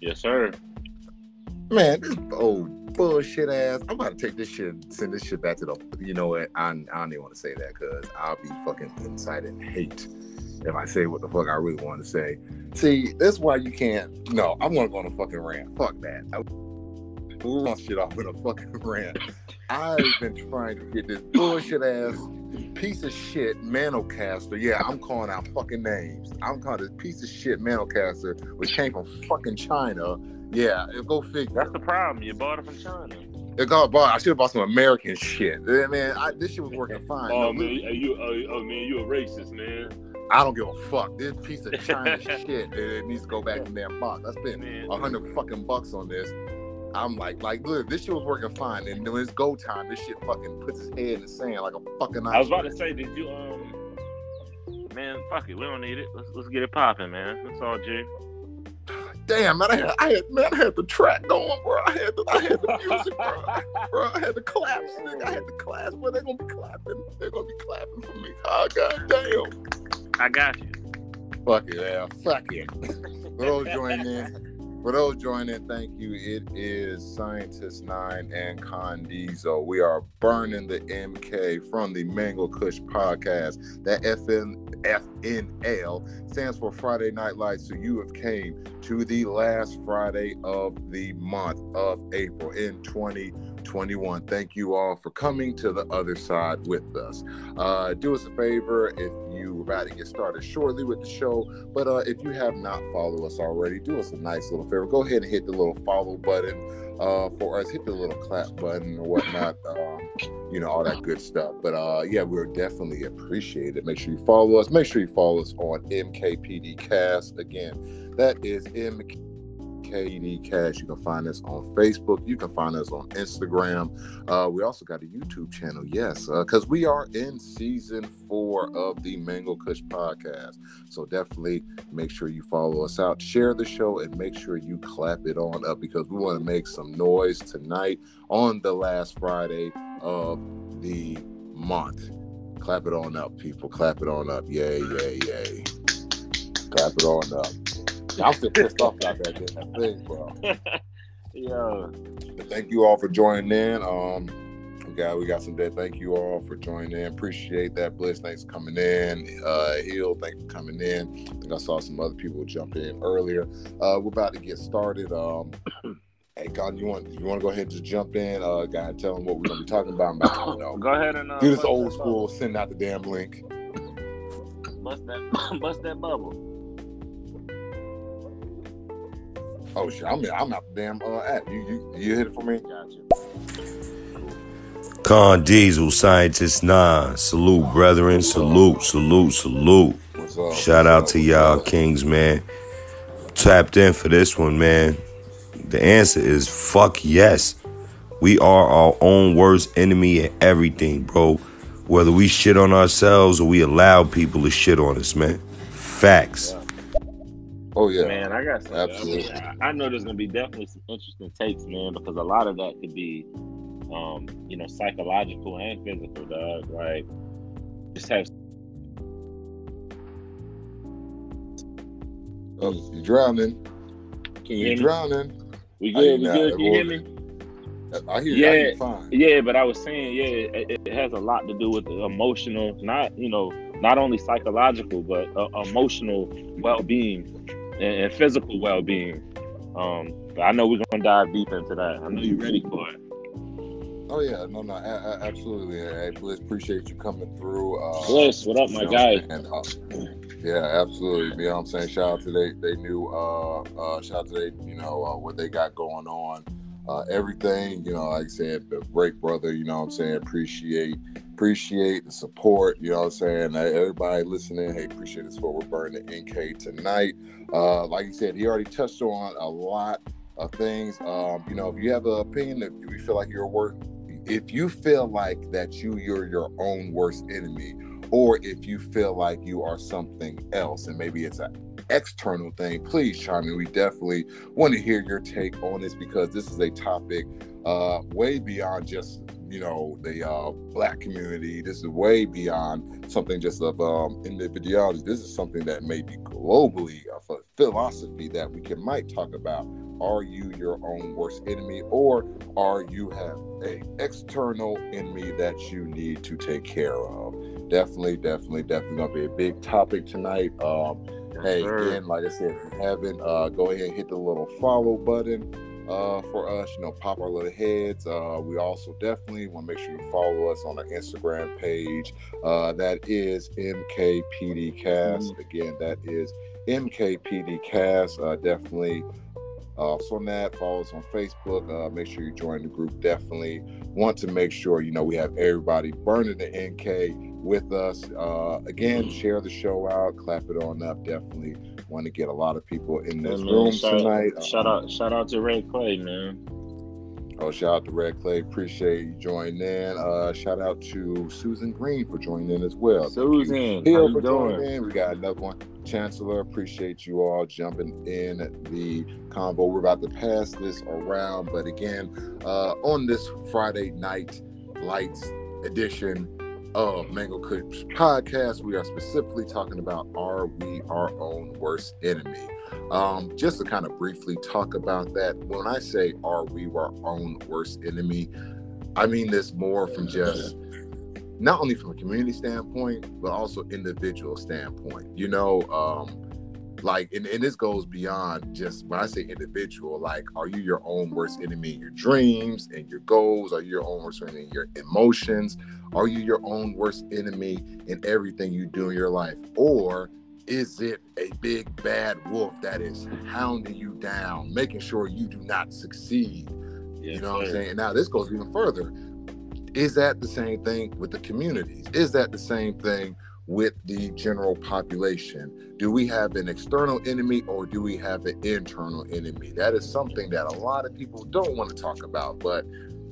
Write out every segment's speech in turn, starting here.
Yes, sir. Man, this old bullshit ass. I'm about to take this shit and send this shit back to the. You know what? I, I don't even want to say that because I'll be fucking inciting hate if I say what the fuck I really want to say. See, that's why you can't. No, I'm gonna go on a fucking rant. Fuck that. I want shit off in a fucking rant. I've been trying to get this bullshit ass piece of shit Maonocaster. Yeah, I'm calling out fucking names. I'm calling this piece of shit Maonocaster, which came from fucking China. Yeah, go figure. That's the problem. You bought it from China. It got bought. I should have bought some American shit. Man, I, this shit was working fine. Oh no, man, you, oh, oh man, you a racist, man. I don't give a fuck. This piece of China shit, it needs to go back in that box. I spent a hundred fucking bucks on this. I'm like, like, look, this shit was working fine, and when it's go time, this shit fucking puts his head in the sand like a fucking. I was about to say, did you um, man, fuck it, we don't need it. Let's let's get it popping, man. That's all, G. Damn, man, I had, I had, man, I had the track going, bro. I had the, I had the music, bro. bro. I had the claps, nigga. I had the claps, bro. They're gonna be clapping. They're gonna be clapping for me. Oh god damn. I got you. Fuck it, yeah. Fuck it. Those join in. For those joining, thank you. It is Scientist Nine and Con Diesel. We are burning the MK from the Mango Kush podcast. That FN FNL stands for Friday Night Lights. So you have came to the last Friday of the month of April in 2021. Thank you all for coming to the other side with us. Uh, do us a favor if you about to get started shortly with the show. But uh, if you have not followed us already, do us a nice little favor. Go ahead and hit the little follow button uh, for us. Hit the little clap button or whatnot. Um, you know all that good stuff. But uh, yeah, we're definitely appreciate it. Make sure you follow us. Make sure you follow us on MKPD Cast. Again, that is MK. KD Cash. You can find us on Facebook. You can find us on Instagram. Uh, we also got a YouTube channel, yes, because uh, we are in season four of the Mango Kush podcast. So definitely make sure you follow us out, share the show, and make sure you clap it on up because we want to make some noise tonight on the last Friday of the month. Clap it on up, people. Clap it on up. Yay, yay, yay. Clap it on up. I'm still pissed off about that damn thing, bro. yeah. But thank you all for joining in. Um, we got we got some dead. Thank you all for joining in. Appreciate that. Bliss, thanks for coming in. Uh, Hill, thanks for coming in. I think I saw some other people jump in earlier. Uh, we're about to get started. Um, hey, God, you want you want to go ahead and just jump in? Uh, guy, tell them what we're gonna be talking about. about you know, go ahead and uh, do this old school. Send out the damn link. Bust that, bust that bubble. Oh shit, I'm I'm out the damn uh, app. You you you hit it for me? Gotcha. Con Diesel, Scientist Nine. Salute, brethren. Salute, salute, salute. Shout out to y'all kings, man. Tapped in for this one, man. The answer is fuck yes. We are our own worst enemy at everything, bro. Whether we shit on ourselves or we allow people to shit on us, man. Facts. Oh yeah, man. I got some. Absolutely. I, mean, I, know there's gonna be definitely some interesting takes, man, because a lot of that could be, um, you know, psychological and physical, dog. Like, just have. Oh, you drowning? Can you You're drowning? We good? We good? Can you hear me? I hear yeah, you fine. Yeah, but I was saying, yeah, it, it, has a lot to do with the emotional, not you know, not only psychological, but uh, emotional well-being and, and physical well being. Um, but I know we're gonna dive deep into that. I know you're ready for it. Oh yeah, no, no, a- a- absolutely. Hey, Bliss, appreciate you coming through. Uh, Bliss, what up, my guy? And, uh, yeah, absolutely. You know what I'm saying? Shout out to they, they new, uh, uh, shout out to they, you know, uh, what they got going on. Uh, everything, you know, like I said, the break brother, you know what I'm saying? Appreciate appreciate the support, you know what I'm saying? Everybody listening, hey, appreciate this for we're burning the MK tonight. Uh, like you said, he already touched on a lot of things. Um, you know, if you have an opinion, if you feel like you're worth, if you feel like that you you're your own worst enemy, or if you feel like you are something else, and maybe it's an external thing, please chime in. We definitely want to hear your take on this because this is a topic uh, way beyond just you know the uh, black community. This is way beyond something just of um, individuality. This is something that may be globally a philosophy that we can might talk about are you your own worst enemy or are you have a external enemy that you need to take care of? Definitely, definitely, definitely gonna be a big topic tonight. Um, hey, again, like I said, if you haven't, uh, go ahead and hit the little follow button uh, for us. You know, pop our little heads. Uh, we also definitely want to make sure you follow us on our Instagram page. Uh, that is MKPDcast. Mm-hmm. Again, that is MKPDcast. Uh, definitely. Uh, so on that, follow us on Facebook. Uh, make sure you join the group. Definitely want to make sure you know we have everybody burning the MK with us. Uh, again, mm-hmm. share the show out, clap it on up. Definitely want to get a lot of people in this room shout, tonight. Shout um, out, shout out to Red Clay, man. Oh, shout out to Red Clay. Appreciate you joining in. Uh, shout out to Susan Green for joining in as well. Susan, Hill for joining in. We got another one. Chancellor, appreciate you all jumping in the convo. We're about to pass this around, but again, uh, on this Friday night lights edition of Mango Kush podcast, we are specifically talking about are we our own worst enemy? Um, just to kind of briefly talk about that, when I say are we our own worst enemy, I mean this more from just not only from a community standpoint, but also individual standpoint. You know, um, like and, and this goes beyond just when i say individual like are you your own worst enemy in your dreams and your goals? Are you your own worst enemy in your emotions? Are you your own worst enemy in everything you do in your life? Or is it a big bad wolf that is hounding you down making sure you do not succeed? Yes, you know what i'm saying? Now this goes even further. Is that the same thing with the communities? Is that the same thing with the general population? Do we have an external enemy or do we have an internal enemy? That is something that a lot of people don't want to talk about. But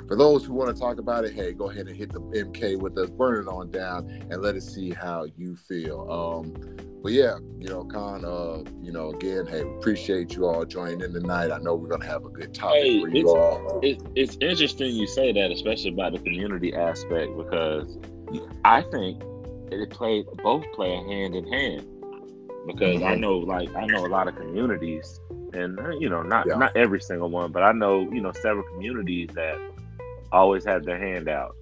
for those who want to talk about it, hey, go ahead and hit the MK with us, burn it on down, and let us see how you feel. Um, but yeah, you know, Con, uh, you know, again, hey, appreciate you all joining in tonight. I know we're gonna have a good topic hey, for you it's, all. It's, it's interesting you say that, especially about the community aspect, because I think it play both play hand in hand because mm-hmm. I know like I know a lot of communities and uh, you know not yeah. not every single one but I know you know several communities that always have their hand out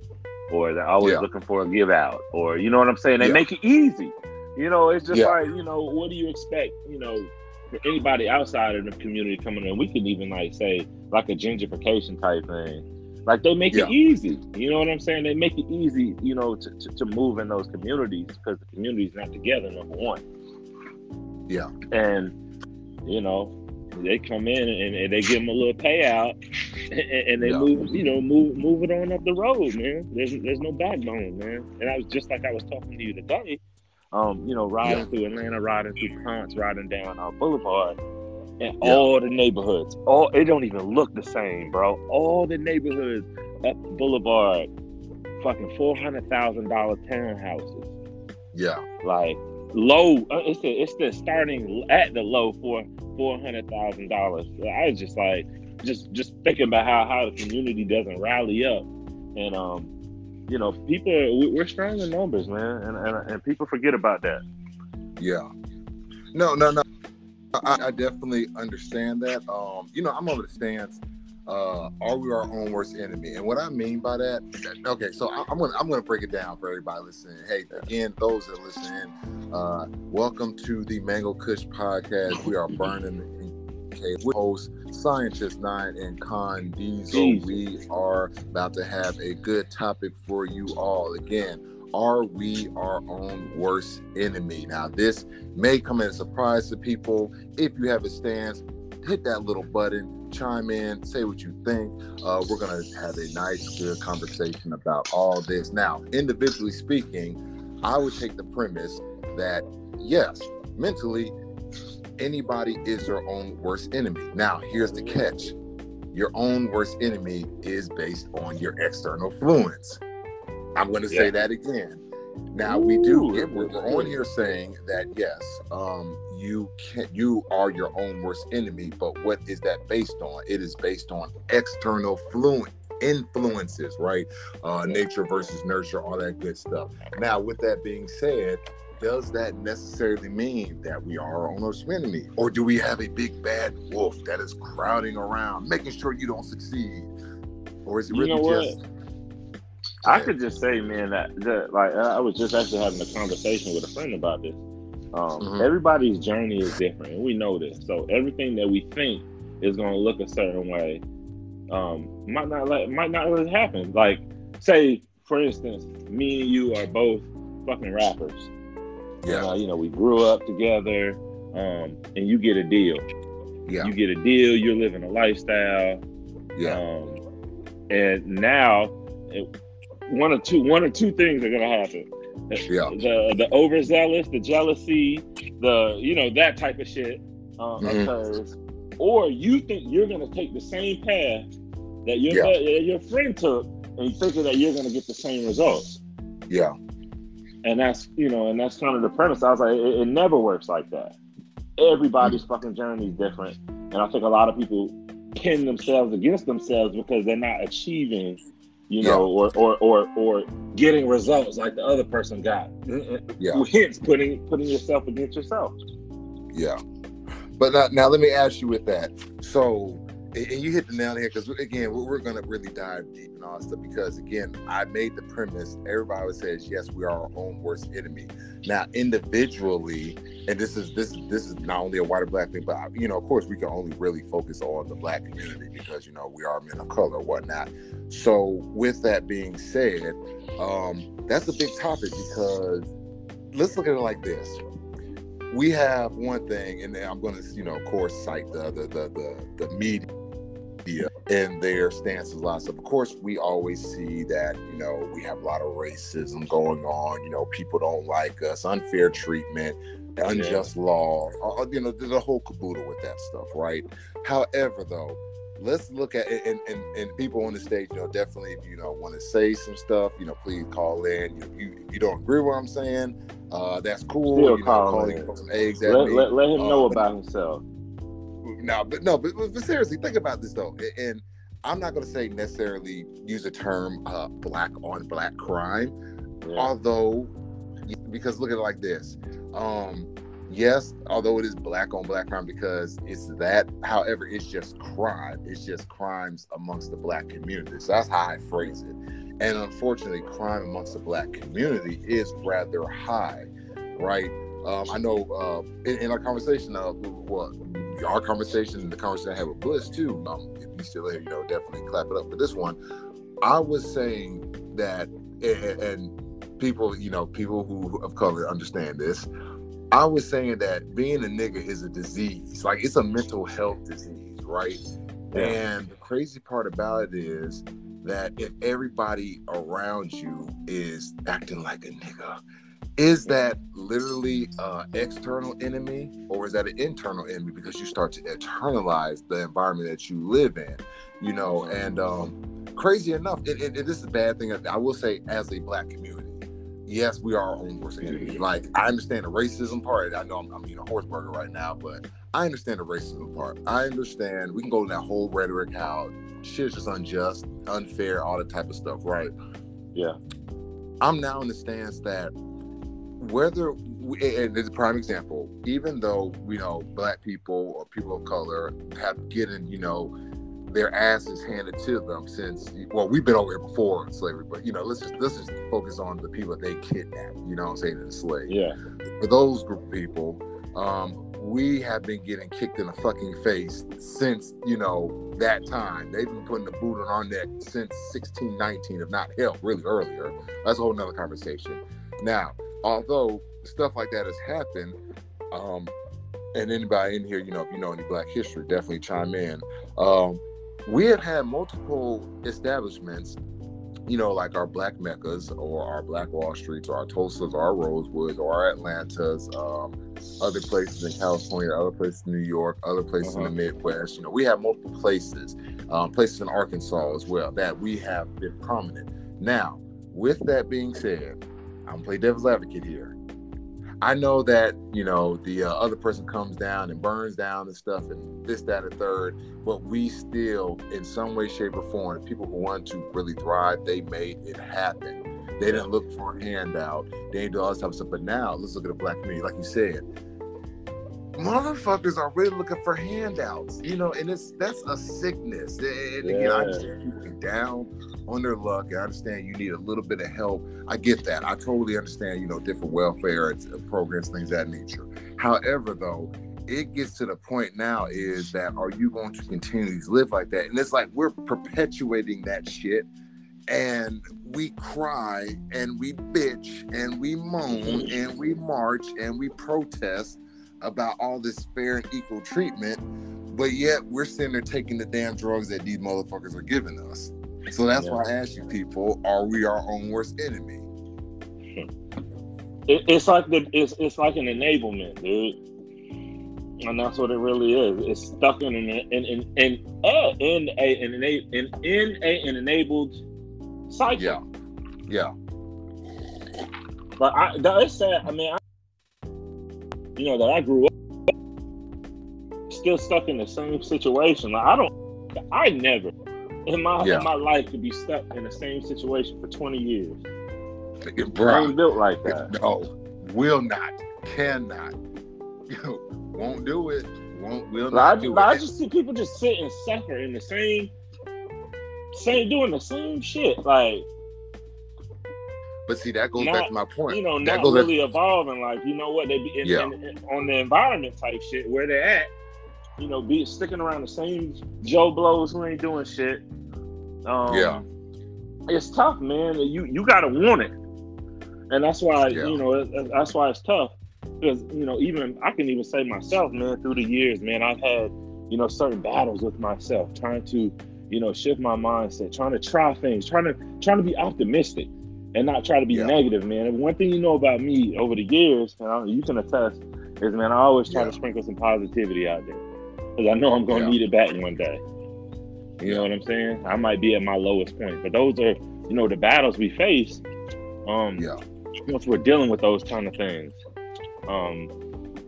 or they're always yeah. looking for a give out or you know what I'm saying they yeah. make it easy you know it's just like you know what do you expect you know for anybody outside of the community coming in we can even like say like a gentrification type thing like they make yeah. it easy. You know what I'm saying? They make it easy, you know, to, to, to move in those communities because the community's not together, number one. Yeah. And, you know, they come in and, and they give them a little payout and, and they yeah. move, you know, move move it on up the road, man. There's there's no backbone, man. And I was just like I was talking to you today, um, you know, riding yeah. through Atlanta, riding through Ponce, riding down our boulevard in yeah. all the neighborhoods. All it don't even look the same, bro. All the neighborhoods up Boulevard, fucking four hundred thousand dollar townhouses. Yeah, like low. Uh, it's the it's the starting at the low for four hundred thousand dollars. I was just like, just just thinking about how how the community doesn't rally up, and um, you know, people we're strong in numbers, man, and and, and people forget about that. Yeah. No, no, no. I, I, definitely understand that. Um, you know, I'm over the stance. Uh, are we our own worst enemy? And what I mean by that, okay, so I, am gonna I'm gonna break it down for everybody listening. Hey, again, those that listen, uh, welcome to the Mango Kush podcast. We are burning the cave with host Scientist Nine and Con Diesel. We are about to have a good topic for you all. Again, are we our own worst enemy? Now, this may come as a surprise to people. If you have a stance, hit that little button, chime in, say what you think. Uh, we're going to have a nice, good conversation about all this. Now, individually speaking, I would take the premise that yes, mentally, anybody is their own worst enemy. Now, here's the catch your own worst enemy is based on your external influence. I'm going to yeah. say that again. Now Ooh. we do get we're, we're on here saying that yes, um, you can you are your own worst enemy, but what is that based on? It is based on external fluent influences, right? Uh, nature versus nurture, all that good stuff. Now, with that being said, does that necessarily mean that we are our own worst enemy? Or do we have a big bad wolf that is crowding around, making sure you don't succeed? Or is it really just I could just say, man, that, that like I was just actually having a conversation with a friend about this. Um, mm-hmm. Everybody's journey is different, and we know this. So everything that we think is going to look a certain way um, might not like might not really happen. Like, say for instance, me and you are both fucking rappers. Yeah, uh, you know, we grew up together, um, and you get a deal. Yeah, you get a deal. You're living a lifestyle. Yeah, um, and now. It, one or two one or two things are gonna happen. Yeah. The the overzealous, the jealousy, the you know that type of shit uh, mm-hmm. occurs, or you think you're gonna take the same path that your yeah. your friend took, and thinking that you're gonna get the same results. Yeah. And that's you know, and that's kind of the premise. I was like, it, it never works like that. Everybody's mm-hmm. fucking journey is different, and I think a lot of people pin themselves against themselves because they're not achieving you yeah. know, or, or or or getting results like the other person got. Yeah. Hence putting putting yourself against yourself. Yeah. But now, now let me ask you with that. So and you hit the nail here because again we're, we're going to really dive deep in all stuff because again i made the premise everybody says yes we are our own worst enemy. Now individually and this is this this is not only a white or black thing but you know of course we can only really focus on the black community because you know we are men of color or whatnot. So with that being said um that's a big topic because let's look at it like this. We have one thing, and I'm going to, you know, of course, cite the the the the, the media media and their stances a lot of stuff. Of course, we always see that, you know, we have a lot of racism going on, you know, people don't like us, unfair treatment, unjust yeah. law, uh, you know, there's a whole caboodle with that stuff, right? However, though, let's look at it and, and, and people on the stage, you know, definitely if you know want to say some stuff, you know, please call in. You, you, if you don't agree with what I'm saying, uh, that's cool. Still you know, calling some eggs let, let, let, him know uh, about himself no, but no, but, but seriously, think about this though, and I'm not going to say necessarily use the term uh, black on black crime, yeah. although because look at it like this. Um, yes, although it is black on black crime because it's that. However, it's just crime. It's just crimes amongst the black community. So that's how I phrase it. And unfortunately, crime amongst the black community is rather high, right? Um, I know uh, in, in, our conversation, uh, what our conversation, and the conversation I had with Bush too. Um, if you still here, you know, definitely clap it up for this one. I was saying that, and, and people, you know, people who of color understand this. I was saying that being a nigga is a disease, like it's a mental health disease, right? Yeah. And the crazy part about it is that if everybody around you is acting like a nigga, is that literally uh external enemy or is that an internal enemy? Because you start to internalize the environment that you live in you know and um crazy enough and, and, and this is a bad thing. I will say as a black community yes we are our own worst enemy. Like i understand the racism part. I know i'm, I'm eating a horse burger right now but i understand the racism part. I understand we can go in that whole rhetoric how shit's just unjust unfair all that type of stuff right? Yeah. I'm now in the stance that whether and it's a prime example even though you know black people or people of color have getting you know their asses handed to them since well we've been over here before slavery but you know let's just let's just focus on the people that they kidnapped you know i'm saying enslaved yeah. For those group of people um we have been getting kicked in the fucking face since you know that time. They've been putting the boot on our neck since 1619 if not hell really earlier. That's a whole nother conversation. Now although stuff like that has happened, um, and anybody in here, you know, if you know any Black history, definitely chime in. Um, we have had multiple establishments, you know, like our Black Meccas or our Black Wall Streets or our Tulsas or our Rosewoods or our Atlantas, um, other places in California, other places in New York, other places uh-huh. in the uh-huh. Midwest. You know, we have multiple places, um, places in Arkansas as well that we have been prominent. Now, with that being said, I'm play devil's advocate here. I know that you know the uh, other person comes down and burns down and stuff and this, that, and third, but we still, in some way, shape, or form, people who want to really thrive, they made it happen. They didn't look for a handout. They didn't do all this type of stuff. But now, let's look at the black community. Like you said, motherfuckers are really looking for handouts, you know, and it's that's a sickness. And again, I understand people down on their luck. I understand you need a little bit of help. I get that. I totally understand, you know, different welfare uh, programs, things that nature. However, though, it gets to the point now is that are you going to continue to live like that? And it's like we're perpetuating that shit and we cry and we bitch and we moan and we march and we protest about all this fair and equal treatment, but yet we're sitting there taking the damn drugs that these motherfuckers are giving us. So that's yeah. why I ask you people, are we our own worst enemy? It, it's like the it's it's like an enablement, dude. And that's what it really is. It's stuck in an in in in, uh, in a in, in, in a an enabled cycle. Yeah. Yeah. But I that is sad. I mean, I, you know, that I grew up still stuck in the same situation. Like I don't, I never in my yeah. in my life to be stuck in the same situation for twenty years. Bro, I ain't built like that. No, will not, cannot, won't do it. Won't will not I, do I it. just see people just sit and suffer in the same, same doing the same shit. Like but see, that goes not, back to my point. You know, that not really back... evolving. Like, you know what? They be in, yeah. in, in, on the environment type shit where they're at. You know, be sticking around the same Joe blows who ain't doing shit. Um, yeah, it's tough, man. You you gotta want it, and that's why yeah. you know that's why it's tough. Because you know, even I can even say myself, man, through the years, man, I've had you know certain battles with myself, trying to you know shift my mindset, trying to try things, trying to trying to be optimistic and not try to be yeah. negative, man. And one thing you know about me over the years, and you can attest, is man, I always try yeah. to sprinkle some positivity out there because I know I'm gonna yeah. need it back one day. You know what I'm saying? I might be at my lowest point, but those are, you know, the battles we face. Um, yeah. Once we're dealing with those kind of things, um,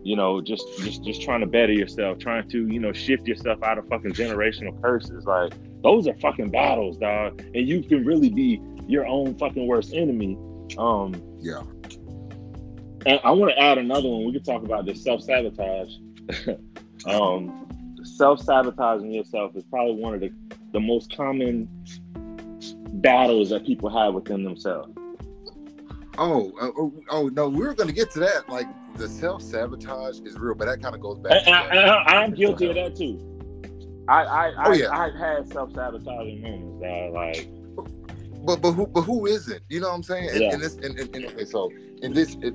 you know, just just just trying to better yourself, trying to, you know, shift yourself out of fucking generational curses. Like those are fucking battles, dog. And you can really be your own fucking worst enemy. Um, yeah. And I want to add another one. We could talk about this self sabotage. um, self sabotaging yourself is probably one of the, the most common battles that people have within themselves. Oh, uh, oh, oh, no, we were going to get to that. Like the self sabotage is real, but that kind of goes back. And, I, am guilty of that too. I, I, oh, I, yeah. I've had self sabotaging moments that like but but who but who isn't? You know what I'm saying? And, yeah. and this and, and, and okay, so in this it,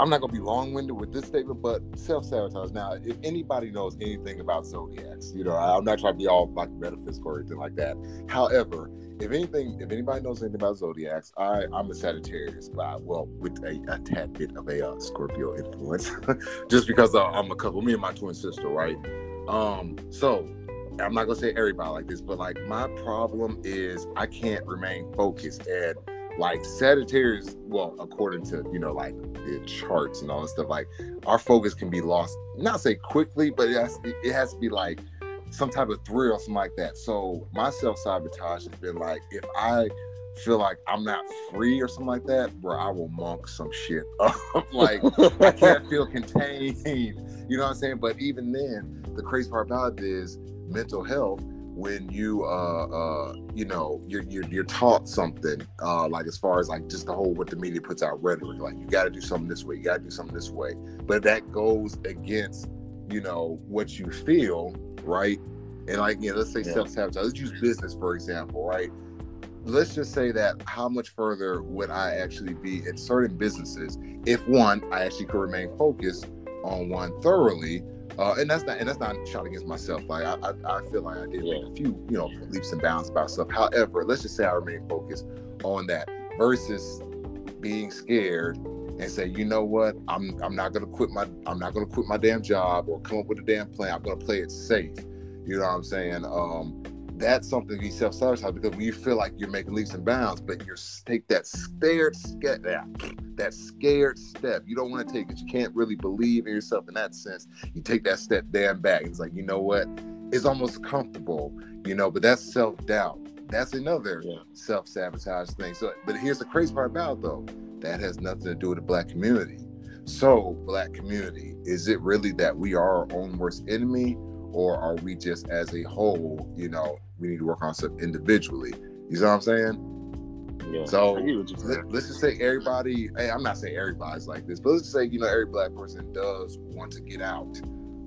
I'm not gonna be long winded with this statement, but self sabotage. Now, if anybody knows anything about zodiacs, you know, I'm not trying to be all like metaphysical or anything like that. However, if anything, if anybody knows anything about zodiacs, I I'm a Sagittarius, but well, with a, a tad bit of a uh, Scorpio influence, just because uh, I'm a couple. Me and my twin sister, right? Um, so I'm not gonna say everybody like this, but like my problem is I can't remain focused and like Sagittarius, well, according to you know like the charts and all this stuff, like our focus can be lost. Not say quickly, but it has, it has to be like some type of thrill, something like that. So my self sabotage has been like if I feel like I'm not free or something like that, bro, I will monk some shit up. like I can't feel contained. You know what I'm saying? But even then, the crazy part about it is mental health when you uh uh you know you're you're, you're taught something uh like as far as like just the whole what the media puts out rhetoric like you got to do something this way you got to do something this way. But that goes against you know what you feel right? And like you know let's say yeah. self-sabotage let's use business for example right? Let's just say that how much further would i actually be in certain businesses if one i actually could remain focused on one thoroughly uh, and that's not and that's not shot against myself. Like I, I, I feel like I did make a few, you know, leaps and bounds about stuff. However, let's just say I remain focused on that versus being scared and say, you know what, I'm I'm not gonna quit my I'm not gonna quit my damn job or come up with a damn plan. I'm gonna play it safe. You know what I'm saying? Um, that's something to be self sabotage because when you feel like you're making leaps and bounds, but you take that scared step, that scared step, you don't want to take it. You can't really believe in yourself in that sense. You take that step damn back. It's like you know what? It's almost comfortable, you know, but that's self doubt. That's another yeah. self sabotage thing. So, but here's the crazy part about though that has nothing to do with the black community. So, black community, is it really that we are our own worst enemy, or are we just as a whole? You know, we need to work on stuff individually. You know what I'm saying? Yeah. So let, us just say everybody. Hey, I'm not saying everybody's like this, but let's just say you know every black person does want to get out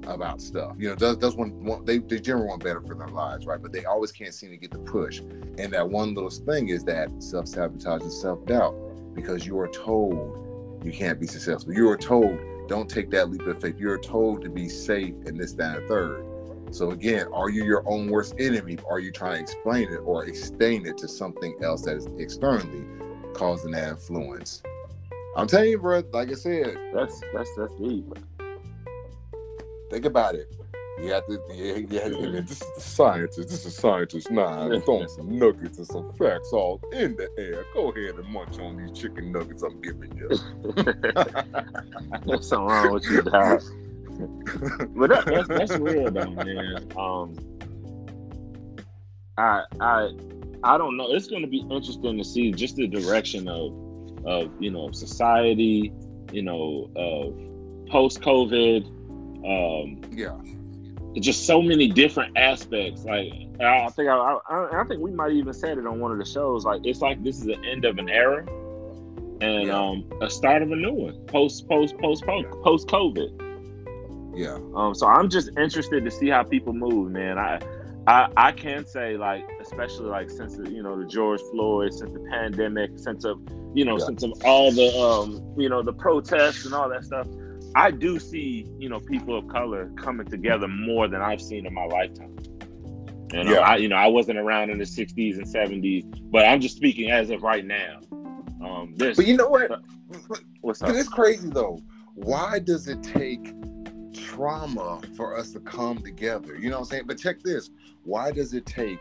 about stuff. You know, does does want, want they they generally want better for their lives, right? But they always can't seem to get the push. And that one little thing is that self sabotage and self doubt because you are told you can't be successful. You are told don't take that leap of faith. You're told to be safe and this, that, and third. So again, are you your own worst enemy? Are you trying to explain it or extend it to something else that is externally causing that influence? I'm telling you, bro. Like I said, that's that's that's deep. Think about it. You have to, yeah. This is the scientist. This is scientist nine throwing some nuggets and some facts all in the air. Go ahead and munch on these chicken nuggets I'm giving you. There's something wrong with you, dog. but that, that's that's real though, man. Um, I I I don't know. It's going to be interesting to see just the direction of of you know society, you know, of post COVID um, yeah, just so many different aspects. Like I think I, I, I think we might even said it on one of the shows. Like it's like this is the end of an era and yeah. um, a start of a new one post post post post post COVID. Yeah. Um. So I'm just interested to see how people move, man. I. I, I can say like especially like since the, you know the George Floyd since the pandemic since of you know yeah. since of all the um you know the protests and all that stuff I do see, you know, people of color coming together more than I've seen in my lifetime. And yeah. I, you know, I wasn't around in the '60s and '70s, but I'm just speaking as of right now. Um, this, but you know what? What's up? It's crazy though. Why does it take trauma for us to come together? You know what I'm saying? But check this. Why does it take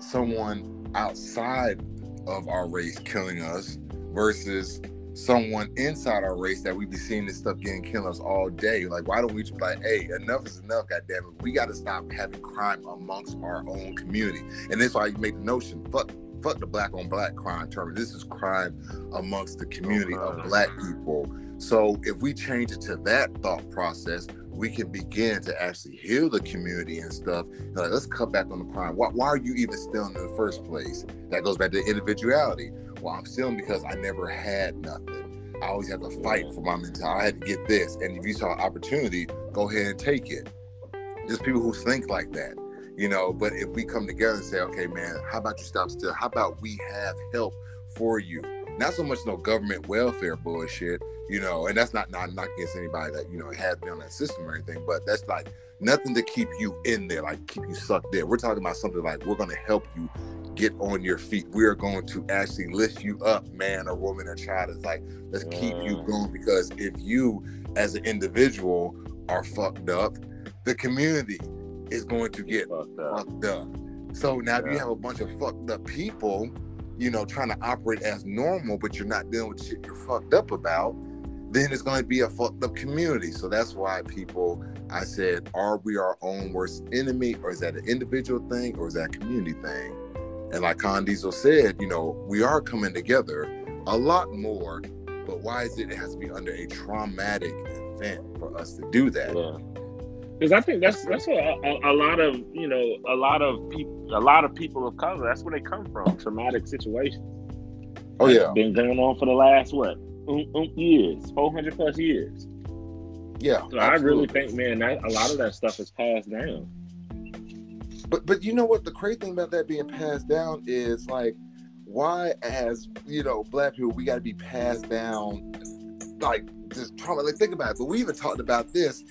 someone outside of our race killing us versus someone inside our race that we be seeing this stuff getting killing us all day. Like, why don't we just be like, hey, enough is enough, goddamn it. We gotta stop having crime amongst our own community. And that's why you make the notion, fuck fuck the black on black crime term. This is crime amongst the oh, community oh, of black people. So if we change it to that thought process, we can begin to actually heal the community and stuff. Like, let's cut back on the crime. Why, why are you even stealing in the first place? That goes back to individuality. Well, I'm stealing because I never had nothing. I always had to fight for my mentality. I had to get this. And if you saw opportunity, go ahead and take it. There's people who think like that, you know. But if we come together and say, okay, man, how about you stop still? How about we have help for you? Not so much no government welfare bullshit, you know, and that's not not, not against anybody that, you know, has been on that system or anything, but that's like nothing to keep you in there, like keep you sucked there. We're talking about something like we're gonna help you get on your feet. We are going to actually lift you up, man or woman or child. It's like, let's keep you mm. going because if you as an individual are fucked up, the community is going to get fucked up. Fucked up. So now yeah. if you have a bunch of fucked up people, you know, trying to operate as normal, but you're not dealing with shit you're fucked up about, then it's going to be a fucked up community. So that's why people, I said, are we our own worst enemy, or is that an individual thing, or is that a community thing? And like Con Diesel said, you know, we are coming together a lot more, but why is it it has to be under a traumatic event for us to do that? Because I think that's that's what a, a, lot of you know a lot of people a lot of people of color that's where they come from traumatic situations. Oh yeah, been going on for the last what um, um, years, four hundred plus years. Yeah, so absolutely. I really think, man, that a lot of that stuff is passed down. But but you know what? The crazy thing about that being passed down is like, why as you know, black people, we got to be passed down like just trauma. Like think about it. But we even talked about this.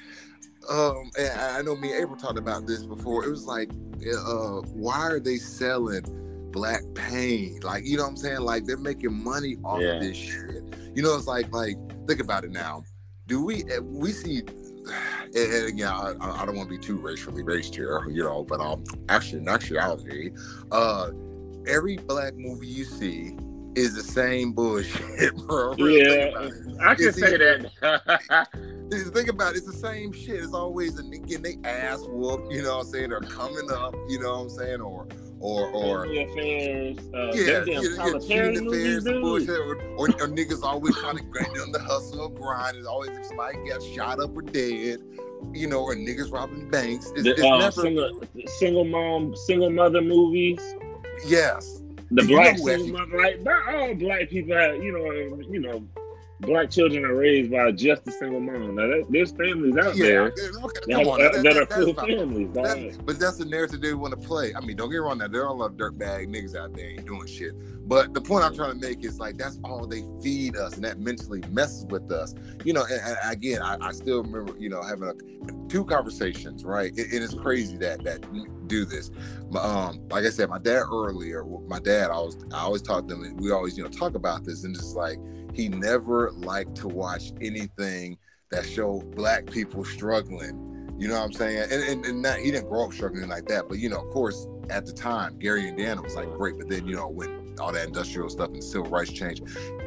Um, and I know me and April talked about this before. It was like, uh, why are they selling black pain? Like, you know what I'm saying? Like they're making money off yeah. of this shit. You know, it's like like think about it now. Do we eh, we see and, and again, I, I don't want to be too racially based here, you know, but um, actually, in actuality, uh, every black movie you see is the same bullshit, bro. Yeah, I can say that. think about it, it's the same shit. It's always a getting their ass whooped, you know what I'm saying, or coming up, you know what I'm saying, or or or affairs, uh, yeah, yeah, yeah affairs and bullshit, or, or, or, niggas always trying to grind them the hustle or grind. It's always if somebody gets shot up or dead, you know, or niggas robbing banks. It's, the, it's uh, never single, single mom, single mother movies. Yes, the black mother, like not all black people have, you know, you know black children are raised by just a single mom. Now, that, there's families out yeah, there okay, that, on, that, that, that, are full families. That, but that's the narrative they want to play. I mean, don't get wrong. Now there are a lot of dirtbag niggas out there ain't doing shit. But the point I'm trying to make is like that's all they feed us, and that mentally messes with us. You know, and, and again, I, I, still remember, you know, having a, two conversations. Right, it, it is crazy that that do this. Um, like I said, my dad earlier, my dad, I was I always talk to them. We always, you know, talk about this, and it's like he never liked to watch anything that showed black people struggling. You know what I'm saying? And, and, and not, he didn't grow up struggling like that. But, you know, of course, at the time, Gary and Indiana was like great. But then, you know, when all that industrial stuff and civil rights change,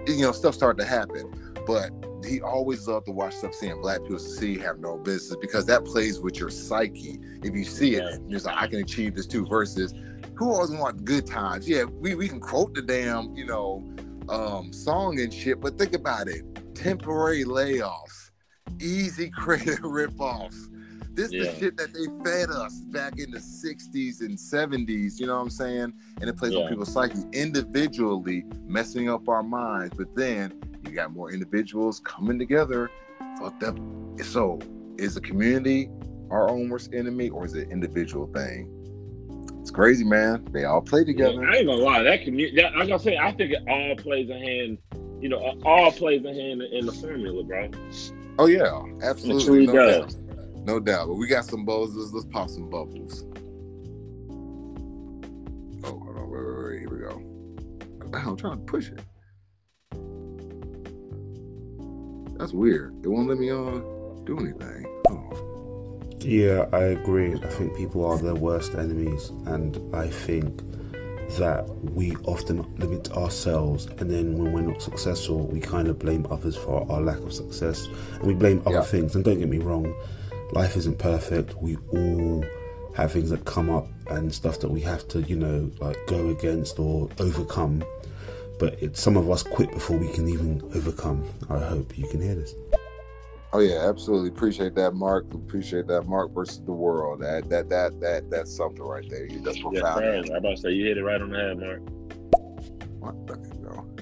you know, stuff started to happen. But he always loved to watch stuff seeing black people see have no business because that plays with your psyche. If you see it, you're like, I can achieve this too, versus who always want good times? Yeah, we, we can quote the damn, you know, um, song and shit, but think about it: temporary layoffs, easy credit ripoffs. This yeah. the shit that they fed us back in the 60s and 70s, you know what I'm saying? And it plays yeah. on people's psyche individually, messing up our minds. But then you got more individuals coming together, fucked up. So is the community our own worst enemy or is it individual thing? It's crazy, man. They all play together. Yeah, I ain't gonna lie. That community, I'm gonna say, I think it all plays a hand. You know, all plays a hand in the formula, bro. Oh yeah, absolutely. no does. doubt. No doubt. But we got some bubbles. Let's, let's pop some bubbles. Oh, hold on. Wait, wait, wait. Here we go. I'm trying to push it. That's weird. It won't let me uh do anything. Oh. Yeah, I agree. I think people are their worst enemies, and I think that we often limit ourselves, and then when we're not successful, we kind of blame others for our lack of success, and we blame other yeah. things. And don't get me wrong, life isn't perfect. We all have things that come up and stuff that we have to, you know, like go against or overcome. But some of us quit before we can even overcome. I hope you can hear this. Oh yeah, absolutely. Appreciate that, Mark. Appreciate that, Mark versus the world. That that that that that's something right there. That's profound. Yeah, I'm about to say you hit it right on the head, Mark.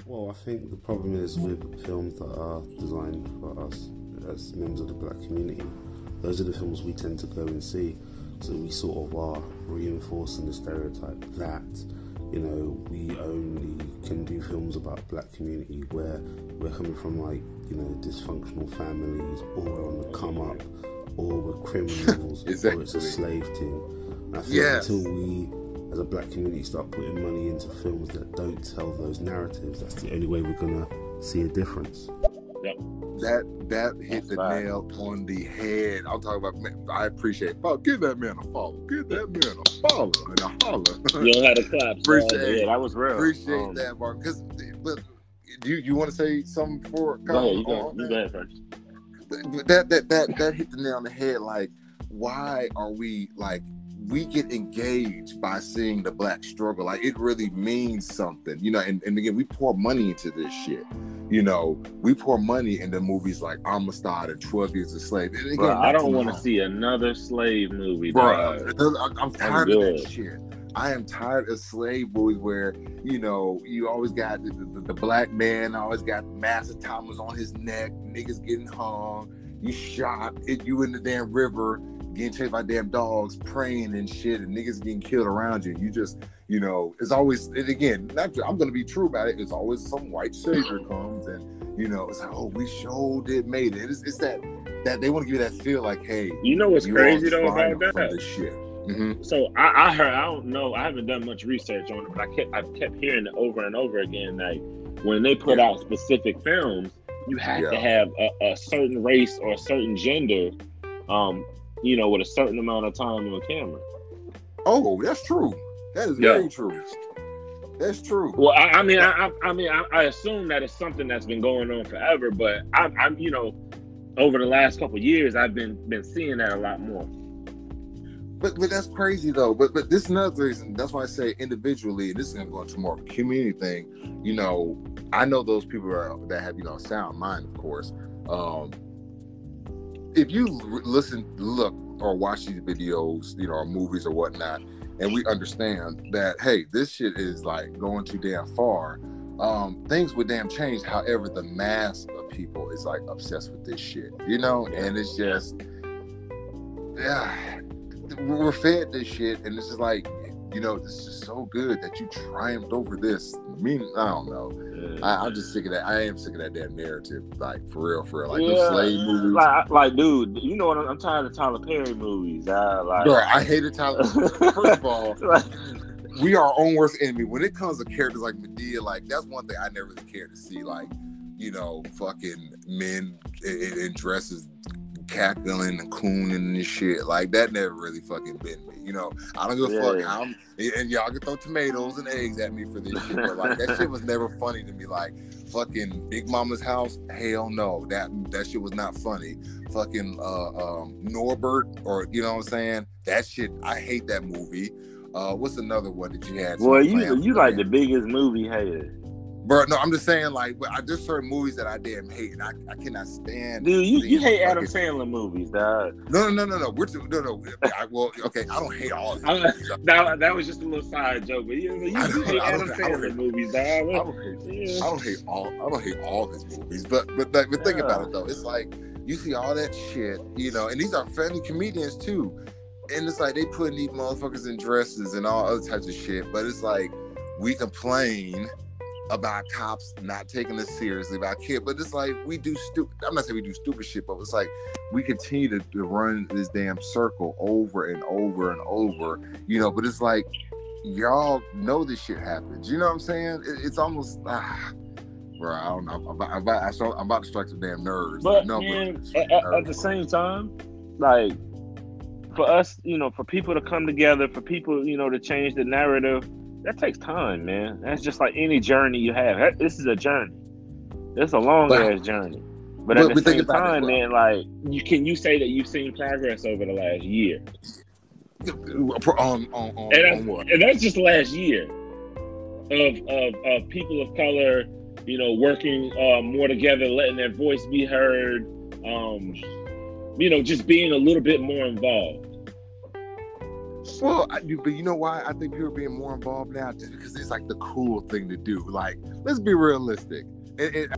Well, I think the problem is with films that are designed for us as members of the black community. Those are the films we tend to go and see. So we sort of are reinforcing the stereotype that you know we only can do films about black community where we're coming from like you know dysfunctional families or we're on the come up or we're criminals exactly. or it's a slave thing and i think yes. until we as a black community start putting money into films that don't tell those narratives that's the only way we're gonna see a difference yep. that that hit the nail on the head. I'm talking about. I appreciate. Oh, give that man a follow. Give that man a follow and a holler. You don't have to clap. appreciate. Yeah, that was real. Appreciate um, that, Mark. Because, but do you, you want to say something before? Go ahead. You go. You go ahead first. That that that that hit the nail on the head. Like, why are we like? We get engaged by seeing the black struggle. Like it really means something, you know. And, and again, we pour money into this shit you know, we pour money into movies like Amistad and Twelve Years a Slave. And again, Bro, I don't want to see another slave movie. Bro, I'm tired of that shit. I am tired of slave movies where you know you always got the, the, the black man always got massive Thomas on his neck, niggas getting hung, you shot, it, you in the damn river, getting chased by damn dogs, praying and shit, and niggas getting killed around you. You just you know, it's always and again, not, I'm gonna be true about it. It's always some white savior comes and you know, it's like, oh, we showed it, made it. It's, it's that that they want to give you that feel like, hey, you know what's crazy though about that? This shit. Mm-hmm. So I, I, heard, I don't know, I haven't done much research on it, but I kept, I kept hearing it over and over again. Like when they put yeah. out specific films, you have yeah. to have a, a, certain race or a certain gender, um, you know, with a certain amount of time on camera. Oh, that's true. That is yeah. very true. That's true. Well, I, I mean, I, I mean, I, I, assume that it's something that's been going on forever, but I'm, I'm you know, over the last couple years, I've been been seeing that a lot more. But but that's crazy though. But but this is another reason. That's why I say individually, this is gonna go into more of a community thing. You know, I know those people are, that have you know sound mind, of course. Um, if you listen, look, or watch these videos, you know, or movies or whatnot, and we understand that hey, this shit is like going too damn far. Um, things would damn change. However, the mass of people is like obsessed with this shit, you know, and it's just yeah, we're fed this shit, and it's just like you know, this is so good that you triumphed over this. I mean, I don't know. Yeah. I, am just sick of that. I am sick of that damn narrative, like for real, for real. Like yeah. slave movies. Like, like, dude, you know what? I'm, I'm tired of Tyler Perry movies. I like. Bro, I hated Tyler. First of all, we are our own worst enemy. When it comes to characters like Madea, like that's one thing I never really cared to see. Like, you know, fucking men in, in dresses cackling and cooning and shit. Like that never really fucking been me. You know, I don't give a yeah. fuck. I'm, and y'all can throw tomatoes and eggs at me for this shit, but like that shit was never funny to me. Like fucking Big Momma's house, hell no, that that shit was not funny. Fucking uh, um, Norbit, or you know what I'm saying? That shit, I hate that movie. Uh, what's another one that you had? Well, you you like the biggest movie hater. Bro, no, I'm just saying, like, I just certain movies that I damn hate, and I, I cannot stand. Dude, you, you hate Adam Sandler movies, dog. No, no, no, no, no. We're too, no, no. I, well, okay, I don't hate all of them. that, that was just a little side joke, but you, you, you hate Adam Sandler movies, dog. I don't hate, yeah. I don't hate all. I don't hate all his movies, but but but, but think yeah. about it though. It's like you see all that shit, you know, and these are funny comedians too, and it's like they putting these motherfuckers in dresses and all other types of shit, but it's like we complain about cops not taking us seriously about kids, but it's like we do stupid. I'm not saying we do stupid shit, but it's like we continue to, to run this damn circle over and over and over, you know. But it's like y'all know this shit happens. You know what I'm saying? It, it's almost. Ah, Bro, I don't know. I'm about, I'm about, I'm about to strike some damn nerves. But no, man, at, at the same time, like for us, you know, for people to come together, for people, you know, to change the narrative, that takes time, man. That's just like any journey you have. This is a journey. It's a long ass journey. But at the same time, it, man, like you can you say that you've seen progress over the last year? On, on, on, and, on what? and that's just last year of, of of people of color, you know, working uh, more together, letting their voice be heard. Um, you know, just being a little bit more involved. Well, I, but you know why I think people are being more involved now? Just because it's like the cool thing to do. Like, let's be realistic. It, it,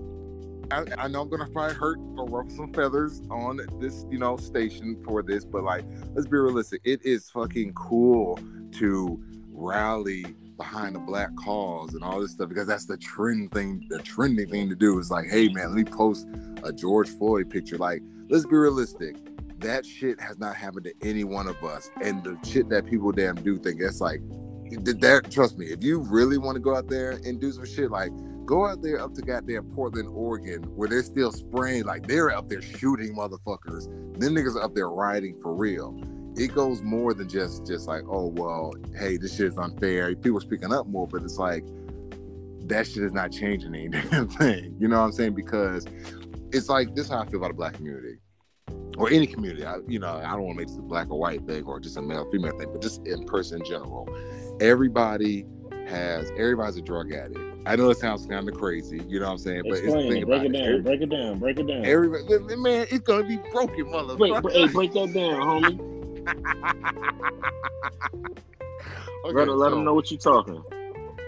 I, I, know I'm gonna probably hurt or ruffle some feathers on this, you know, station for this, but like, let's be realistic. It is fucking cool to rally behind the black cause and all this stuff because that's the trend thing. The trending thing to do is like, hey man, let me post a George Floyd picture. Like, let's be realistic that shit has not happened to any one of us. And the shit that people damn do think it's like that trust me, if you really want to go out there and do some shit, like go out there up to goddamn Portland, Oregon, where they're still spraying, like they're up there shooting motherfuckers. Then niggas are up there rioting for real. It goes more than just just like, oh well, hey, this shit is unfair. People speaking up more, but it's like that shit is not changing any damn thing. You know what I'm saying? Because it's like this is how I feel about the black community or any community. I, you know, I don't want to make this a black or white thing or just a male female thing, but just in person in general. Everybody has everybody's a drug addict. I know it sounds kind of crazy, you know what I'm saying? But Explain it's it. break it down, Every, break it down, break it down. Everybody, man, it's gonna be broken, motherfucker. Wait, hey, break that down, homie. okay, Brother, let so, them know what you're talking.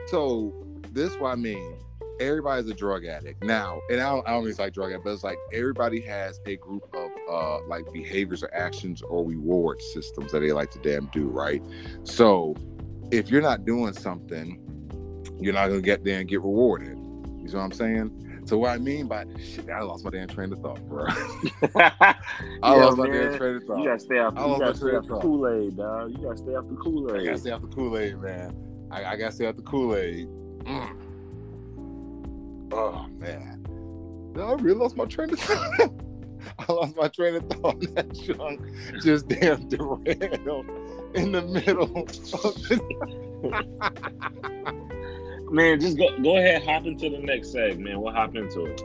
So this what I mean everybody's a drug addict now, and I don't, I don't mean it's like drug addict, but it's like everybody has a group of uh, like behaviors or actions or reward systems that they like to damn do, right? So if you're not doing something, you're not gonna get there and get rewarded. You know what I'm saying? So what I mean by shit, I lost my damn train of thought, bro. I lost my damn train of thought. You gotta stay off. You gotta stay off the Kool Aid, dog. You gotta stay off the Kool Aid. I gotta stay off the Kool Aid, man. I, I, gotta stay off the Kool Aid. Mm. Oh man, I really lost my train of thought. I lost my train of thought. On That chunk just damn derailed in the middle. Of it. man, just go go ahead, hop into the next segment. We'll hop into it.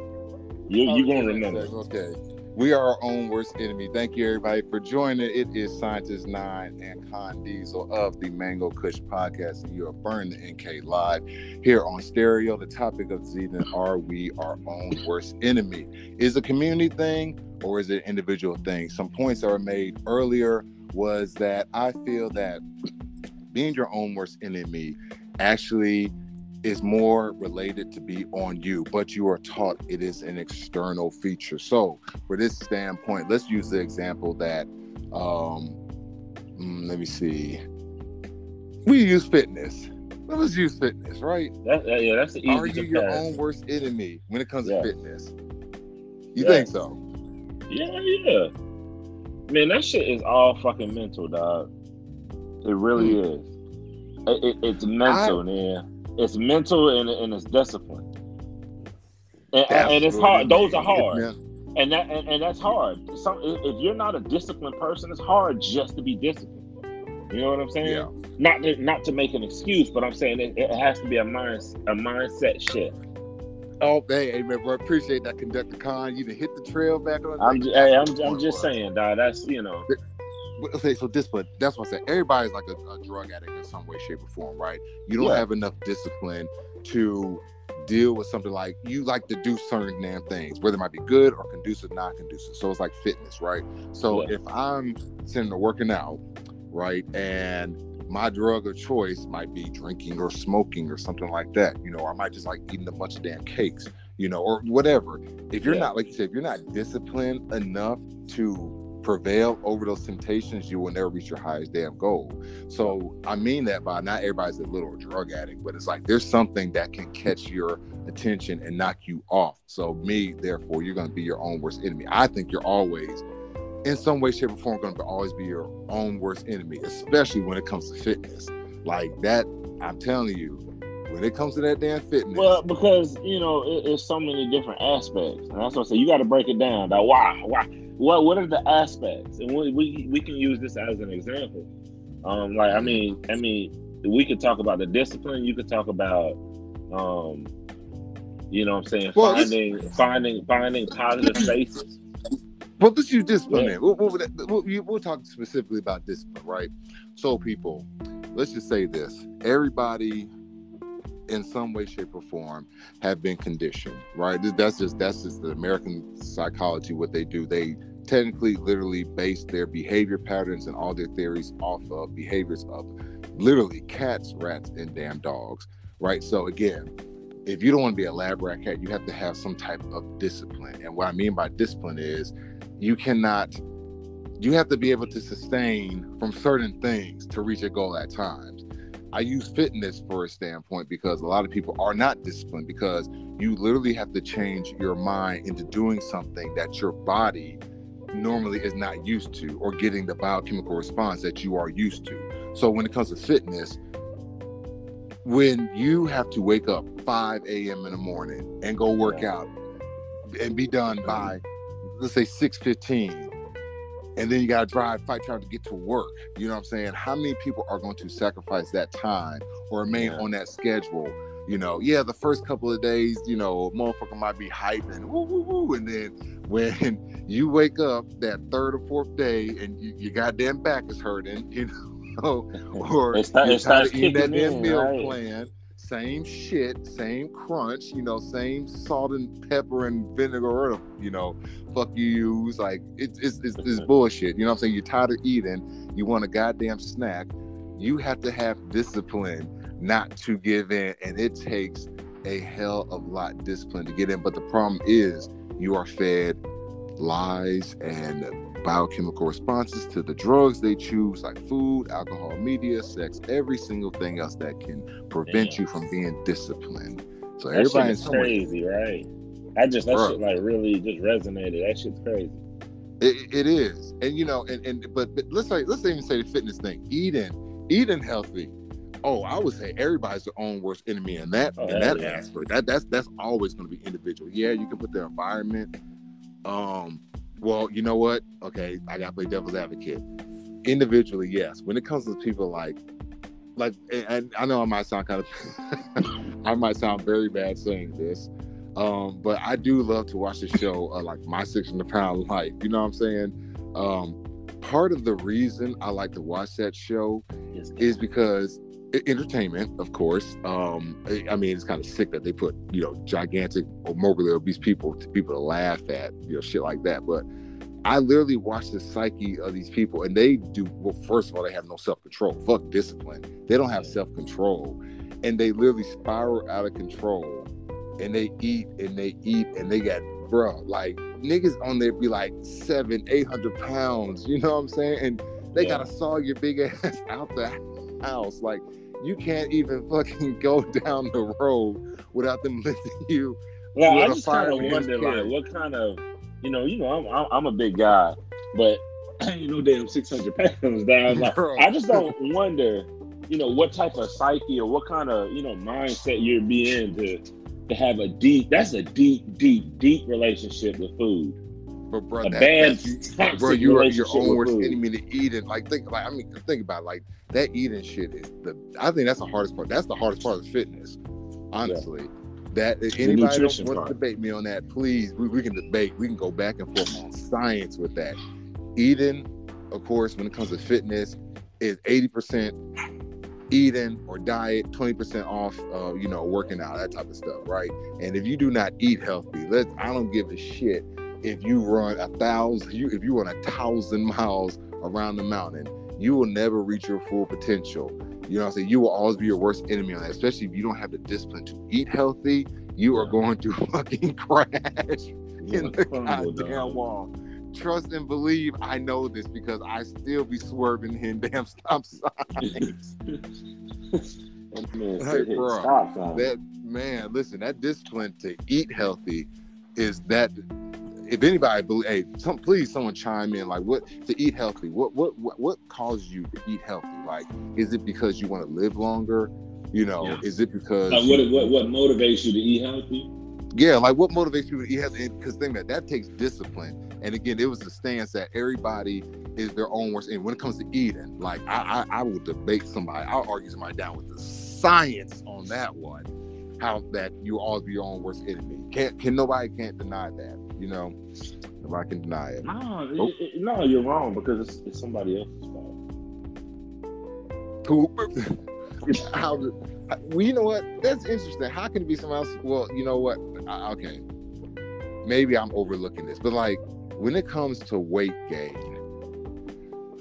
You you gonna remember? Okay. We are our own worst enemy. Thank you, everybody, for joining. It is Scientist Nine and Con Diesel of the Mango Kush podcast, and you are burning the MK live here on stereo. The topic of the evening: Are we our own worst enemy? Is a community thing or is it an individual thing? Some points that were made earlier was that I feel that being your own worst enemy actually is more related to be on you, but you are taught it is an external feature. So, for this standpoint, let's use the example that, um, mm, let me see, we use fitness. Let's use fitness, right? That, yeah, that's the easy. Are you your own worst enemy when it comes yeah. to fitness? You yeah. think so? Yeah, yeah. Man, that shit is all fucking mental, dog. It really mm. is. It, it, it's mental, I, man it's mental and, and it's discipline. And, and it's hard. Those are hard. Yeah. And that and, and, that's hard. Some, if you're not a disciplined person, it's hard just to be disciplined. You know what I'm saying? Yeah. Not to, not to make an excuse, but I'm saying it, it has to be a mind a mindset shift. Oh, hey, hey, man, bro, appreciate that, conductor con. You done hit the trail back on. I'm, hey, I'm, I'm just saying, dog. That's you know okay, so discipline. That's what I said. Everybody's like a, a, drug addict in some way, shape, or form, right? You don't yeah. have enough discipline to deal with something like you like to do certain damn things, whether it might be good or conducive, not conducive. So it's like fitness, right? So yeah. if I'm sitting there working out, right, and my drug of choice might be drinking or smoking or something like that, you know, or I might just like eating a bunch of damn cakes, you know, or whatever. If you're yeah. not, like you said, if you're not disciplined enough to prevail over those temptations, you will never reach your highest damn goal. So I mean that by not everybody's a little drug addict, but it's like there's something that can catch your attention and knock you off. So me, therefore, you're going to be your own worst enemy. I think you're always, in some way, shape, or form, going to always be your own worst enemy, especially when it comes to fitness. Like that, I'm telling you, when it comes to that damn fitness. Well, because you know it, it's so many different aspects, and that's what I say. You got to break it down. That why, why, what what are the aspects? And we we, we can use this as an example. Um, like I mean, I mean, we could talk about the discipline. You could talk about, um, you know, what I'm saying well, finding finding finding positive spaces. Well, let's use discipline. Yeah. We'll, we'll, we'll, we'll talk specifically about discipline, right? So, people, let's just say this: everybody in some way, shape, or form have been conditioned, right? That's just that's just the American psychology. What they do, they technically, literally base their behavior patterns and all their theories off of behaviors of literally cats, rats, and damn dogs, right? So again, if you don't want to be a lab rat cat, you have to have some type of discipline. And what I mean by discipline is you cannot you have to be able to sustain from certain things to reach a goal at times. I use fitness for a standpoint because a lot of people are not disciplined because you literally have to change your mind into doing something that your body normally is not used to or getting the biochemical response that you are used to. So when it comes to fitness, when you have to wake up 5 a.m. in the morning and go work out and be done by let's say 6:15 and then you got to drive, fight, trying to get to work. You know what I'm saying? How many people are going to sacrifice that time or remain yeah. on that schedule? You know, yeah, the first couple of days, you know, motherfucker might be hyping, woo, woo, woo, and then when you wake up that third or fourth day and you, your goddamn back is hurting, you know, or it's not, you're tired of eating that damn meal right. plan, same shit, same crunch, you know, same salt and pepper and vinegar, you know, fuck you use. Like it's it's, it's, it's bullshit. You know what I'm saying? You're tired of eating. You want a goddamn snack. You have to have discipline not to give in, and it takes a hell of a lot of discipline to get in. But the problem is, you are fed lies and biochemical responses to the drugs they choose, like food, alcohol, media, sex, every single thing else that can prevent Damn. you from being disciplined. So that everybody's crazy, right? I just that Bro. shit like really just resonated. That shit's crazy. It, it is, and you know, and and but, but let's say let's even say the fitness thing, eating, eating healthy. Oh, I would say everybody's their own worst enemy in that oh, in that yeah. aspect. That that's that's always going to be individual. Yeah, you can put the environment. Um, well, you know what? Okay, I got to play devil's advocate. Individually, yes. When it comes to people like, like, and I know I might sound kind of, I might sound very bad saying this, Um, but I do love to watch the show, uh, like My Six Hundred Pound Life. You know what I'm saying? Um, part of the reason I like to watch that show is because entertainment, of course. Um, I mean, it's kind of sick that they put you know gigantic or morbidly obese people to people to laugh at, you know, shit like that. But I literally watch the psyche of these people, and they do. Well, first of all, they have no self control. Fuck discipline. They don't have self control, and they literally spiral out of control. And they eat and they eat and they got bro like niggas on there be like seven, eight hundred pounds. You know what I'm saying? And they yeah. gotta saw your big ass out the house. Like you can't even fucking go down the road without them lifting you. Well, I just kind of wonder, like, what kind of, you know, you know, I'm I'm a big guy, but you know, damn, six hundred pounds down. Like, I just don't wonder, you know, what type of psyche or what kind of, you know, mindset you're being to to have a deep. That's a deep, deep, deep relationship with food. But bro, a that, bad, that, bro, you are your own worst enemy to eat it. Like think, like I mean, think about it, like that eating shit is the. I think that's the hardest part. That's the hardest part of fitness, honestly. Yeah. That if anybody don't to debate me on that, please, we, we can debate. We can go back and forth on science with that. Eating, of course, when it comes to fitness, is eighty percent eating or diet, 20% off, uh, you know, working out, that type of stuff, right? And if you do not eat healthy, let I don't give a shit if you run a thousand, you if you run a thousand miles around the mountain, you will never reach your full potential. You know what I'm saying? You will always be your worst enemy on that, especially if you don't have the discipline to eat healthy. You are going to fucking crash in the goddamn wall. Trust and believe I know this because I still be swerving in damn stop signs. hey, bro, that man, listen, that discipline to eat healthy is that if anybody believe, hey some please someone chime in like what to eat healthy what what what, what causes you to eat healthy? Like is it because you want to live longer? You know yeah. is it because like what, what what motivates you to eat healthy? Yeah like what motivates you to eat healthy? Because think that that takes discipline. And again it was the stance that everybody is their own worst and when it comes to eating like I, I i will debate somebody i'll argue somebody down with the science on that one how that you always be your own worst enemy. Can't can nobody can't deny that you know, if I can deny it. No, oh. it, it, no, you're wrong because it's, it's somebody else's fault. Who? How? Well, you know what? That's interesting. How can it be someone else? Well, you know what? I, okay, maybe I'm overlooking this, but like when it comes to weight gain,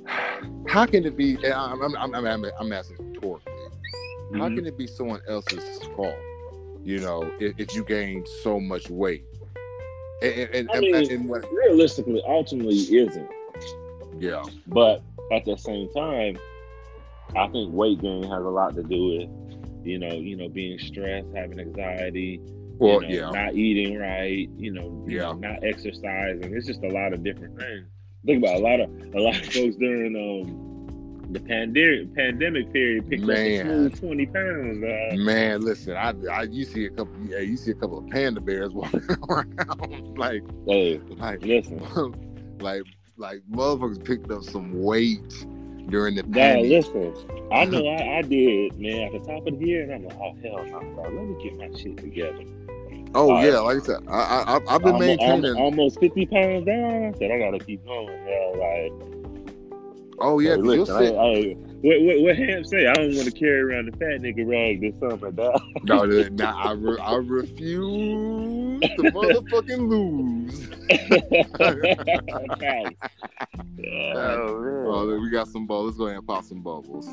how can it be? I'm, I'm, I'm, I'm, I'm asking rhetorically. Mm-hmm. How can it be someone else's fault? You know, if, if you gain so much weight, and, and, I mean, and what, realistically, ultimately isn't. Yeah. But at the same time, I think weight gain has a lot to do with, you know, you know, being stressed, having anxiety, well, you know, yeah. not eating right, you know, yeah. not exercising. It's just a lot of different things. Think about a lot of a lot of folks during um the pandemic pandemic period picked man. up a smooth twenty pounds. Uh, man, listen, I, I you see a couple, yeah, you see a couple of panda bears walking around, like, hey, like, listen, like, like motherfuckers picked up some weight during the pandemic. Yeah, listen, I know I, I did, man. At the top of the year, and I'm like, oh hell no, bro, let me get my shit together. Oh uh, yeah, like I said, I, I have been maintaining almost fifty pounds down. I said I gotta keep going. Yeah, like Oh yeah, listen, I, I, what what what Ham say? I don't want to carry around the fat nigga rag or something like that. no, nah, I re- I refuse to motherfucking lose. oh, man. oh, we got some bubbles. Let's go ahead and pop some bubbles.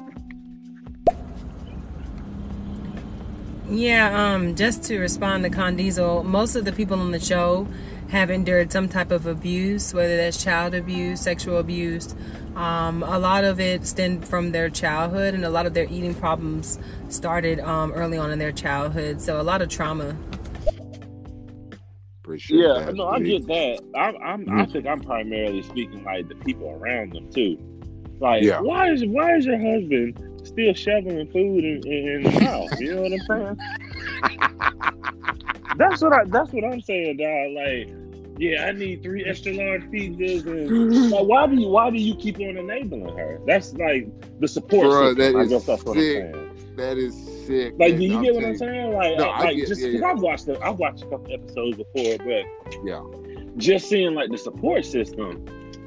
Yeah, um, just to respond to Con Diesel, most of the people on the show have endured some type of abuse, whether that's child abuse, sexual abuse. Um, a lot of it stemmed from their childhood, and a lot of their eating problems started um, early on in their childhood. So a lot of trauma. Appreciate yeah, that, no. I get that. I, I'm, mm-hmm. I think I'm primarily speaking like the people around them too. Like, yeah. why is why is your husband still shoveling food in, in, the house? You know what I'm saying? that's what I. That's what I'm saying, dog. Like, yeah, I need three extra large pizzas. And like, why do you why do you keep on enabling her? That's like the support. Bro, system. that is sick. That is sick. Like, do you get what I'm saying? Like, no, uh, like get, just yeah, yeah. I've watched the, I've watched a couple episodes before, but yeah, just seeing like the support system.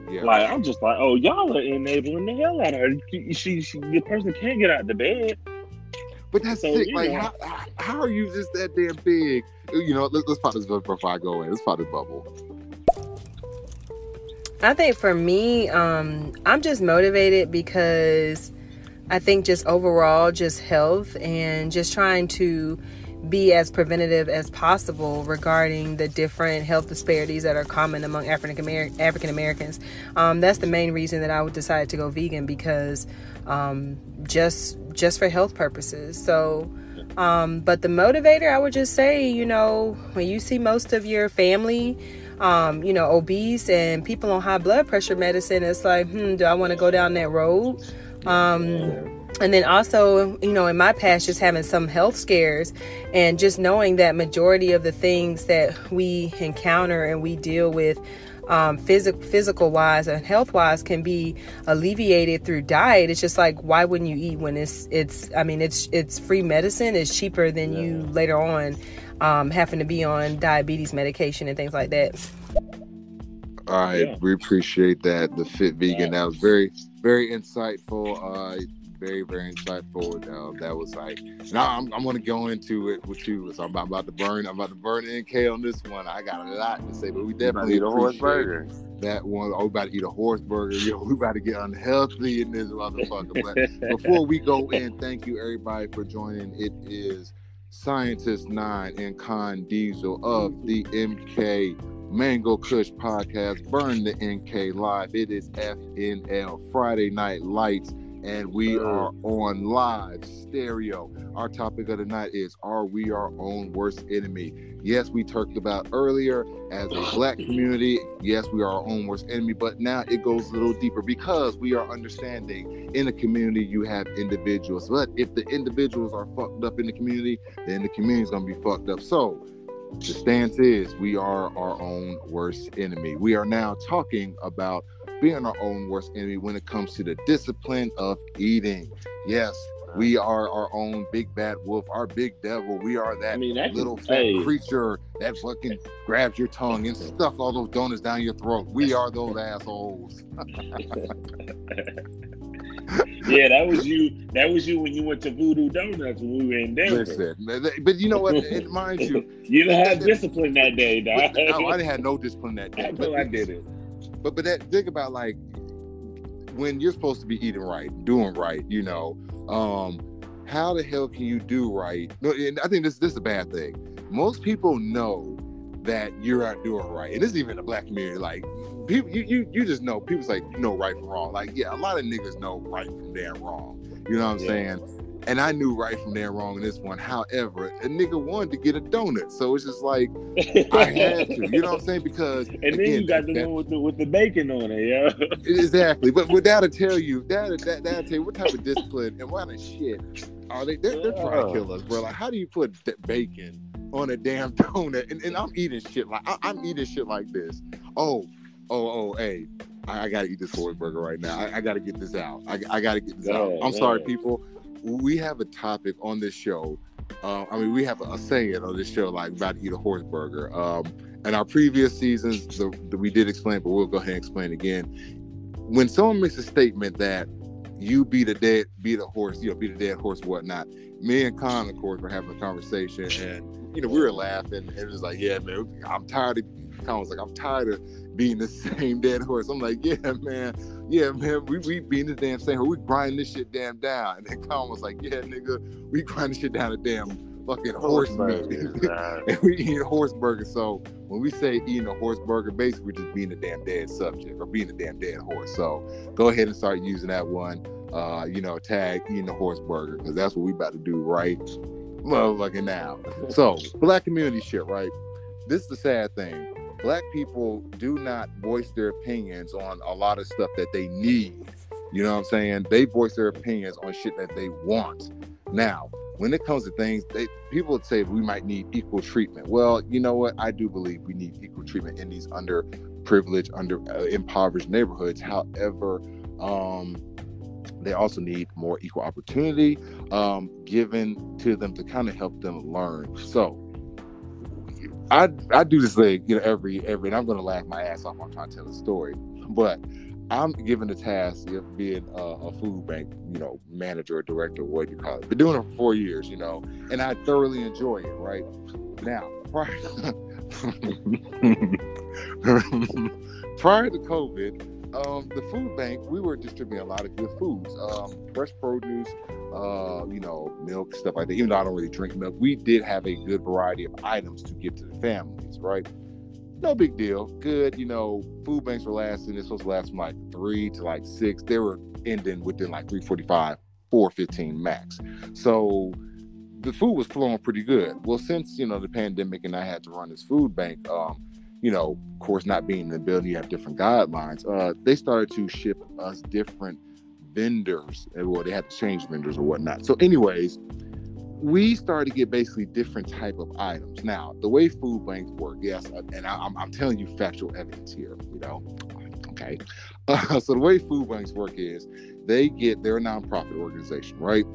Yeah. Like I'm just like, oh, y'all are enabling the hell out of her. She, she, the person can't get out the bed. But that's so, sick. Like, how, how are you just that damn big? You know, let's, let's pop this bubble before I go in. Let's pop this bubble. I think for me, um, I'm just motivated because I think just overall, just health and just trying to be as preventative as possible regarding the different health disparities that are common among African American African Americans. Um, that's the main reason that I decided to go vegan because um, just just for health purposes. So. Um, but the motivator, I would just say, you know, when you see most of your family um, you know, obese and people on high blood pressure medicine, it's like, hmm, do I want to go down that road? Um, and then also you know in my past just having some health scares and just knowing that majority of the things that we encounter and we deal with um, physical physical wise and health wise can be alleviated through diet. It's just like why wouldn't you eat when it's it's i mean it's it's free medicine. It's cheaper than yeah. you later on um, having to be on diabetes medication and things like that. All right. Yeah. we appreciate that the fit vegan. That was very very insightful. Uh very, very insightful. Uh, that was like, now I'm, I'm going to go into it with you. So I'm about to burn, I'm about to burn MK on this one. I got a lot to say, but we definitely eat a horse burger. That one, oh, we about to eat a horse burger. Yo, we about to get unhealthy in this motherfucker. But before we go in, thank you everybody for joining. It is Scientist Nine and Con Diesel of the MK Mango Kush podcast. Burn the MK live. It is FNL Friday Night Lights and we are on live stereo. Our topic of the night is Are we our own worst enemy? Yes, we talked about earlier as a black community. Yes, we are our own worst enemy, but now it goes a little deeper because we are understanding in a community you have individuals. But if the individuals are fucked up in the community, then the community is going to be fucked up. So, the stance is we are our own worst enemy. We are now talking about being our own worst enemy when it comes to the discipline of eating. Yes, we are our own big bad wolf, our big devil. We are that, I mean, little fat hey. creature that fucking grabs your tongue and stuff all those donuts down your throat. We are those assholes. yeah, that was you. That was you when you went to Voodoo Donuts when we were in Denver. Listen, but you know what? It mind you, you didn't have discipline that day, dog. No, I didn't have no discipline that day. I but I did it. But but that think about like when you're supposed to be eating right, doing right, you know, um, how the hell can you do right? No, and I think this this is a bad thing. Most people know that you're not doing right, and this is even the black community. Like people, you you you just know people's like you know right from wrong. Like yeah, a lot of niggas know right from damn wrong. You know what I'm yeah. saying? And I knew right from there wrong in this one. However, a nigga wanted to get a donut, so it's just like I had to. You know what I'm saying? Because and again, then you got the that, one with the with the bacon on it, yeah. exactly. But but that'll tell you that that that'll tell you what type of discipline and what of shit are they? They're, they're trying to kill us, bro. Like, how do you put bacon on a damn donut? And, and I'm eating shit like I, am eating shit like this. Oh, oh, oh, hey. I, I gotta eat this horse burger right now. I, I gotta get this out. I, I gotta get this out. I'm sorry, people we have a topic on this show. Uh, I mean, we have a, a, saying on this show like about to eat a horse burger. Um, in our previous seasons, the, the, we did explain, but we'll go ahead and explain again. When someone makes a statement that you beat a dead, beat a horse, you know, beat a dead horse, whatnot. Me and Con, of course, were having a conversation, and you know, we were laughing, and it was like, yeah, man, I'm tired of. Con was like, I'm tired of being the same dead horse. I'm like, yeah, man, yeah, man, we we being this damn same, horse. we grind this shit damn down. And then Colin was like, yeah, nigga, we grind this shit down a damn fucking horse, horse meat. and we eat a horse burger. So when we say eating a horse burger, basically we're just being a damn dead subject or being a damn dead horse. So go ahead and start using that one. Uh, you know, tag eating a horse burger because that's what we about to do right motherfucking now. So black community shit, right? This is the sad thing black people do not voice their opinions on a lot of stuff that they need. You know what I'm saying? They voice their opinions on shit that they want. Now, when it comes to things, they people would say we might need equal treatment. Well, you know what? I do believe we need equal treatment in these underprivileged, under uh, impoverished neighborhoods. However, um, They also need more equal opportunity um, given to them to kind of help them learn. So I I do this thing, you know, every every, and I'm gonna laugh my ass off. I'm trying to tell a story, but I'm given the task of being a, a, food bank, you know, manager or director, what you call it. Been doing it for four years, you know, and I thoroughly enjoy it. Right now, prior prior to COVID, um, the food bank, we were distributing a lot of good foods, um, fresh produce, uh, you know, milk, stuff like that. Even though I don't really drink milk, we did have a good variety of items to give to the families, right? No big deal. Good, you know, food banks were lasting. This was last from like three to like six. They were ending within like 345, 415 max. So the food was flowing pretty good. Well, since, you know, the pandemic and I had to run this food bank, um, you know, of course, not being in the building, you have different guidelines. Uh, they started to ship us different vendors, well, they had to change vendors or whatnot. So, anyways, we started to get basically different type of items. Now, the way food banks work, yes, and I, am telling you factual evidence here. You know, okay. Uh, so the way food banks work is they get their nonprofit organization, right?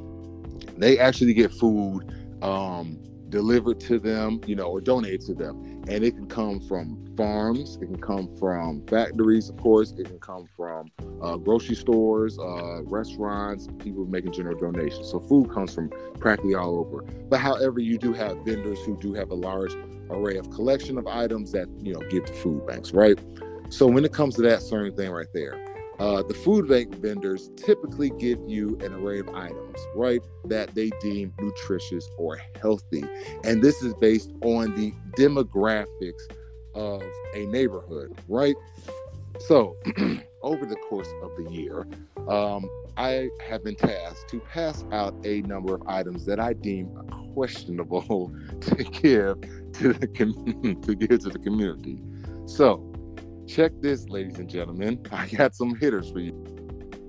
They actually get food um, delivered to them, you know, or donated to them and it can come from farms it can come from factories of course it can come from uh, grocery stores uh, restaurants people making general donations. So food comes from practically all over. But however you do have vendors who do have a large array of collection of items that you know give to food banks right? So when it comes to that certain thing right there uh, the food bank vendors typically give you an array of items, right, that they deem nutritious or healthy. And this is based on the demographics of a neighborhood, right? So, over the course of the year, um, I have been tasked to pass out a number of items that I deem questionable to give to the com- to give to the community. So, Check this, ladies and gentlemen. I got some hitters for you.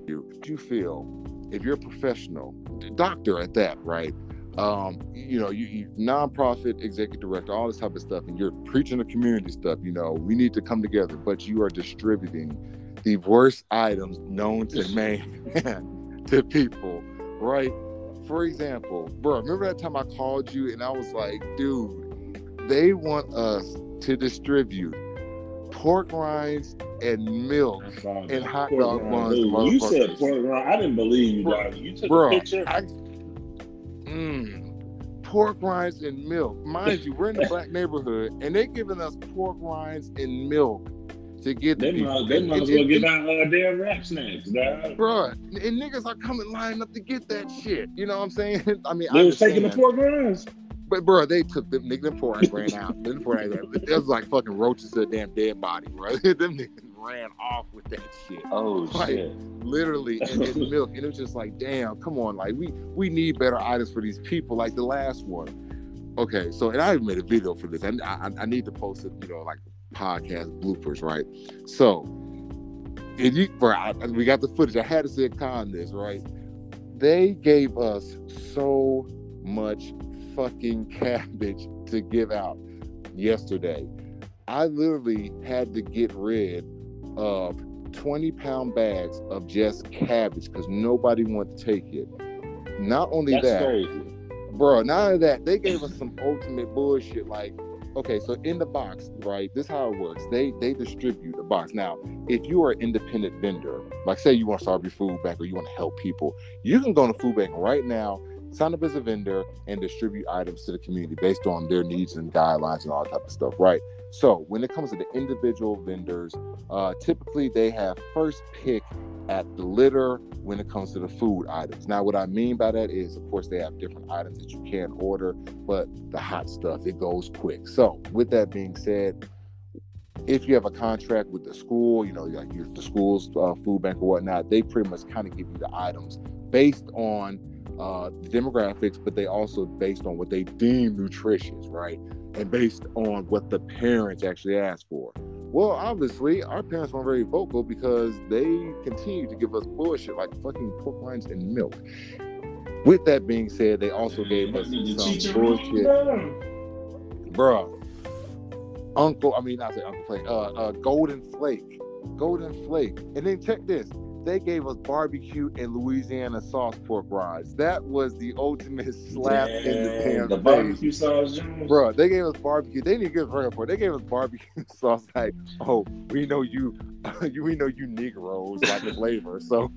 Do you feel if you're a professional, doctor at that, right? Um, you know, you, you nonprofit executive director, all this type of stuff, and you're preaching the community stuff. You know, we need to come together, but you are distributing the worst items known to man to people, right? For example, bro, remember that time I called you and I was like, dude, they want us to distribute pork rinds and milk and hot pork dog buns. You said pork rind. I didn't believe you, bro. You took bro, a picture. I, mm, pork rinds and milk. Mind you, we're in the black neighborhood, and they're giving us pork rinds and milk to get they the might, they might as well get out uh, damn rap snacks, dog. Bro, and niggas are coming lining up to get that shit. You know what I'm saying? I mean, they I was taking the pork rinds. But bro, they took them niggas them four ran out. them four it was like fucking roaches to a damn dead body, bro. them niggas ran off with that shit. Oh like, shit. Literally and, and milk. And it was just like, damn, come on, like we we need better items for these people, like the last one. Okay, so and I made a video for this. I, I, I need to post it, you know, like podcast bloopers, right? So, and you, bro, I, we got the footage. I had to say a con this, right? They gave us so much fucking cabbage to give out yesterday. I literally had to get rid of 20 pound bags of just cabbage because nobody wanted to take it. Not only That's that, crazy. bro, not only that, they gave us some ultimate bullshit. Like, okay, so in the box, right? This is how it works. They they distribute the box. Now, if you are an independent vendor, like say you want to start your food bank or you want to help people, you can go to food bank right now sign up as a vendor and distribute items to the community based on their needs and guidelines and all that type of stuff, right? So when it comes to the individual vendors, uh, typically they have first pick at the litter when it comes to the food items. Now, what I mean by that is, of course, they have different items that you can order, but the hot stuff it goes quick. So, with that being said, if you have a contract with the school, you know, like the school's uh, food bank or whatnot, they pretty much kind of give you the items based on uh, the demographics, but they also based on what they deem nutritious, right? And based on what the parents actually asked for. Well, obviously, our parents weren't very vocal because they continue to give us bullshit like fucking pork rinds and milk. With that being said, they also gave us some bullshit. Bruh. Uncle, I mean, not say Uncle Flake, uh, uh, Golden Flake. Golden Flake. And then check this they gave us barbecue and Louisiana sauce pork rinds. That was the ultimate slap damn, in the damn The face. barbecue sauce, bro. They gave us barbecue. They didn't give us regular They gave us barbecue sauce. Like, oh, we know you, we know you Negroes like the flavor, so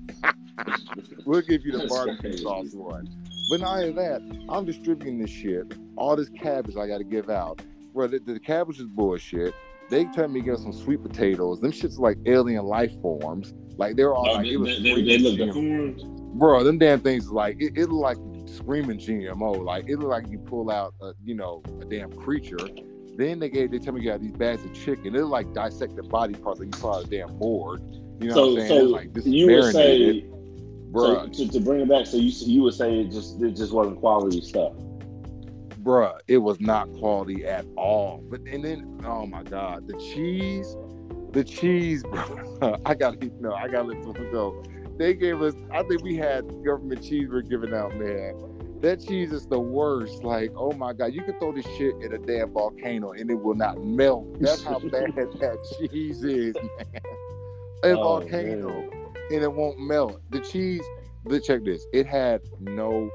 we'll give you the barbecue sauce one. But not only that, I'm distributing this shit. All this cabbage I got to give out. Bro, the, the cabbage is bullshit. They tell me to get some sweet potatoes. Them shits like alien life forms. Like they're all oh, like they, it they, they look deformed. Bro, them damn things like it, it look like screaming GMO. Like it look like you pull out a you know a damn creature. Then they gave they tell me you got these bags of chicken. It like dissected body parts like you saw a damn board. You know so, what I'm saying? So like this you would say, bro. So, to, to bring it back, so you you would say it just it just wasn't quality stuff bruh, it was not quality at all. But and then, oh my god, the cheese, the cheese, bro. I gotta you know, I gotta let them go. They gave us, I think we had government cheese we're giving out, man. That cheese is the worst. Like, oh my god, you can throw this shit in a damn volcano and it will not melt. That's how bad that cheese is, man. A oh, volcano man. and it won't melt. The cheese, let's check this. It had no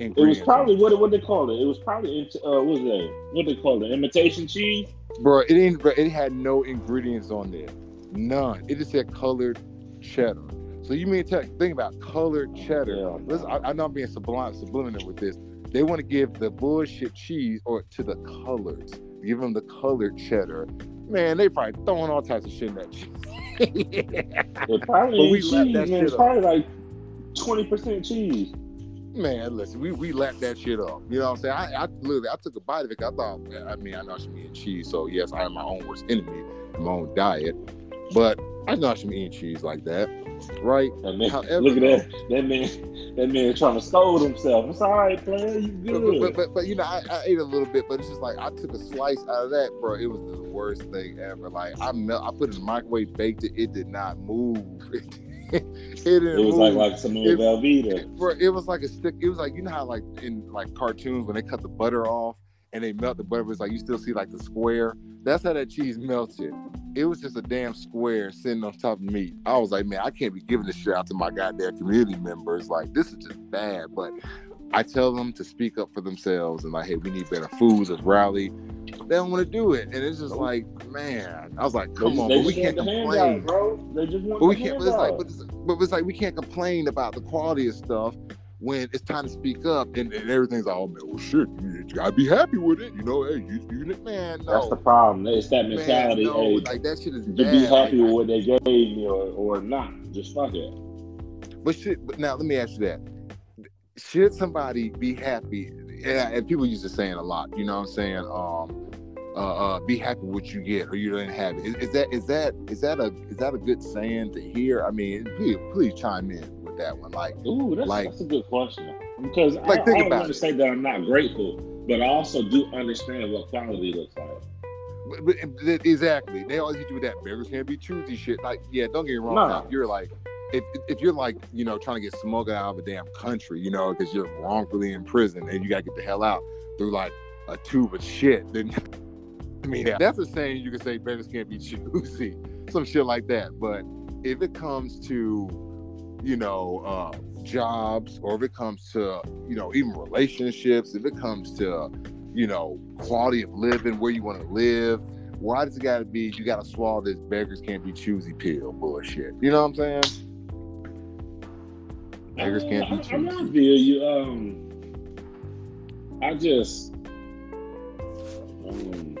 it was probably what what they call it. It was probably uh, what was that? What they call it? Imitation cheese. Bro, it ain't. Bro, it had no ingredients on there, none. It just said colored cheddar. So you mean tell, think about colored cheddar? Yeah, Listen, I, I know I'm being sublime, subliminal with this. They want to give the bullshit cheese or to the colors. Give them the colored cheddar. Man, they probably throwing all types of shit in that cheese. it probably cheese, man. It's probably like twenty percent cheese man, listen, we, we lapped that shit up. You know what I'm saying? I, I literally I took a bite of it. I thought, I mean, I know I should be eating cheese, so yes, I am my own worst enemy my own diet. But I know I should be eating cheese like that, right? Man, However, look at that that man, that man trying to scold himself. It's all right, player, you good. But, but, but, but you know, I, I, ate a little bit, but it's just like I took a slice out of that, bro. It was the worst thing ever. Like I melt, I put it in the microwave, baked it. It did not move. it, was like like some old Velveeta. It, it was like a stick. It was like you know how like in like cartoons when they cut the butter off and they melt the butter, it's like you still see like the square. That's how that cheese melted. It was just a damn square sitting on top of meat. I was like, man, I can't be giving this shit out to my goddamn community members. Like, this is just bad. But I tell them to speak up for themselves and like, hey, we need better foods as rally. They don't want to do it, and it's just like, man. I was like, come they, on, they but we can't complain, out, bro. They just want. But we can't. But it's, like, but it's, but it's like we can't complain about the quality of stuff when it's time to speak up and, and everything's all, oh, well, shit, you, you, gotta be happy with it. You know, hey, you, you man, no. That's the problem. It's that mentality. Man, no, hey, like that shit is to bad. be happy like, with what they gave me or, or not. Just fuck it. But shit, but now let me ask you that. Should somebody be happy? And, and people used to saying a lot, you know what I'm saying? Um, uh, uh, be happy with what you get or you don't have it. Is, is, that is that is that a is that a good saying to hear? I mean, please please chime in with that one. Like, ooh, that's, like, that's a good question because like, I, think I don't want to say that I'm not grateful, but I also do understand what quality looks like. But, but, exactly, they always do that. Beggars can't be choosy shit. Like, yeah, don't get me wrong. No. You're like, if if you're like, you know, trying to get smuggled out of a damn country, you know, because you're wrongfully in prison and you gotta get the hell out through like a tube of shit, then I mean, that's a saying you can say beggars can't be choosy, some shit like that. But if it comes to, you know, uh, jobs, or if it comes to, you know, even relationships, if it comes to, you know, quality of living, where you want to live, why does it got to be you got to swallow this beggars can't be choosy pill bullshit? You know what I'm saying? Beggars can't be. I, I feel you. Um, I just. Um,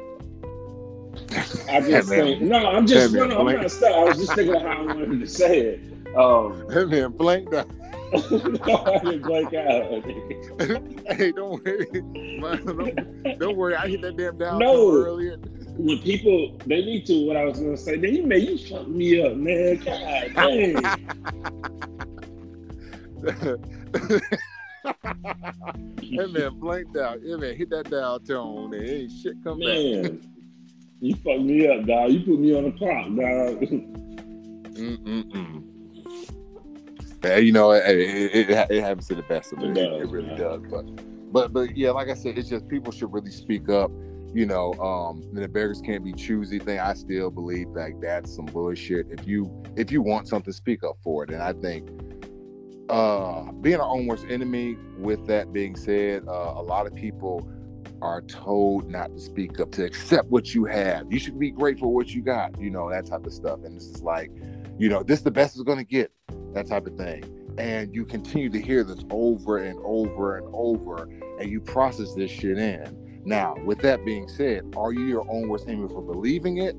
I just think no, I'm just no, no, I'm not stuck. I was just thinking of how I wanted to say it. Um, that man blanked out. no, I didn't blank out. hey, don't worry, don't, don't, worry. I hit that damn down no. earlier. When people they need to, what I was gonna say, then you man, you fuck me up, man. God dang. That man blanked out. Yeah, man, hit that down tone and ain't shit come man. back. You fucked me up, dog. You put me on the clock, dog. Mm-mm-mm. Yeah, you know, it, it, it, it, happens to the best of it. It, it really does. But, but, but yeah, like I said, it's just people should really speak up you know, um, the beggars can't be choosy thing. I still believe like that's some bullshit. If you if you want something, speak up for it. And I think uh, being our own worst enemy. With that being said, uh, a lot of people are told not to speak up, to accept what you have. You should be grateful for what you got. You know that type of stuff. And this is like, you know, this is the best is going to get. That type of thing. And you continue to hear this over and over and over, and you process this shit in now, with that being said, are you your own worst enemy for believing it?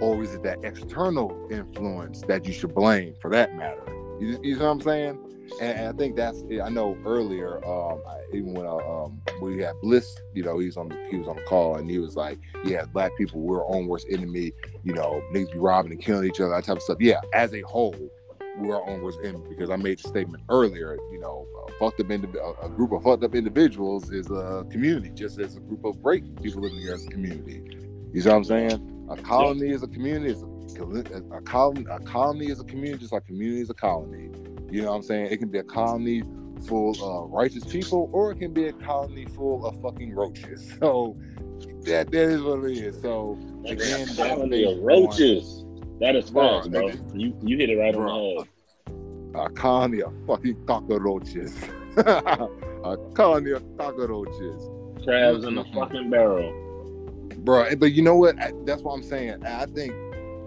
Or is it that external influence that you should blame for that matter? You, you know what I'm saying? And, and, I think that's I know earlier, um, I, even when uh, um, we had Bliss, you know, he's on the, he was on the call and he was like, "Yeah, black people, we're our own worst enemy. You know, niggas be robbing and killing each other, that type of stuff." Yeah, as a whole, we're our own worst enemy because I made the statement earlier. You know, fucked up indiv- a group of fucked up individuals is a community, just as a group of great people living here as a community. You see what I'm saying? A colony is a community. Is a, a colony. A colony is a community, just like community is a colony. You know what I'm saying? It can be a colony full of righteous people, or it can be a colony full of fucking roaches. So that that is what it is. So again, colony of roaches. That is facts, bro. You you hit it right bro. on the head a colony of fucking cockroaches. a colony of cockroaches. Crabs in a fucking barrel. Bro, but you know what? That's what I'm saying. I think,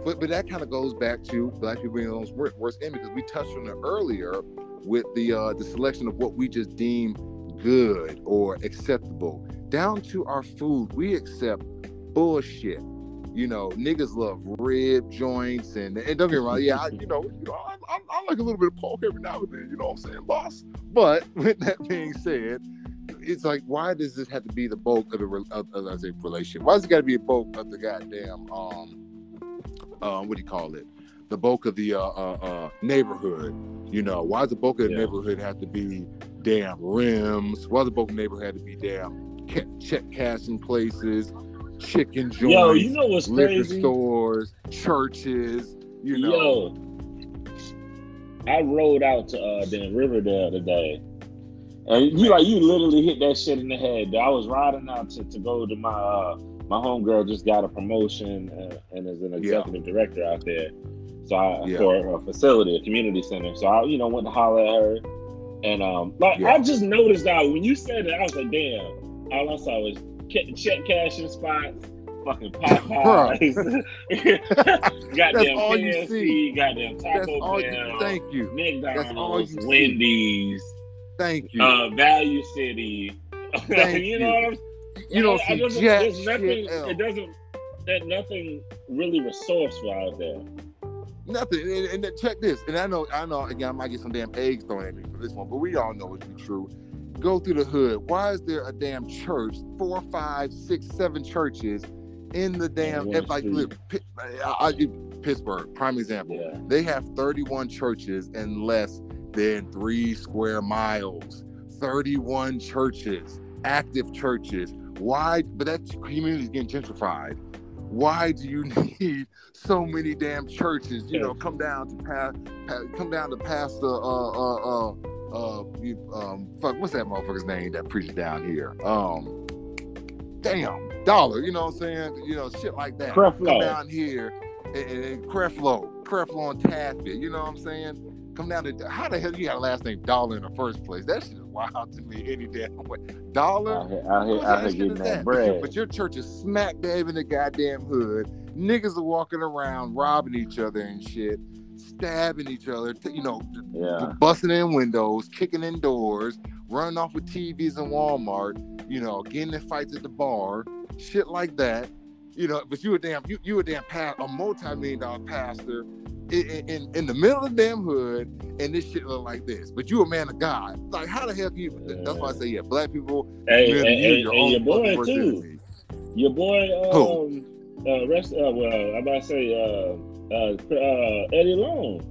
but, but that kind of goes back to black people being those worst enemy because we touched on it earlier with the uh, the selection of what we just deem good or acceptable. Down to our food, we accept bullshit you know, niggas love rib joints and and don't get me wrong, yeah, I, you know, you know, I, I, I, like a little bit of pork every now and then, you know what I'm saying, boss. But with that being said, it's like, why does this have to be the bulk of the of, of, of the relationship? Why does it got to be a bulk of the goddamn um, um, what do you call it? The bulk of the uh, uh, uh, neighborhood. You know, why does the bulk of the yeah. neighborhood have to be damn rims? Why does the bulk of the neighborhood have to be damn check cashing places? chicken joints, yo, you know what's liquor crazy? stores, churches. You know, yo, I rode out to uh, Dan Riverdale today, and you like you literally hit that shit in the head. I was riding out to, to go to my uh, my homegirl just got a promotion and, and is an executive yeah. director out there. So I, yeah. for a facility, a community center. So I, you know, went to holler at her, and um, like yeah. I just noticed that when you said it, I was like, damn. All I saw was check cashing spots, fucking Popeyes, goddamn KFC, goddamn Taco Bell, you, thank you, McDonald's, Wendy's, thank you, uh, Value City. Thank you, you know what I'm you don't see jack nothing. It doesn't. That nothing really resourceful out there. Nothing. And, and, check this. And I know, I know. Again, I might get some damn eggs thrown at me for this one, but we all know it's true go through the hood. Why is there a damn church, four, five, six, seven churches in the damn if like look, I, I, Pittsburgh, prime example. Yeah. They have 31 churches in less than three square miles. 31 churches, active churches. Why? But that community is getting gentrified. Why do you need so many damn churches? You know, come down to pass, come down to Pastor uh, uh, uh, uh, um, fuck, what's that motherfucker's name that preaches down here? Um, damn, dollar. You know what I'm saying? You know, shit like that. Creflo. Come down here and, and Creflo, Creflo and Taffi. You know what I'm saying? Come down to how the hell you got a last name Dollar in the first place? That shit is wild to me any damn way. Dollar, out here, out here, out getting that, bread. But your church is smack dab in the goddamn hood. Niggas are walking around robbing each other and shit stabbing each other, you know, yeah. busting in windows, kicking in doors, running off with TVs in Walmart, you know, getting in fights at the bar, shit like that. You know, but you a damn you you a damn past a multi-million dollar pastor in, in, in the middle of the damn hood, and this shit look like this. But you a man of God. Like how the hell you? Yeah. That's why I say yeah, black people. Hey, really, hey, your, hey, your boy too. Your boy, um, Who? uh, rest. Uh, well, I'm about to say. Uh, uh, uh, Eddie Long.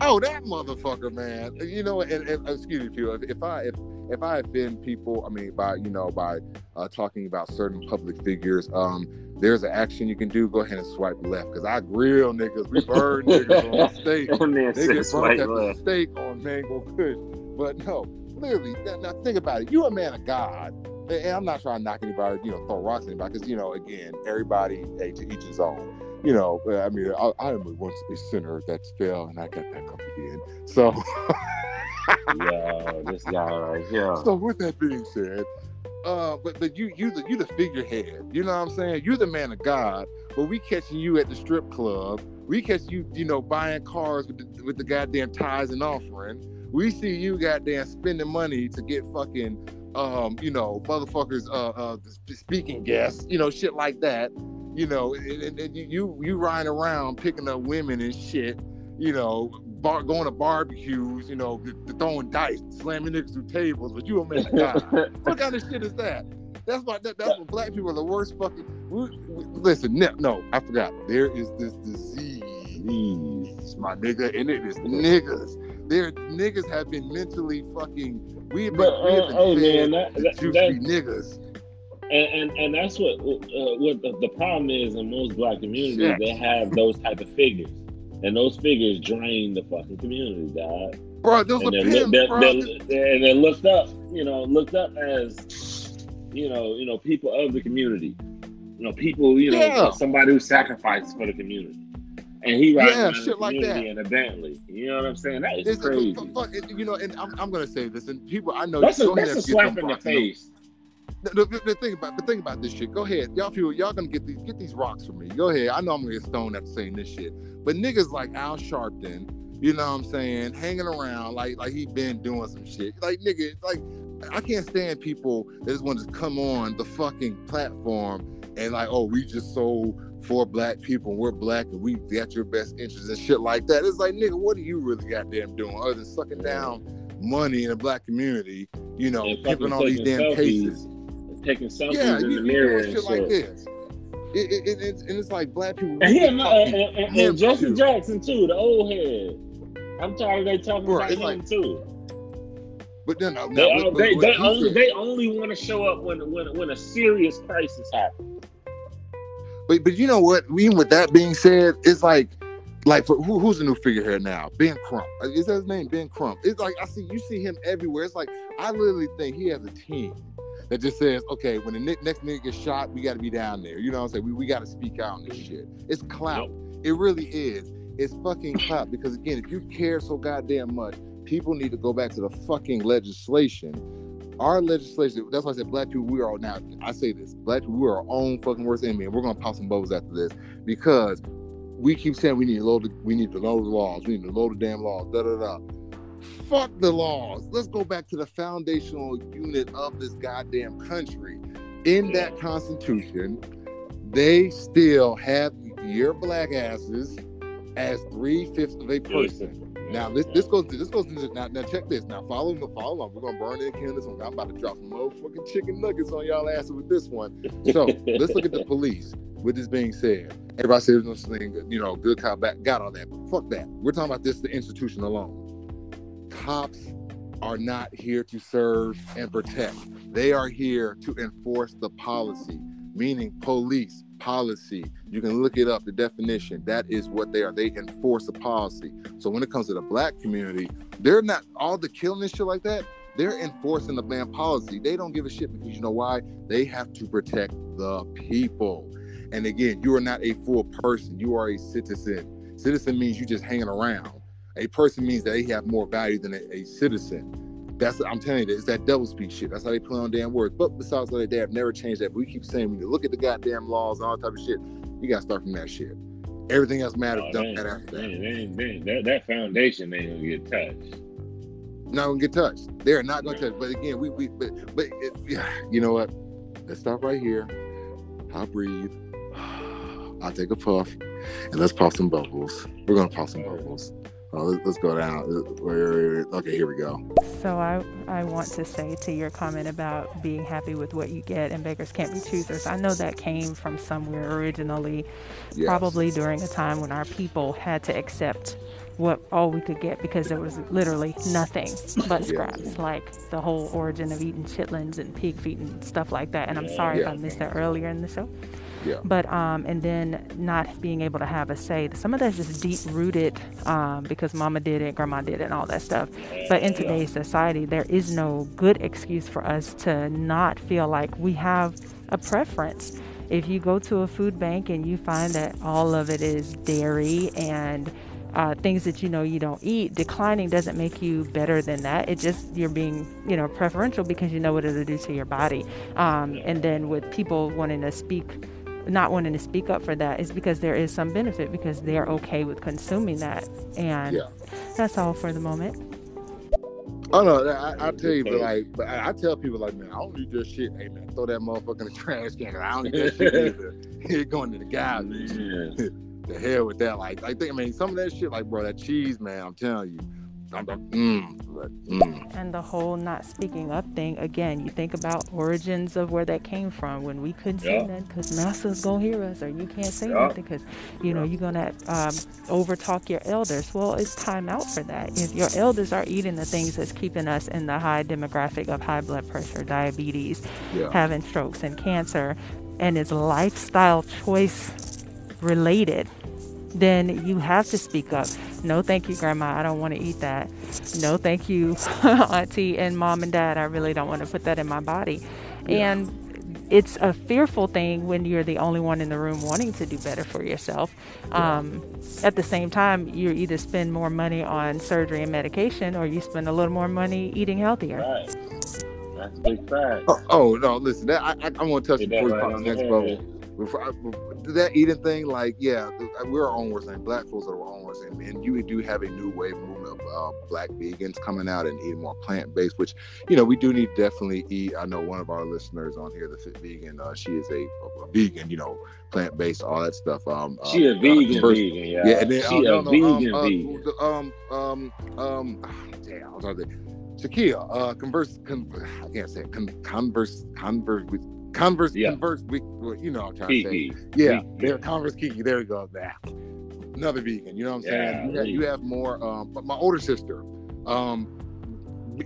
Oh, that motherfucker, man! You know, and, and excuse me, if, if I if if I offend people, I mean by you know by uh, talking about certain public figures, um, there's an action you can do. Go ahead and swipe left because I grill niggas, we burn niggas on steak. niggas burn at the steak on mango kush. But no, clearly, now think about it. You a man of God and I'm not trying to knock anybody, you know, throw rocks at anybody, because you know, again, everybody, hey, to each his own. You know, I mean, I, I am once a sinner that's fell, and I got back up again. So, yeah, this guy right here. So, with that being said, uh, but but you you the you the figurehead. You know what I'm saying? You're the man of God. But we catching you at the strip club. We catch you, you know, buying cars with the, with the goddamn ties and offering. We see you goddamn spending money to get fucking, um, you know, motherfuckers, uh, uh, speaking guests, you know, shit like that. You know, and, and you you riding around picking up women and shit. You know, bar, going to barbecues, you know, throwing dice, slamming niggas through tables, but you a man of God. what kind of shit is that? That's why that, that's what black people are the worst fucking. We, we, listen, no, no, I forgot. There is this disease, my nigga, and it is niggas. There, niggas have been mentally fucking. We have been, but, we have been uh, hey, man, that, that, juicy niggas. And, and, and that's what uh, what the, the, problem is in most black communities. They have those type of figures and those figures drain the fucking community, dog. Bro, those and are pimps, they're, bro. They're, and they're looked up, you know, looked up as, you know, you know, people of the community. You know, people, you know, yeah. somebody who sacrifices for the community. And he rides yeah, shit like that. in a Bentley. You know what I'm saying? That is it's, crazy. Fuck, you know, and I'm, I'm gonna say this, and people I know that's a, that's a slap in the face. The, the, the, thing about the thing about this shit. Go ahead, y'all feel y'all gonna get these get these rocks from me. Go ahead. I know I'm gonna get stoned after saying this shit, but niggas like Al Sharpton, you know what I'm saying, hanging around like like he been doing some shit. Like nigga, like I can't stand people that just want to come on the fucking platform and like, oh, we just sold for black people and we're black and we got your best interests and shit like that. It's like, nigga, what are you really goddamn doing other than sucking down money in the black community? You know, pimping all these damn selfies. cases taking selfies yeah, in the mirror and shit, like this. It, it, it, and it's like black people. And, he, uh, and, and, and, and Jesse too. Jackson too, the old head. I'm tired of they talking Bro, about him like, too. But then no, they, they, they only said, they only want to show up when when when a serious crisis happens. But but you know what? Even with that being said, it's like like for who, who's the new figurehead now? Ben Crump. Is that his name? Ben Crump. It's like I see you see him everywhere. It's like I literally think he has a team that just says, okay, when the next nigga gets shot, we got to be down there. You know what I'm saying? We, we got to speak out on this shit. It's clout. It really is. It's fucking clout because again, if you care so goddamn much, people need to go back to the fucking legislation. Our legislation, that's why I said black people, we are now, I say this, black people, we are our own fucking worst enemy. And we're gonna pop some bubbles after this because we keep saying we need to load the, we need to load the laws, we need to load the damn laws, da da da fuck the laws. Let's go back to the foundational unit of this goddamn country. In that constitution, they still have your black asses as three fifths of a person. Now this this goes to, this goes to now now check this. Now follow the follow along we're gonna burn in candles I'm about to drop some motherfucking chicken nuggets on y'all asses with this one. So let's look at the police. With this being said everybody says no thing you know good cop back got all that. Fuck that. We're talking about this the institution alone cops are not here to serve and protect. They are here to enforce the policy, meaning police policy. You can look it up, the definition. That is what they are. They enforce a policy. So when it comes to the black community, they're not all the killing and shit like that. They're enforcing the ban policy. They don't give a shit because you know why? They have to protect the people. And again, you are not a full person. You are a citizen. Citizen means you just hanging around a person means that they have more value than a, a citizen. That's I'm telling you, it's that double speak shit. That's how they play on damn words. But besides that, they have never changed that. But we keep saying when you look at the goddamn laws and all type of shit, you gotta start from that shit. Everything else matters. Oh, that, after that. that. that foundation ain't gonna get touched. Not gonna get touched. They're not gonna touch. But again, we we but but it, you know what? Let's stop right here. I'll breathe. I'll take a puff, and let's pop some bubbles. We're gonna pop some bubbles. Oh, let's go down. Okay, here we go. So I, I want to say to your comment about being happy with what you get and beggars can't be choosers. I know that came from somewhere originally, yes. probably during a time when our people had to accept what all we could get because there was literally nothing but scraps, like the whole origin of eating chitlins and pig feet and stuff like that. And I'm sorry yeah. if I missed that earlier in the show. Yeah. But um, and then not being able to have a say. Some of that's just deep rooted um, because mama did it, grandma did it, and all that stuff. But in today's society, there is no good excuse for us to not feel like we have a preference. If you go to a food bank and you find that all of it is dairy and uh, things that you know you don't eat, declining doesn't make you better than that. It just you're being you know preferential because you know what it'll do to your body. Um, and then with people wanting to speak, not wanting to speak up for that is because there is some benefit because they're okay with consuming that. And yeah. that's all for the moment. Oh no, I, I tell you, but like, but I, I, tell people like, man, I don't need this shit. Hey man, throw that motherfucker in the trash can. I don't need that shit either. It going to the guys. Yeah the hell with that. Like, I think, I mean, some of that shit, like, bro, that cheese, man, I'm telling you. I'm, mm, mm. And the whole not speaking up thing, again, you think about origins of where that came from when we couldn't yeah. say nothing because master's gonna hear us or you can't say yeah. nothing because, you know, you're gonna um, overtalk your elders. Well, it's time out for that. If your elders are eating the things that's keeping us in the high demographic of high blood pressure, diabetes, yeah. having strokes and cancer, and it's lifestyle choice related, then you have to speak up. No, thank you, Grandma. I don't want to eat that. No, thank you, Auntie and Mom and Dad. I really don't want to put that in my body. Yeah. And it's a fearful thing when you're the only one in the room wanting to do better for yourself. Um, at the same time, you either spend more money on surgery and medication or you spend a little more money eating healthier. Right. That's big fact. Oh, oh no, listen, that, I, I, I want to touch before we right next level before, that eating thing, like, yeah, we're our own worst enemy. Black folks are our own worst enemy. And you do have a new wave movement of uh, black vegans coming out and eating more plant based, which, you know, we do need to definitely eat. I know one of our listeners on here, the Fit Vegan, uh, she is a, a, vegan, you know, plant based, all that stuff. Um, she uh, a vegan, first, vegan, yeah. Yeah, and then, she uh, a no, vegan, um, vegan. Um, um, um, damn, I was. Shakia, uh, converse, con- I can't say it, con- converse, converse with Converse, yeah. Converse, we, you know, I'm trying Kiki. to say, yeah, they're Converse Kiki. There you go. That another vegan. You know what I'm saying? Yeah, you, have, you, have, more. Um, but my older sister, um,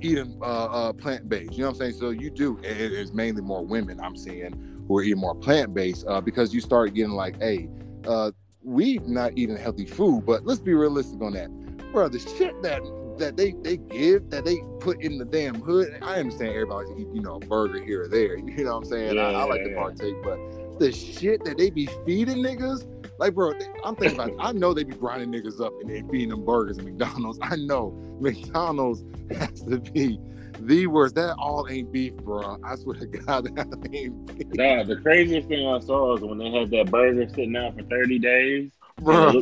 eating uh, uh, plant based. You know what I'm saying? So you do. It, it's mainly more women I'm seeing who are eating more plant based uh, because you start getting like, hey, uh, we not eating healthy food, but let's be realistic on that, bro. The shit that that they they give that they put in the damn hood. I understand everybody eat, you know, a burger here or there. You know what I'm saying? Yeah, I, I, like yeah. to partake, but the shit that they be feeding niggas, like bro, I'm thinking about. I know they be grinding niggas up and they feeding them burgers at McDonald's. I know McDonald's has to be the worst. That all ain't beef, bro. I swear to God, that ain't beef. Nah, the craziest thing I saw is when they had that burger sitting out for 30 days. Bro.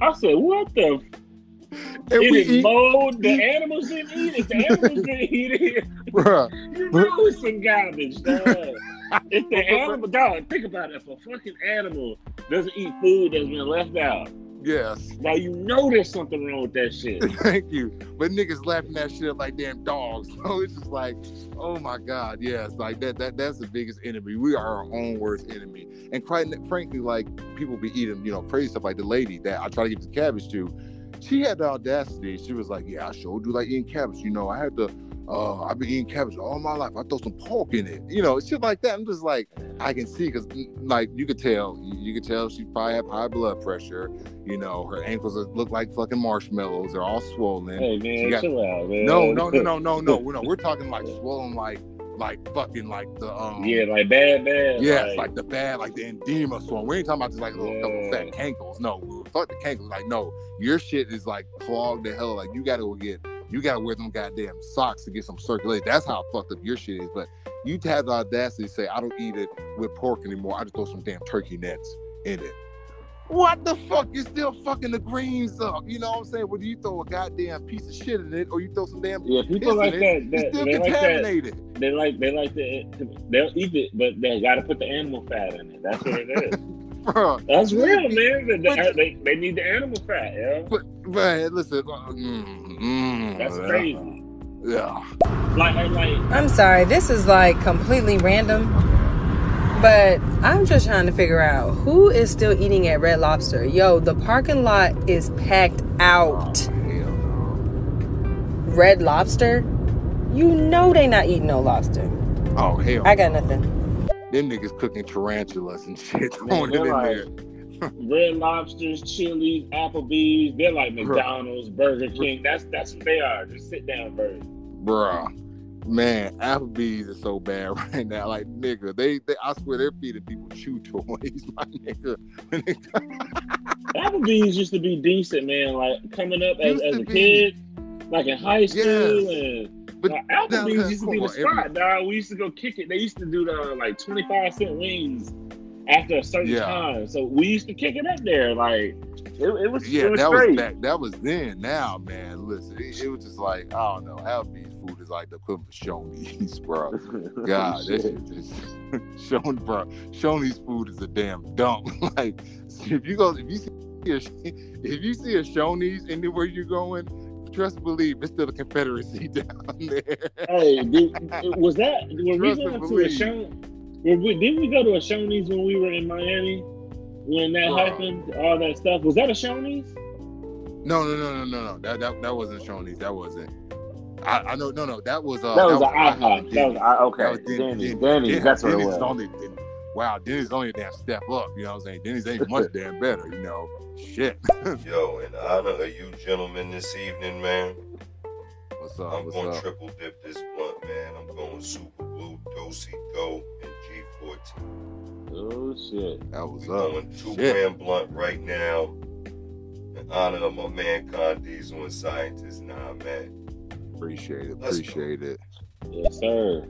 I said, what the and it we eat, mold. The animals didn't eat it. The animals didn't eat it. Bruh. You know it's some garbage, dog. if the animal, dog, think about it. If a fucking animal doesn't eat food that's been left out, Yes. Now you know there's something wrong with that shit. Thank you. But niggas laughing that shit like damn dogs. So it's just like, oh my God, yes. Like that that that's the biggest enemy. We are our own worst enemy. And quite frankly, like people be eating, you know, crazy stuff like the lady that I try to give the cabbage to she had the audacity. She was like, "Yeah, I showed you like eating cabbage. You know, I had to. Uh, I've been eating cabbage all my life. I throw some pork in it. You know, shit like that. I'm just like, I can see because, mm, like, you could tell. You, could tell she probably have high blood pressure. You know, her ankles look like fucking marshmallows. They're all swollen. Hey man, got, chill out, man. No, no, no, no, no, no. no, we're talking like swollen, like like fucking like the um yeah like bad bad yeah like, like the bad like the edema swollen. We ain't talking about just like a little yeah. couple fat cankles. No, fuck the cankles. Like no, your shit is like clogged the hell. Like you gotta go get you gotta wear them goddamn socks to get some circulation. That's how fucked up your shit is. But you have the audacity to say I don't eat it with pork anymore. I just throw some damn turkey necks in it. What the fuck? You're still fucking the greens up. You know what I'm saying? Whether you throw a goddamn piece of shit in it or you throw some damn yeah, people like that, it, that. still they contaminated. Like that. They like they like to they'll eat it, but they got to put the animal fat in it. That's what it is. Bro, That's real, man. But, they, they need the animal fat, yeah. But, but listen, uh, mm, mm, that's crazy. Yeah. Like, like, I'm sorry. This is like completely random, but I'm just trying to figure out who is still eating at Red Lobster. Yo, the parking lot is packed out. Oh, Red Lobster, you know they not eating no lobster. Oh hell. I got nothing. them niggas cooking tarantulas and shit throwing it in like, there. Red Lobsters, Chili's, Applebee's. They're like McDonald's, Burger King. That's that's what they are. Just sit down burger. Bruh. Man, Applebee's is so bad right now. Like nigga, they, they I swear they're feeding people chew toys, my nigga. Applebee's used to be decent, man. Like coming up as, as a be. kid, like in high school yes. and but like, Applebee's used to be the spot, every... dog. We used to go kick it. They used to do the like 25 cent wings after a certain yeah. time. So we used to kick it up there. Like it, it was yeah, it was that great. was back, that was then. Now, man, listen, it, it was just like I don't know. Applebee's food is like the equivalent of Shoney's, bro. God, this shit just Shoney, bro. Shoney's food is a damn dump. like if you go, if you see a, if you see a Shoney's anywhere you're going, trust and believe it's still the Confederacy down there. hey, did, was that were we going to a show? We, didn't we go to a Shoney's when we were in Miami? When that happened, all that stuff was that a Shoney's? No, no, no, no, no, no. That that, that wasn't Shoney's. That wasn't. I, I know, no, no, that was uh, that was an IHOP. That was okay. That was Denny's. Denny's. That's what it was. Only, wow, Denny's only a damn step up. You know what I'm saying? Denny's ain't much damn better. You know, shit. Yo, in honor of you gentlemen this evening, man. What's up? I'm what's going up? triple dip this blunt, man. I'm going super blue, dosey do, and G14. Oh shit. That was we up. going two shit. gram blunt right now. In honor of my man Con Diesel and Scientist. Nah, man. Appreciate it. Appreciate it. Yes, sir.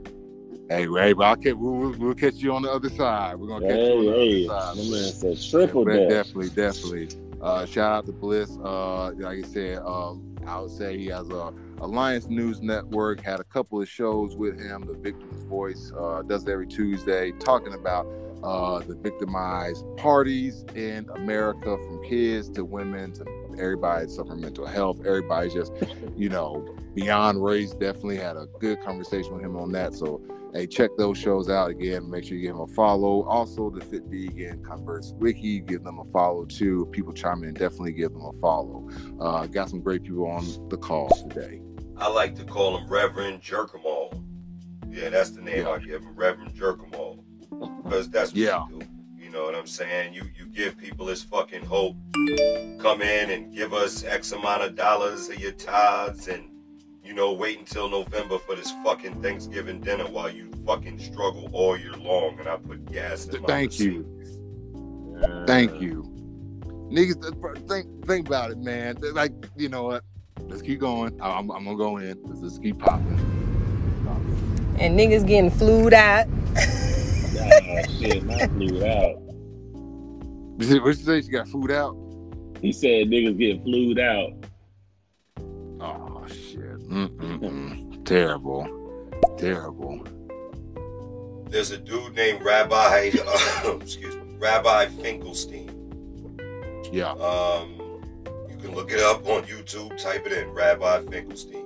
Hey, Ray, but I'll catch, we'll, we'll, catch you on the other side. We're gonna catch hey, you on the hey. other side. My man said triple yeah, Definitely, definitely. Uh, shout out to Bliss. Uh, like I said, um, I would say he has a Alliance News Network. Had a couple of shows with him. The Victim's Voice uh, does it every Tuesday, talking about uh, the victimized parties in America, from kids to women to everybody suffering mental health. Everybody's just, you know, beyond race. Definitely had a good conversation with him on that. So, hey, check those shows out again. Make sure you give him a follow. Also, the Fit Vegan Converse Wiki, give them a follow too. People chime in, definitely give them a follow. Uh, got some great people on the call today. I like to call him Reverend Jerkamal. Yeah, that's the name Yeah. I give him, Reverend Jerkamal, because that's what Yeah. you do. You know what I'm saying? You you give people this fucking hope. Come in and give us X amount of dollars of your tithes, and you know wait until November for this fucking Thanksgiving dinner while you fucking struggle all year long, and I put gas in my Thank you. receipts. Thank you. Niggas, think think about it, man. Like, you know what? Let's keep going. I- I'm, I'm gonna go in. Let's just keep popping. And niggas getting flued out. Nah, shit, not flew out. What you say? She got food out? He said niggas getting flued out. Oh shit! Mm-mm-mm. Terrible, terrible. There's a dude named Rabbi, excuse me, Rabbi Finkelstein. Yeah. Um, you can look it up on YouTube. Type it in, Rabbi Finkelstein.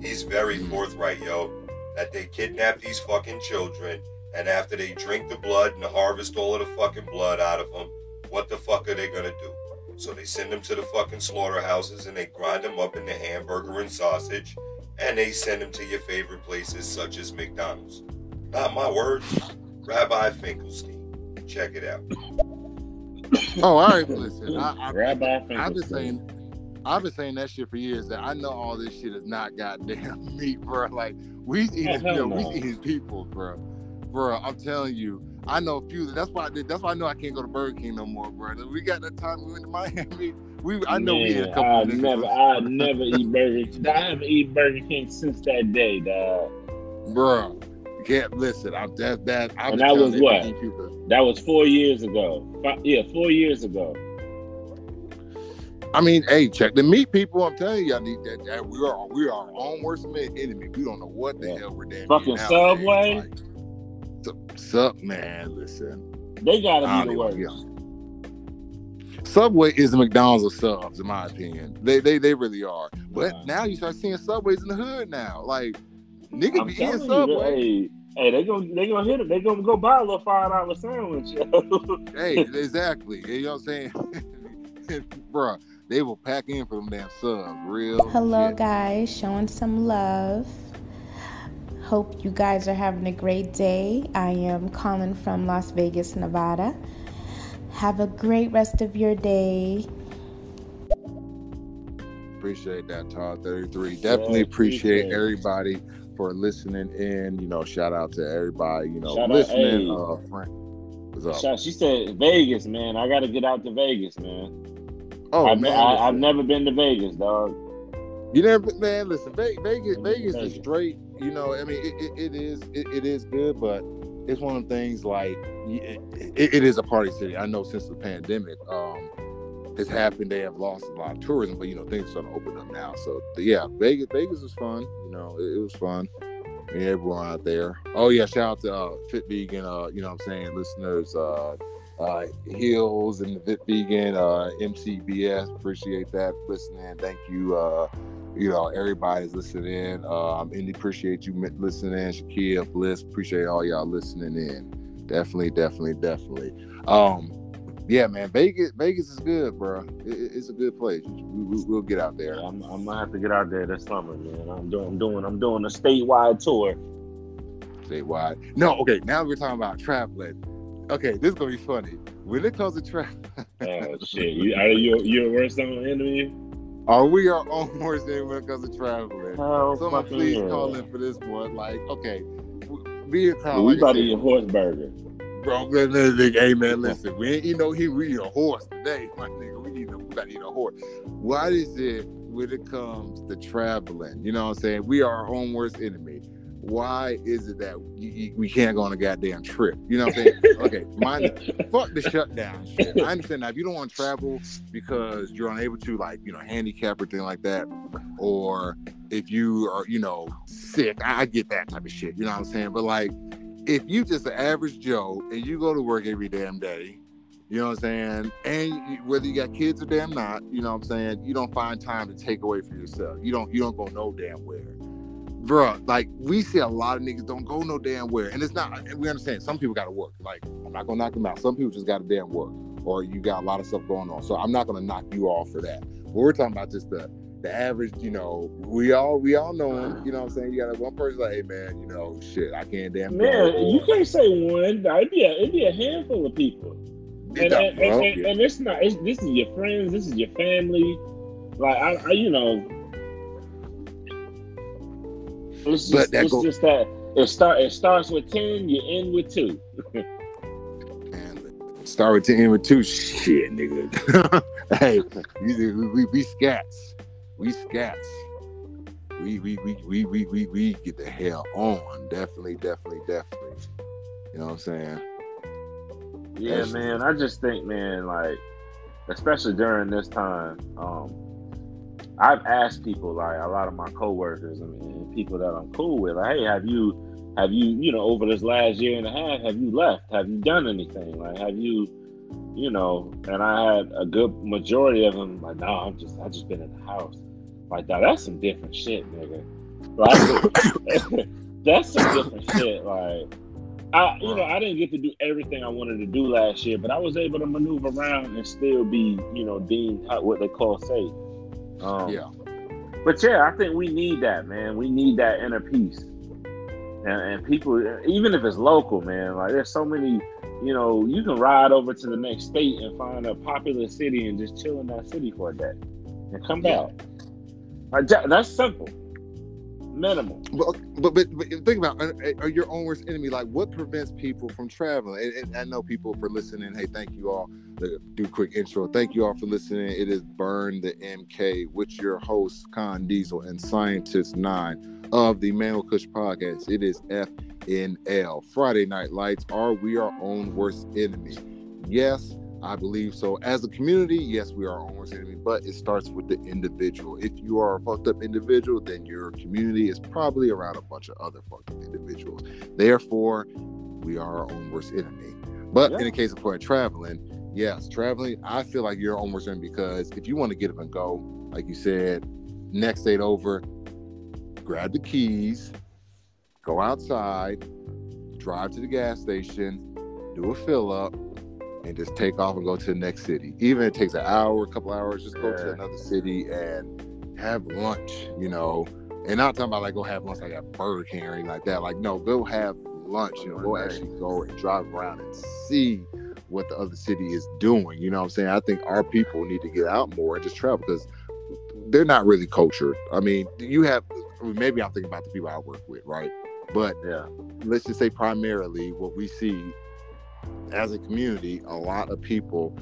He's very Mhm. forthright, yo, that they kidnap these fucking children, and after they drink the blood and harvest all of the fucking blood out of them, what the fuck are they gonna do? So they send them to the fucking slaughterhouses and they grind them up into hamburger and sausage, and they send them to your favorite places such as McDonald's. Not my words, Rabbi Finkelstein. Check it out. Oh, all right. Listen, I, I, Rabbi I've been saying, I've been saying that shit for years. That I know all this shit is not goddamn meat, bro. Like we eating, Oh, hell you know, no. we eating people, bro. Bro, I'm telling you, I know a few. That's why I did. That's why I know I can't go to Burger King no more, bro. We got that time we went to Miami. We, I know we ate a couple. I never, I never eat Burger King. I haven't eaten Burger King since that day, dog. bro. Can't listen. I'm that that. And that was what? That was four years ago. Fi- yeah, four years ago. I mean, hey, check the meat people. I'm telling you, I need that. that we are we are our own worst enemy. We don't know what the Yeah. hell we're damn Fucking. Subway? Like, Sub- Sub man, listen. They gotta be ah, the worst. even- yeah. Subway is the McDonald's of subs, in my opinion. They they they really are. But Nah. now you start seeing subways in the hood now. Like niggas I'm be eating telling you, Subway. hey, hey, they gonna they gonna hit it. They gonna go buy a little five dollar sandwich. Hey, exactly. You know what I'm saying? Bruh, they will pack in for them damn subs. Real. Hello, shit. guys, showing some love. Hope you guys are having a great day. I am calling from Las Vegas, Nevada. Have a great rest of your day. Appreciate that, Todd 33. Definitely appreciate everybody for listening in. You know, shout out to everybody, you know, shout listening. Out, hey. uh, Frank. What's up? She said Vegas, man. I got to get out to Vegas, man. Oh, I've, man, I, have never been to Vegas, dog. You never, man. Listen, Vegas, Vegas, is straight. You know, I mean, it, it, it is, it, it is good, but it's one of the things like it, it is a party city. I know since the pandemic, um, has happened. They have lost a lot of tourism, but you know things are starting to open up now. So yeah, Vegas, Vegas was fun. You know, it, was fun. And everyone out there. Oh yeah, shout out to uh, Fit Vegan. Uh, you know what I'm saying, listeners. Uh, uh, Hills and the Fit Vegan, uh, MCBS. Appreciate that listening. Thank you. Uh, you know, everybody's listening. Uh, I'm Indy. Appreciate you listening. Shakia, Bliss. Appreciate all y'all listening in. Definitely, definitely, definitely. Um, yeah, man, Vegas, Vegas is good, bro. It, it's a good place. We, will get out there. I'm, I'm, gonna have to get out there this summer, man. I'm doing, I'm doing, I'm doing a statewide tour. Statewide? No, okay. Now we're talking about traveling. Okay, this is gonna be funny. When it comes to travel, oh shit, you are you you a worst enemy? Oh, are we our own worst enemy when it comes to traveling? Oh, Someone please yeah. call in for this one. Like, okay, be a call. We like about to eat horse burger bro. Hey man, listen, we ain't eat no he we eat a horse today, my nigga. We need a, we gotta eat a horse. What is it when it comes to traveling? You know what I'm saying? We are our own worst enemy. Why is it that you, you, we can't go on a goddamn trip? You know what I'm saying? okay, mind fuck the shutdown shit. I understand now if you don't want to travel because you're unable to, like, you know, handicap or thing like that, or if you are, you know, sick, I, I get that type of shit. You know what I'm saying? But like if you just an average Joe and you go to work every damn day, you know what I'm saying? And you, whether you got kids or damn not, you know what I'm saying? You don't find time to take away for yourself. You don't you don't go no damn where. Bruh, like we see a lot of niggas don't go no damn where. And it's not we understand some people gotta work. Like I'm not gonna knock them out. Some people just gotta damn work. Or you got a lot of stuff going on. So I'm not gonna knock you off for that. But we're talking about just the the average, you know, we all we all know him. You know what I'm saying? You got one person like, hey man, you know, shit, I can't damn. Man, you can't say one. It'd be a, it'd be a handful of people. And, and, and, and, and, it's not. It's, this is your friends. This is your family. Like I, I you know, it's just, that it's go- just that it start. It starts with ten. You end with two. start with ten, end with two. Shit, nigga. hey, we, we, we scats we scats. We we we we we we, we get the hell on. Definitely, definitely, definitely. You know what I'm saying? Yeah, That's man. I just think, man, like, especially during this time, um, I've asked people, like a lot of my coworkers and, and people that I'm cool with, like, hey, have you, have you, you know, over this last year and a half, have you left? Have you done anything? Like, have you, you know? And I had a good majority of them like, no, I'm just, I just been in the house. Like that, that's some different shit, nigga. Like that's some different shit. Like I, you know, I didn't get to do everything I wanted to do last year, but I was able to maneuver around and still be, you know, deemed what they call safe. Um, yeah. But yeah, I think we need that, man. We need that inner peace. And, and people, even if it's local, man, like there's so many, you know, you can ride over to the next state and find a popular city and just chill in that city for a day and come back. Yeah. That's simple. Minimal. But, but, but, but think about are, uh, are your own worst enemy. Like, what prevents people from traveling? And, and I know people for listening. Hey, thank you all. Do quick intro. Thank you all for listening. It is Burn the MK with your host, Con Diesel and Scientist Nine of the Manual Kush podcast. It is FNL. Friday Night Lights are we our own worst enemy. Yes, I believe so. As a community, yes, we are our own worst enemy, but it starts with the individual. If you are a fucked up individual, then your community is probably around a bunch of other fucked up individuals. Therefore, we are our own worst enemy. But yeah. in the case of for traveling, yes, traveling, I feel like you're our own worst enemy because if you want to get up and go, like you said, next date over, grab the keys, go outside, drive to the gas station, do a fill up, and just take off and go to the next city. Even if it takes an hour, a couple hours, just go yeah. to another city and have lunch, you know, And not talking about like go have lunch like at Burger King or anything like that. Like no, go have lunch. You know, go actually go and drive around and see what the other city is doing. You know what I'm saying? I think our people need to get out more and just travel because they're not really cultured. I mean, you have maybe I'm thinking about the people I work with, right? But yeah, let's just say primarily what we see as a community, a lot of people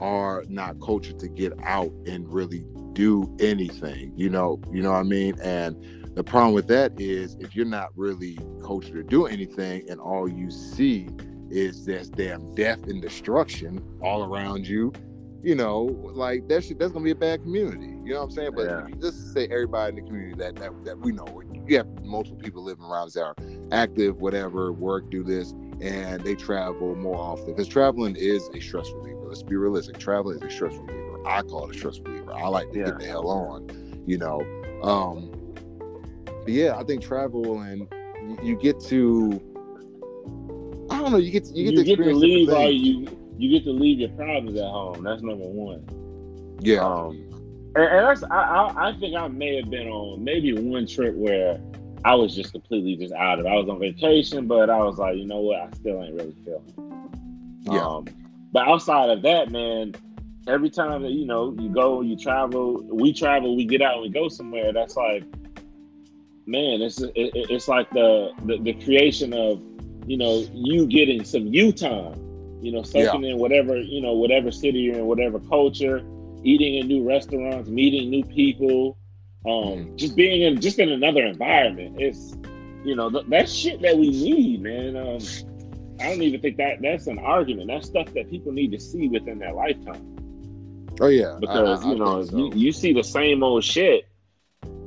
are not cultured to get out and really do anything. You know, you know what I mean? And the problem with that is if you're not really cultured to do anything and all you see is this damn death and destruction all around you, you know, like that shit, that's gonna be a bad community. You know what I'm saying? But yeah. just say everybody in the community that, that that we know, you have multiple people living around us that are active, whatever, work, do this, and they travel more often. Because traveling is a stress reliever. Let's be realistic. Traveling is a stress reliever. I call it a stress reliever. I like to yeah. get the hell on, you know. Um, yeah, I think travel and you get to I don't know, you get to, you get, you to, get to leave all you you get to leave your problems at home. That's number one. Yeah. Um, and, and that's I, I, I think I may have been on maybe one trip where I was just completely just out of it. I was on vacation, but I was like, you know what, I still ain't really feeling. Yeah. Um, but outside of that, man, every time that you know you go, you travel, we travel, we get out, we go somewhere. That's like, man, it's it, it's like the, the the creation of you know you getting some you time you know, soaking yeah. in whatever, you know, whatever city you're in, whatever culture, eating in new restaurants, meeting new people, um, mm. just being in just in another environment. It's you know, th- that's shit that we need, man. Um, I don't even think that that's an argument. That's stuff that people need to see within their lifetime. Oh yeah, because I, I, you know, so. you, you see the same old shit.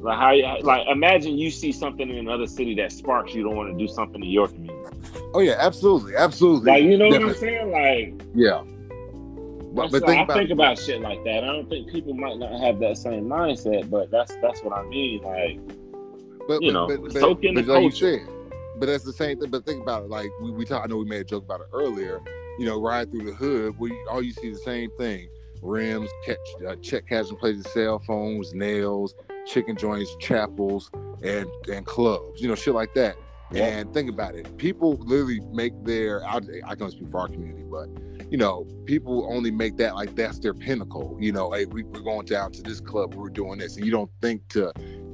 Like how, like imagine you see something in another city that sparks you don't want to do something in your community. Oh yeah, absolutely, absolutely. Like you know Definitely. what I'm saying? Like yeah. But, but think I about, think about shit like that. I don't think people might not have that same mindset, but that's that's what I mean. Like, but you know, but, soak in the like culture. Said, but that's the same thing. But think about it. Like we, we talk, I know we made a joke about it earlier. You know, ride through the hood, we all you see the same thing: rims, catch, uh, check cashing places, cell phones, nails, chicken joints, chapels, and and clubs. You know, shit like that. And think about it. People literally make their I, I can speak for our community, but you know, people only make that like that's their pinnacle. You know, hey, we, we're going down to this club, we're doing this, and you don't think to,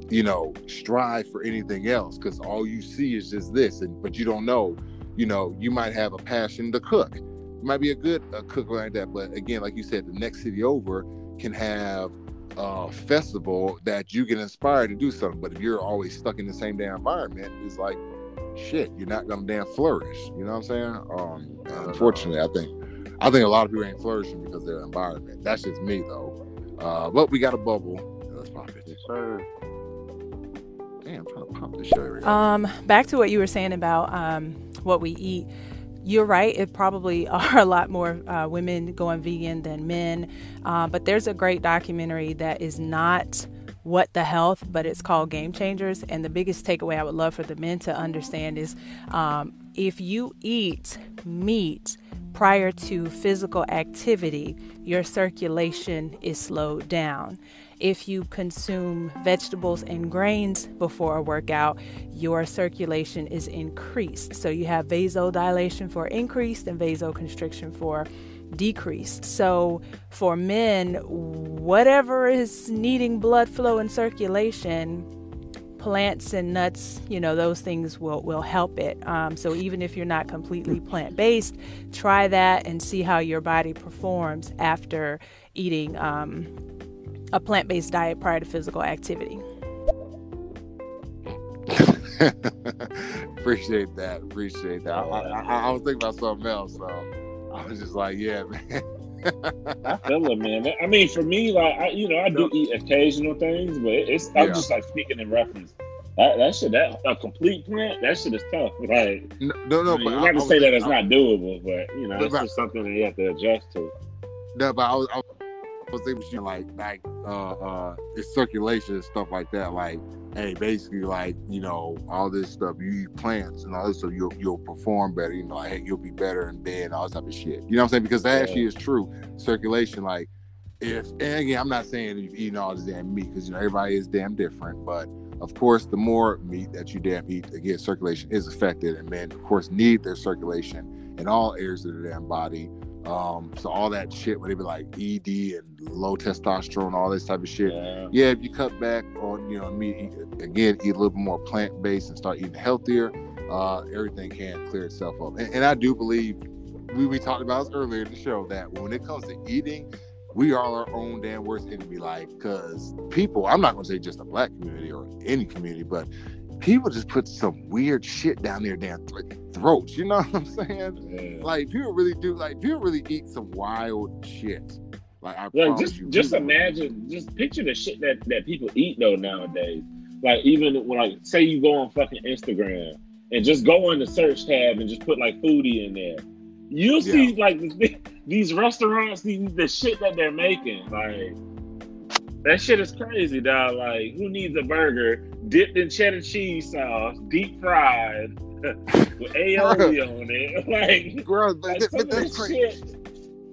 you know, strive for anything else because all you see is just this, and but you don't know, you know, you might have a passion to cook. You might be a good a cook like that, but again, like you said, the next city over can have a festival that you get inspired to do something. But if you're always stuck in the same damn environment, it's like shit, you're not gonna damn flourish. You know what I'm saying? Um, unfortunately, I think I think a lot of people ain't flourishing because of their environment. That's just me though. Uh, but we got a bubble. Let's pop it. Yes, sir. Damn, I'm trying to pop this shit. Um, back to what you were saying about um what we eat. You're right. It probably are a lot more uh, women going vegan than men. Uh, but there's a great documentary that is not what the health, but it's called Game Changers. And the biggest takeaway I would love for the men to understand is um, if you eat meat prior to physical activity, your circulation is slowed down. If you consume vegetables and grains before a workout, your circulation is increased. So you have vasodilation for increased and vasoconstriction for decreased. So for men, whatever is needing blood flow and circulation, plants and nuts, you know, those things will, will help it. Um, so even if you're not completely plant based, try that and see how your body performs after eating um, a plant based diet prior to physical activity. appreciate that. Appreciate that. I, I, I, was thinking about something else. So. I was just like, yeah, man. I feel it, man. I mean, for me, like, I, you know, I do eat occasional things, but it's I'm yeah. just like speaking in reference. That, that shit, that a complete plant, that shit is tough. Like, no, no, no I mean, but you're not to say that it's not doable, but you know, it's just something that you have to adjust to. No, but I was, I was able to like, like, uh, uh, it's circulation and stuff like that. Like, hey, basically like, you know, all this stuff, you eat plants and all this stuff, you'll you'll perform better, you know, like, hey, you'll be better in bed all this type of shit. You know what I'm saying? Because that yeah. actually is true. Circulation, like if and again, I'm not saying you eating all this damn meat because you know everybody is damn different, but Of course, the more meat that you damn eat, again, circulation is affected, and men, of course, need their circulation in all areas of their damn body. Um, so all that shit, where they be like ED and low testosterone, all this type of shit. Yeah. yeah, if you cut back on, you know, meat, again, eat a little bit more plant based and start eating healthier, uh, everything can clear itself up. And, and I do believe we, we talked about this earlier in the show that when it comes to eating, we are our own damn worst enemy. Like, because people, I'm not going to say just the black community or any community, but people just put some weird shit down their damn th- throats. You know what I'm saying? Yeah. Like, people really do, like, people really eat some wild shit. Like, I like just you, just imagine, just picture the shit that that people eat though nowadays. Like, even when, like, say you go on fucking Instagram and just go on the search tab and just put like foodie in there you'll see like these restaurants, these, the shit that they're making, like that shit is crazy, dog. Like, who needs a burger dipped in cheddar cheese sauce, deep fried, with aioli on it? Like, bro, like that, some that's crazy. Shit,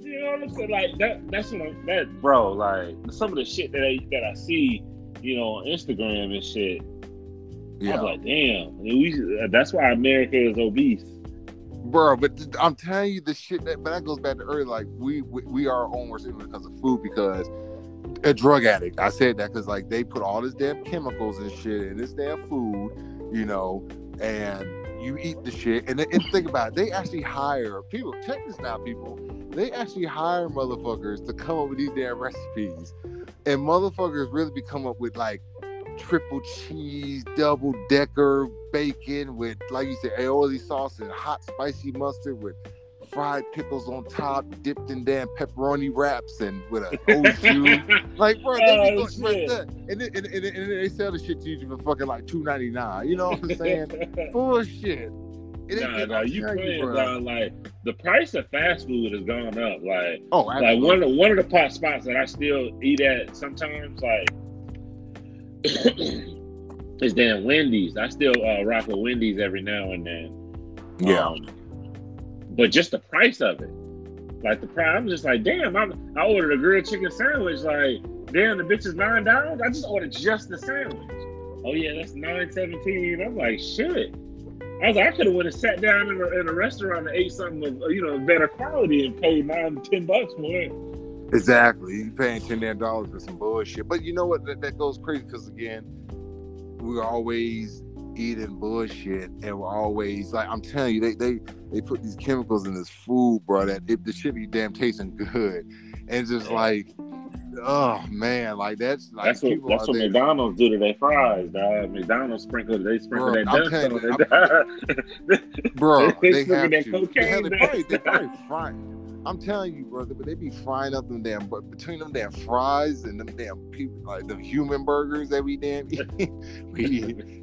you know what I'm saying? Like that. That's what I'm. That, bro. Like some of the shit that I that I see, you know, on Instagram and shit. Yeah. I'm like, damn. I mean, we. That's why America is obese bro. But I'm telling you the shit that, but that goes back to earlier. Like we we, we are our own worst enemy because of food. Because a drug addict, I said that because like they put all this damn chemicals and shit in this damn food, you know, and you eat the shit. And, and think about it, they actually hire people. Check now, people. They actually hire motherfuckers to come up with these damn recipes, and motherfuckers really be come up with like triple cheese, double decker bacon with, like you said, aioli sauce and hot spicy mustard with fried pickles on top, dipped in damn pepperoni wraps and with a au like, bro, they oh, right and, then, and, and, and, they sell the shit to you for fucking like two ninety nine. You know what I'm saying? Bullshit. It, nah, nah, you playing down like the price of fast food has gone up. Like, oh, like one of the, one of the pot spots that I still eat at sometimes, like it's damn Wendy's. I still uh, rock with Wendy's every now and then. Yeah. Um, but just the price of it, like the price, I'm just like, damn. I'm, I ordered a grilled chicken sandwich. Like, damn, the bitch is nine dollars. I just ordered just the sandwich. Oh yeah, that's nine seventeen. I'm like, shit. I was like, I could have went and sat down in a, in a restaurant and ate something of you know better quality and paid nine ten bucks for it. Exactly. You paying ten dollars for some bullshit. But you know what? That, that goes crazy because again, we're always eating bullshit, and we're always like I'm telling you, they they they put these chemicals in this food, bro. That it, the shit be damn tasting good, and just like. Oh man, like that's like that's what that's what McDonald's do to their fries, dog. McDonald's sprinkle they sprinkle their dust on it. Bro, they, they have to. They, have, they probably they probably fry I'm telling you, brother, but they be frying up them damn, but between them damn fries and them damn people, like the human burgers that we damn we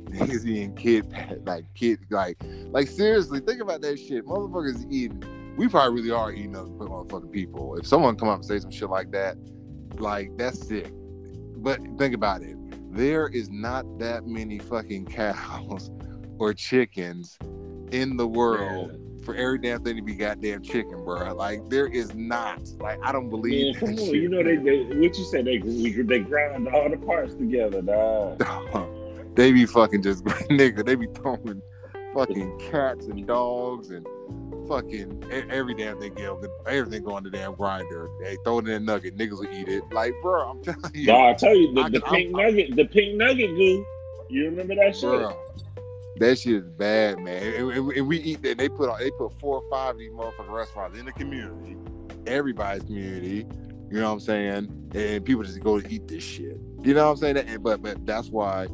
niggas eating kid, like kid, like, like seriously, think about that shit. Motherfuckers eating, we probably really are eating other motherfucking people. If someone come up and say some shit like that, like that's sick. But think about it, there is not that many fucking cows or chickens in the world. Yeah for every damn thing to be goddamn chicken, bro. Like there is not. Like I don't believe. Man, come on, shit, you know they, they what you said they they grind all the parts together, dog. they be fucking just nigga. They be throwing fucking cats and dogs and fucking every damn thing, everything going to damn grinder. They throw it in a nugget, niggas will eat it. Like, bro, I'm telling you. Nah, I tell you, the, the pink I'm, nugget, the pink nugget goo. You remember that shit? Bro, that shit is bad, man. And, and, and we eat that. They put they put four or five of these motherfucking restaurants in the community, everybody's community. You know what I'm saying? And people just go to eat this shit. You know what I'm saying? That, but but that's why,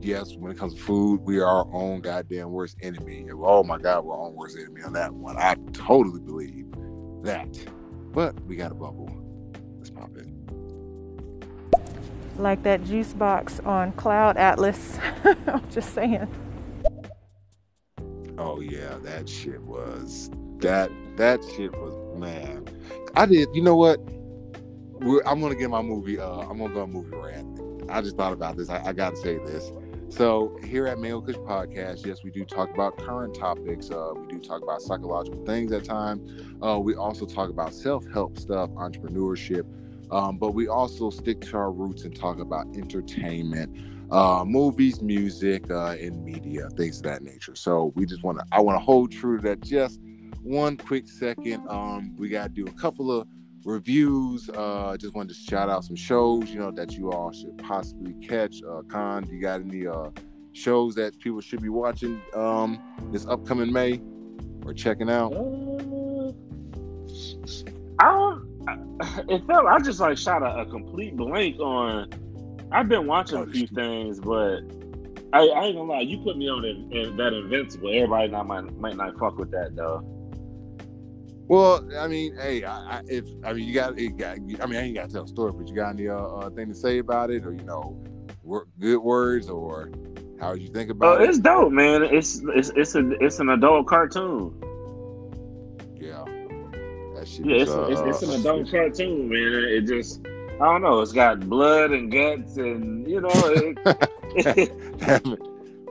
yes, when it comes to food, we are our own goddamn worst enemy. Oh my god, we're our own worst enemy on that one. I totally believe that. But we got a bubble. Let's pop it. Like that juice box on Cloud Atlas. I'm just saying. Oh yeah, that shit was that that shit was man. I did. You know what? We're, I'm gonna get my movie. Uh, I'm gonna go movie rant. I just thought about this. I, I got to say this. So here at Mango Kush Podcast, yes, we do talk about current topics. Uh, we do talk about psychological things at times. Uh, we also talk about self-help stuff, entrepreneurship, um, but we also stick to our roots and talk about entertainment uh, movies, music, uh, and media, things of that nature. So we just want to, I want to hold true to that just one quick second. Um, we got to do a couple of reviews. Uh, just wanted to shout out some shows, you know, that you all should possibly catch. Uh, Con, you got any uh shows that people should be watching um this upcoming May or checking out? Uh, I don't. It felt I just like shot a, a complete blank on. I've been watching oh, a few things, but I, I, ain't gonna lie. You put me on in, in that Invincible. Everybody not might might not fuck with that though. Well, I mean, hey, I, I, if I mean you got, got, I mean, I ain't got to tell a story, but you got any uh, uh, thing to say about it, or you know, good words, or how would you think about uh, it? It's dope, man. It's it's it's a it's an adult cartoon. Yeah, that shit. Yeah, it's, uh, it's, it's, an adult cartoon, man. It just I don't know. It's got blood and guts, and you know, it, damn it,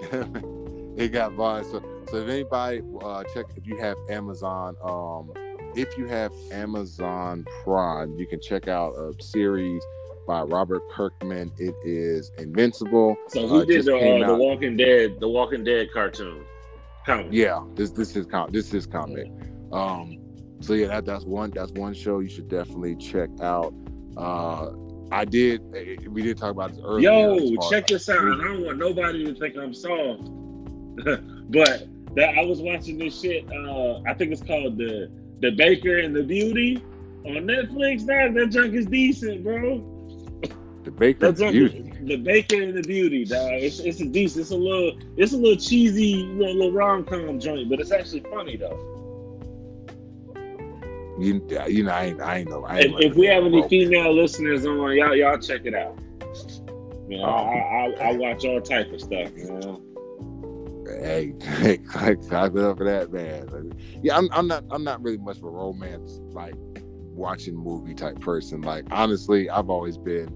damn it. it got violence. So, so if anybody uh, check if you have Amazon, um, if you have Amazon Prime, you can check out a series by Robert Kirkman. It is Invincible. So who uh, did the, uh, the Walking Dead, the Walking Dead cartoon? Comic. Yeah, this this is com- this is comic. Um, so yeah, that, that's one that's one show you should definitely check out. Uh, I did. Eh, we did talk about this earlier. Yo, check this out. I don't want nobody to think I'm soft, but that I was watching this shit. Uh, I think it's called the the Baker and the Beauty on Netflix. Now that junk is decent, bro. The Baker and the Beauty. The Baker and the Beauty, dog. It's it's a decent. It's a little. It's a little cheesy, little, little rom com joint, but it's actually funny though. You, you know, I ain't, I ain't know. I ain't if, if we have any female listeners on, y'all, y'all check it out. You know. I, I, I watch all type of stuff. You know. Hey, hey, clap it up for that, man. Yeah, I'm, I'm not, I'm not really much of a romance like watching movie type person. Like honestly, I've always been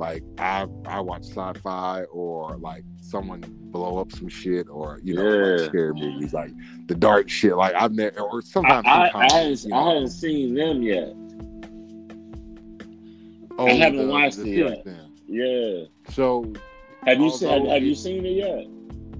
like I I watch sci-fi or like someone blow up some shit or you know yeah. like scary movies like the dark shit. Like I've never or sometimes I, I, I, haven't, you know, I haven't seen them yet. Oh, I haven't the, watched the it yet. Yeah. So have you seen have, have you seen it yet?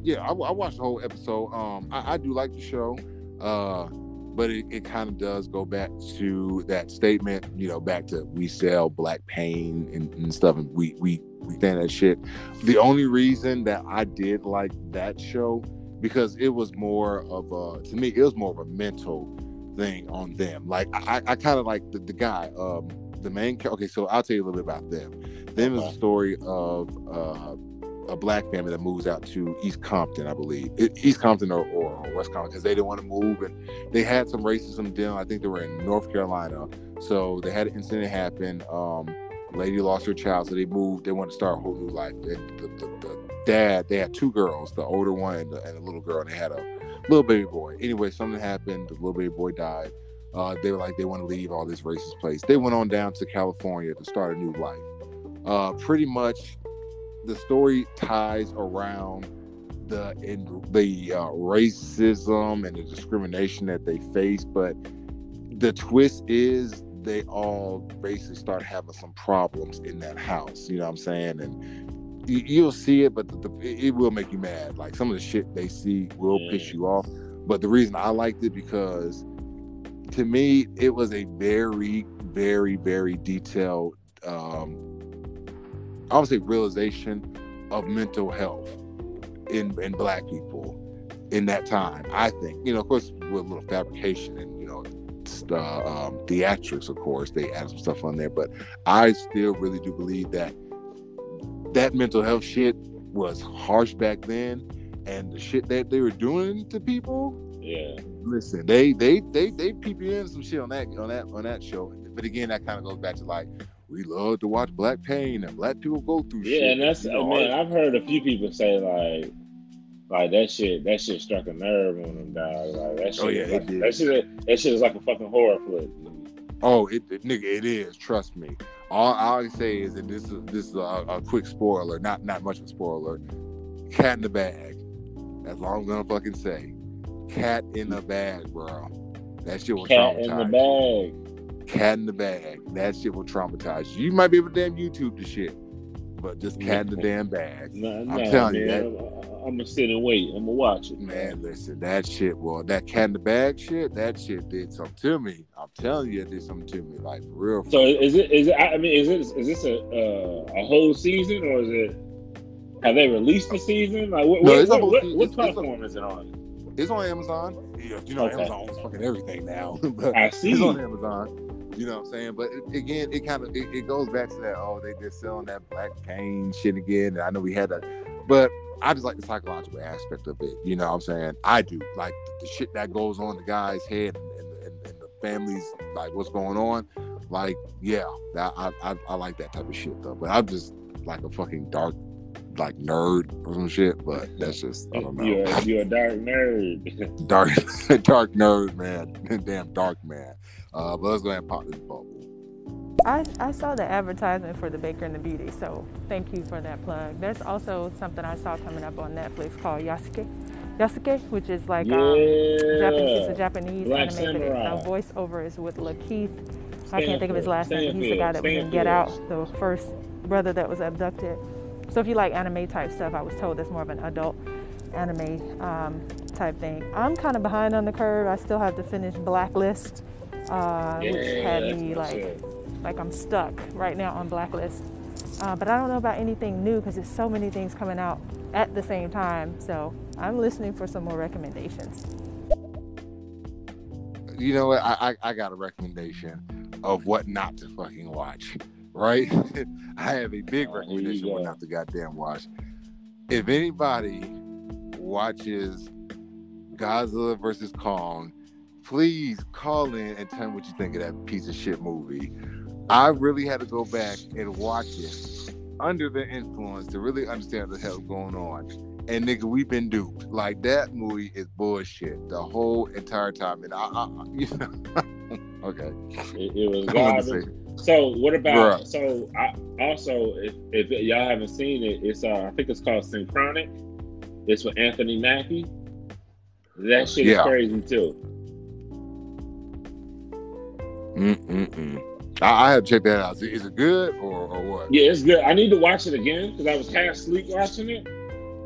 yeah, I, I, watched the whole episode. Um, I, I do like the show, uh, but it, it kind of does go back to that statement. You know, back to we sell black pain and, and stuff, and we we we stand that shit. The only reason that I did like that show because it was more of a to me it was more of a mental thing on them. Like I, I kind of like the, the guy, um, the main. Okay, so I'll tell you a little bit about them. Them okay. is a story of uh a black family that moves out to East Compton, I believe, East Compton or, or West Compton, because they didn't want to move, and they had some racism deal. I think they were in North Carolina, so they had an incident happen. Um, lady lost her child, so they moved. They wanted to start a whole new life. The, the, the dad, they had two girls, the older one and, the, and a little girl, and they had a little baby boy. Anyway, something happened. The little baby boy died. Uh, they were like, they want to leave all this racist place. They went on down to California to start a new life. Uh, pretty much the story ties around the in the uh, racism and the discrimination that they face, but the twist is they all basically start having some problems in that house. You know what I'm saying? And you, will see it, but the, the, it will make you mad. Like some of the shit they see will yeah. piss you off. But the reason I liked it because to me it was a very, very, very detailed um, I would say realization of mental health in in black people in that time. I think you know, of course, with a little fabrication and you know, uh, um, theatrics. Of course, they add some stuff on there, but I still really do believe that that mental health shit was harsh back then, and the shit that they were doing to people. Yeah. Listen, they they they they peep you in some shit on that on that on that show. But again, that kind of goes back to like we love to watch black pain and black people go through yeah, shit. and that's you know, man, I've heard a few people say like like that shit that shit struck a nerve on them dog. Like that oh, shit oh, yeah, like, that shit that shit is like a fucking horror flick. Oh, it, it, nigga, it is. Trust me. All I say is, that this is this is a, a, quick spoiler, not not much of a spoiler. Cat in the bag. That's all I'm gonna fucking say. Cat in the bag, bro. That shit was Cat in the bag cat in the bag. That shit will traumatize you. You might be able to damn YouTube the shit. but just cat in the damn bag. Nah, I'm telling man. you that. I'm, I'm gonna sit and wait. I'm gonna watch it, Man, listen, that shit, well, that cat in the bag shit, that shit did something to me. I'm telling you, it did something to me, like for real. So is it? Is it? I mean, is it? Is this a uh, a whole season or is it? Have they released the season? Like, what, No, what, what, what, what it's- it's a- platform is it on? It's on Amazon. Yeah, you know, Okay. Amazon owns fucking everything now. but I see. it's on Amazon. You know what I'm saying? But it, again, it kind of it, it goes back to that. Oh, they just selling that black pain shit again. And I know we had that, but I just like the psychological aspect of it. You know what I'm saying? I do like the, shit that goes on the guy's head and, and, and, the family's like what's going on. Like, yeah, that, I, I I like that type of shit though. But I'm just like a fucking dark like nerd or some shit. But that's just I don't know. You're, you're a dark nerd. dark dark nerd man damn dark man uh but let's go ahead and pop this bubble I, I saw the advertisement for the Baker and the Beauty, so thank you for that plug. There's also something I saw coming up on Netflix called Yasuke, Yasuke, which is like um, Japanese, it's a. Japanese Black animated. Samurai. The voiceover is with Lakeith. I can't think of his last name. He's the guy that was in Get Out, the first brother that was abducted. So if you like anime type stuff, I was told it's more of an adult anime um, type thing. I'm kind of behind on the curve. I still have to finish Blacklist, uh, which had me like shit. like I'm stuck right now on Blacklist. Uh, but I don't know about anything new because there's so many things coming out at the same time. So I'm listening for some more recommendations. you know what I, I i got a recommendation of what not to fucking watch right i have a big Oh, recommendation of what not to goddamn watch if anybody watches godzilla versus kong please call in and tell me what you think of that piece of shit movie i really had to go back and watch it under the influence to really understand what the hell's going on and nigga, we've been duped. Like that movie is bullshit the whole entire time. And I, I you know, okay. It, it was I wanted to garbage. say, So what about Bruh. so I also if, if y'all haven't seen it, it's uh I think it's called Synchronic. It's with Anthony Mackie. That shit Yeah. is crazy too. Mm-mm-mm. I, I have to check that out. Is it, is it good or, or what? Yeah, it's good. I need to watch it again because I was half asleep watching it.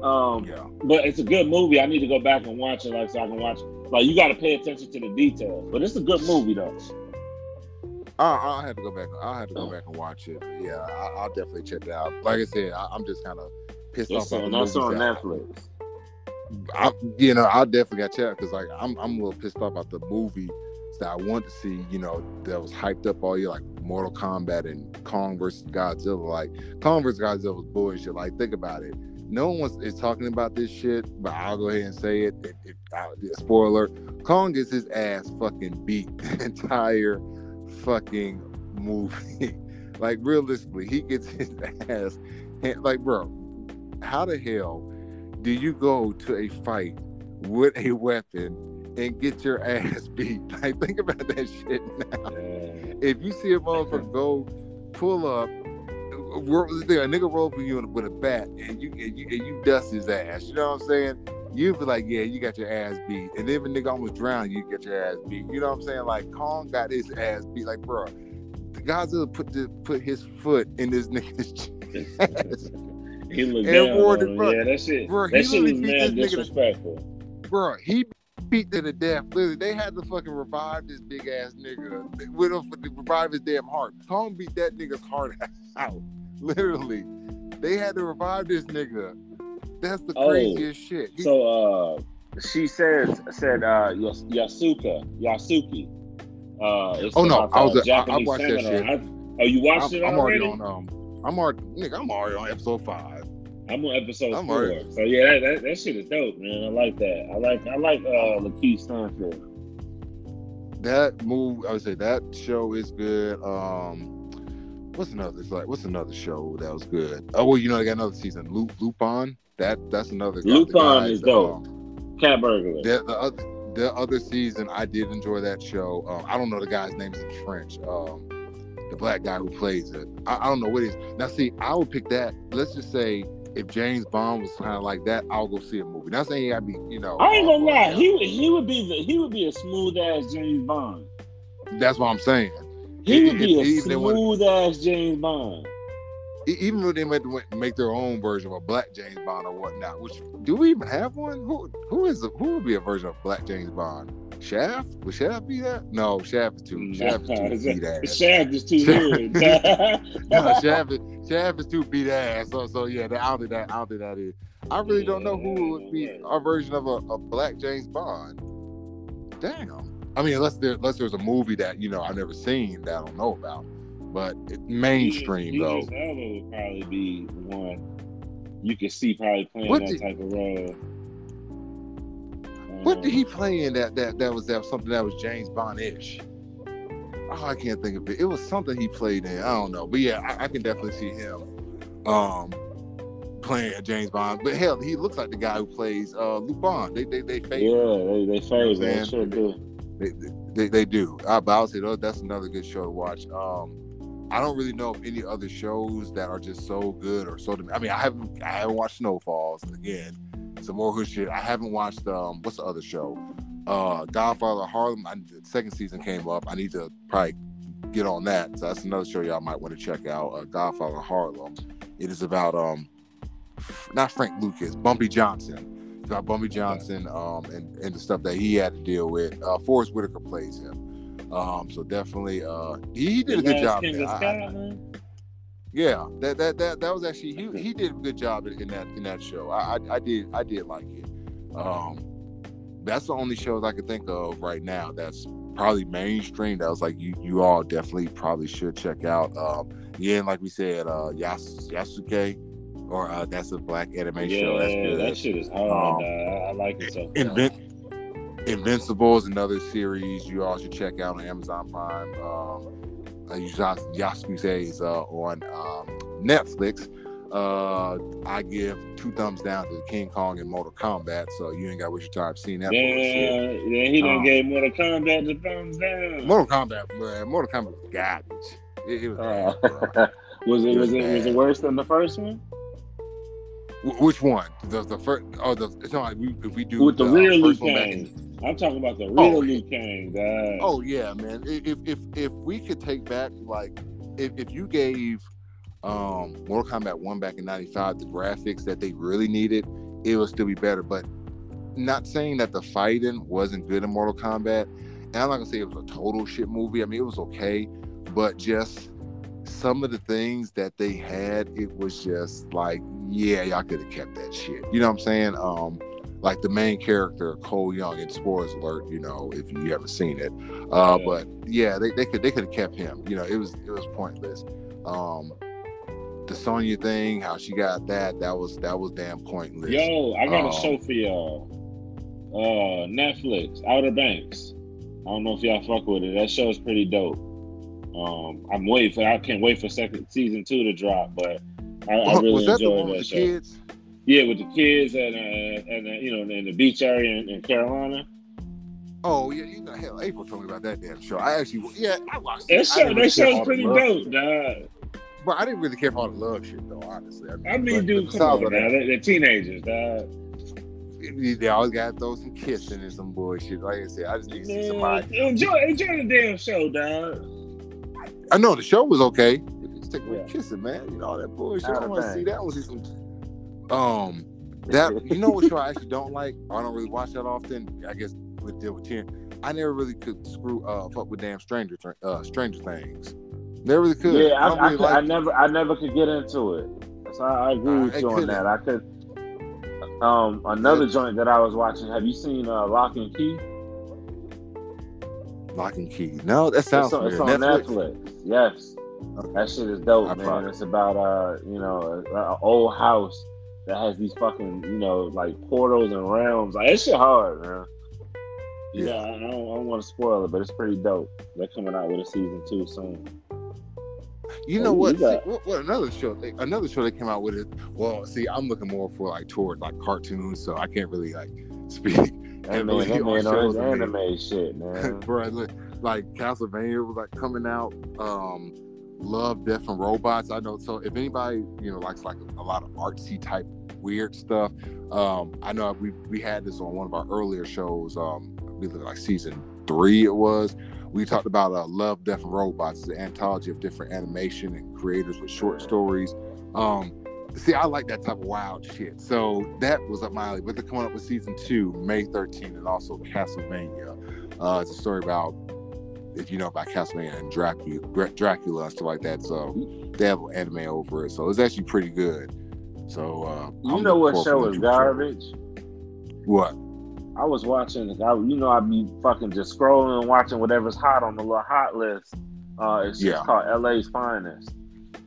Um, Yeah. but it's a good movie. I need to go back and watch it like so I can watch. Like you got to pay attention to the details. But it's a good movie though. I'll, I'll have to go back. I'll have to go back and watch it. Yeah, I, I'll definitely check it out. Like I said, I, I'm just kind of pissed It's off. the that's on Netflix. I, you know, I definitely got checked because like I'm, I'm a little pissed off about the movie that I want to see. You know, that was hyped up all year, like Mortal Kombat and Kong versus Godzilla. Like Kong versus Godzilla was bullshit. Like think about it. No one was, is talking about this shit, but I'll go ahead and say it. If, if, I, spoiler: Kong gets his ass fucking beat the entire fucking movie. like realistically, he gets his ass. Like, bro, how the hell do you go to a fight with a weapon and get your ass beat? Like, think about that shit now. Yeah. If you see a motherfucker go pull up, a nigga roll for you with a bat and you, and you and you dust his ass, you know what I'm saying? You feel like, yeah, you got your ass beat. And then if a nigga almost drowned, you get your ass beat. You know what I'm saying? Like Kong got his ass beat. Like, bro, the Godzilla put the, put his foot in this nigga's chest. He looked And down Ward on him. bro- Yeah, that shit. bro, he that shit was mad this nigga disrespectful. bro, he beat to the death. Literally, they had to fucking revive this big ass nigga with him revive his damn heart. Kong beat that nigga's heart out. Literally, they had to revive this nigga. That's the Oh, craziest shit. He- So uh, she says said uh, Yasuka Yasuki. Uh, Oh, no, I was- uh, I- I watched that shit. I- oh, you watched I'm, it I'm already? already on. Um, I'm already, nigga. I'm already on episode five. I'm on episode I'm four. So yeah, that, that, that shit is dope, man. I like that. I like I like uh Lakeith Stanfield. That move, I would say that show is good. Um, what's another? It's like what's another show that was good? Oh well, you know they got another season. Loop Lupin. That that's another. guy- the Lupin guys, is dope. um, Cat burglar. The, the other the other season, I did enjoy that show. Um, I don't know the guy's name is in French. Um, the black guy who plays it. I, I don't know what it is. Now, see, I would pick that. Let's just say if James Bond was kind of like that, I'll go see a movie. Not saying I'd be, you know. I ain't gonna lie, he would- he would be the he would be a smooth ass James Bond. That's what I'm saying. He would be a if- when- smooth ass James Bond. Even though they might make their own version of a Black James Bond or whatnot. Which do we even have one? Who who is the, who would be a version of Black James Bond? Shaft? Would Shaft be that? No, Shaft is too. Mm, Shaft is too beat ass. Shaft is too weird. no, Shaft is, Shaft is too beat ass. So so yeah, that, I don't think that I don't think that is. I really yeah, don't know who would be our version of a, a Black James Bond. Damn. I mean, unless there unless there's a movie that you know I've never seen that I don't know about, but mainstream though. Elba would probably be one you could see probably playing what that did, type of role. What did he play in that that that was that something that was James Bond ish? Oh, I can't think of it. It was something he played in. I don't know, but yeah, I, I can definitely see him um playing James Bond. But hell, he looks like the guy who plays uh Luke Bond. They they they fade. Yeah, they they fade. They sure do. They, they, they do. I, but I would say oh, that's another good show to watch. Um, I don't really know of any other shows that are just so good or so. I mean, I haven't I haven't watched Snowfalls again. Some more hood shit. I haven't watched um what's the other show? Uh, Godfather Harlem. I, the second season came up. I need to probably get on that. So that's another show y'all might want to check out. Uh, Godfather Harlem. It is about um not Frank Lucas, Bumpy Johnson. It's about Bumpy Johnson um and, and the stuff that he had to deal with. Uh, Forest Whitaker plays him. Um, so definitely, uh, he, did a good job. I, yeah, that that that that was actually he, he did a good job in, that in that show. I, I, I did I did like it. Um, that's the only shows I could think of right now that's probably mainstream. That was like you you all definitely probably should check out. Um, yeah, and like we said, uh, Yas- Yasuke or uh, that's a black anime yeah, show. That's good. That shit is hard. Um, I, I like it so. Invent- Invincible is another series you all should check out on Amazon Prime. Um, uh, Yasuke is uh, on um, Netflix. Uh, I give two thumbs down to King Kong and Mortal Kombat, so you ain't got to waste your time seeing that. Yeah, yeah, he done um, gave Mortal Kombat the thumbs down. Mortal Kombat, man, Mortal Kombat was garbage. It, it was, uh, was it, it was, was it was it worse than the first one? which one? The the first? Oh, the it's not like we, if we do with the, the real Liu Kang. I'm talking about the real oh, Liu Kang. God. Oh yeah, man. If if if we could take back like if, if you gave um Mortal Kombat one back in '95 the graphics that they really needed, it would still be better. But not saying that the fighting wasn't good in Mortal Kombat, and I'm not gonna say it was a total shit movie. I mean, it was okay, but just some of the things that they had, it was just like, yeah, y'all could have kept that shit. You know what I'm saying? Um, like the main character Cole Young in spoilers alert, you know, if you haven't seen it. Uh, yeah. but yeah, they, they could they could have kept him. You know, it was it was pointless. Um, the Sonya thing, how she got that, that was that was damn pointless. Yo, I got um, a show for y'all. Uh, Netflix, Outer Banks. I don't know if y'all fuck with it. That show is pretty dope. Um, I'm waiting for. I can't wait for second season two to drop, but I, I really that enjoyed that show. Kids? Yeah, with the kids and uh, and uh, you know in the beach area in, in Carolina. Oh yeah, you know, hell, April told me about that damn show. I actually, yeah, I watched that. Show, that show's pretty dope, dog. But I didn't really care for all the love shit though, honestly. I mean, I mean dude, come on, man. They're, teenagers, dog. They always gotta throw some kissing and some bullshit. Like I said, I just need to see somebody. Enjoy, enjoy the damn show, dog. I know the show was okay. Just take away yeah. kissing, man. You know all that bullshit. I don't want to see that. I want to see some um, that you know what show I actually don't like. I don't really watch that often. I guess with deal with ten. I never really could screw uh fuck with damn Stranger uh Stranger Things. Never really could. Yeah, I, I, really I, could, I never I never could get into it. So I, I agree with you on that. I could. Um, another yeah. joint that I was watching. Have you seen uh, Lock and Key? Lock and Key. No, that sounds it's on, it's on Netflix. Netflix. Yes, okay. that shit is dope, I man. Probably. It's about uh, you know, an old house that has these fucking, you know, like portals and realms. Like, it's shit hard, man. Yeah, yeah I don't, I don't want to spoil it, but it's pretty dope. They're coming out with a season two soon. You know what, see, what, what? Another show, another show they came out with it. Well, see, I'm looking more for like toward like cartoons, so I can't really like speak. That man, that man on anime shit, man. Bro, like Castlevania was like coming out. Um, love Death and Robots. I know. So if anybody you know likes like a, lot of artsy type weird stuff, um, I know we we had this on one of our earlier shows. Um, we like season three it was. We talked about uh, Love, Death, and Robots. An anthology of different animation and creators with short stories Um, see, I like that type of wild shit. So that was up my alley. But they're coming up with season two, May 13th, and also Castlevania. Uh, it's a story about if you know about Castlevania and Dracula, Dracula and stuff like that. So they have anime over it. So it's actually pretty good. So uh, you I'm know what show is garbage? What? I was watching. I, you know, I'd be fucking just scrolling and watching whatever's hot on the little hot list. Uh, it's yeah. called LA's Finest.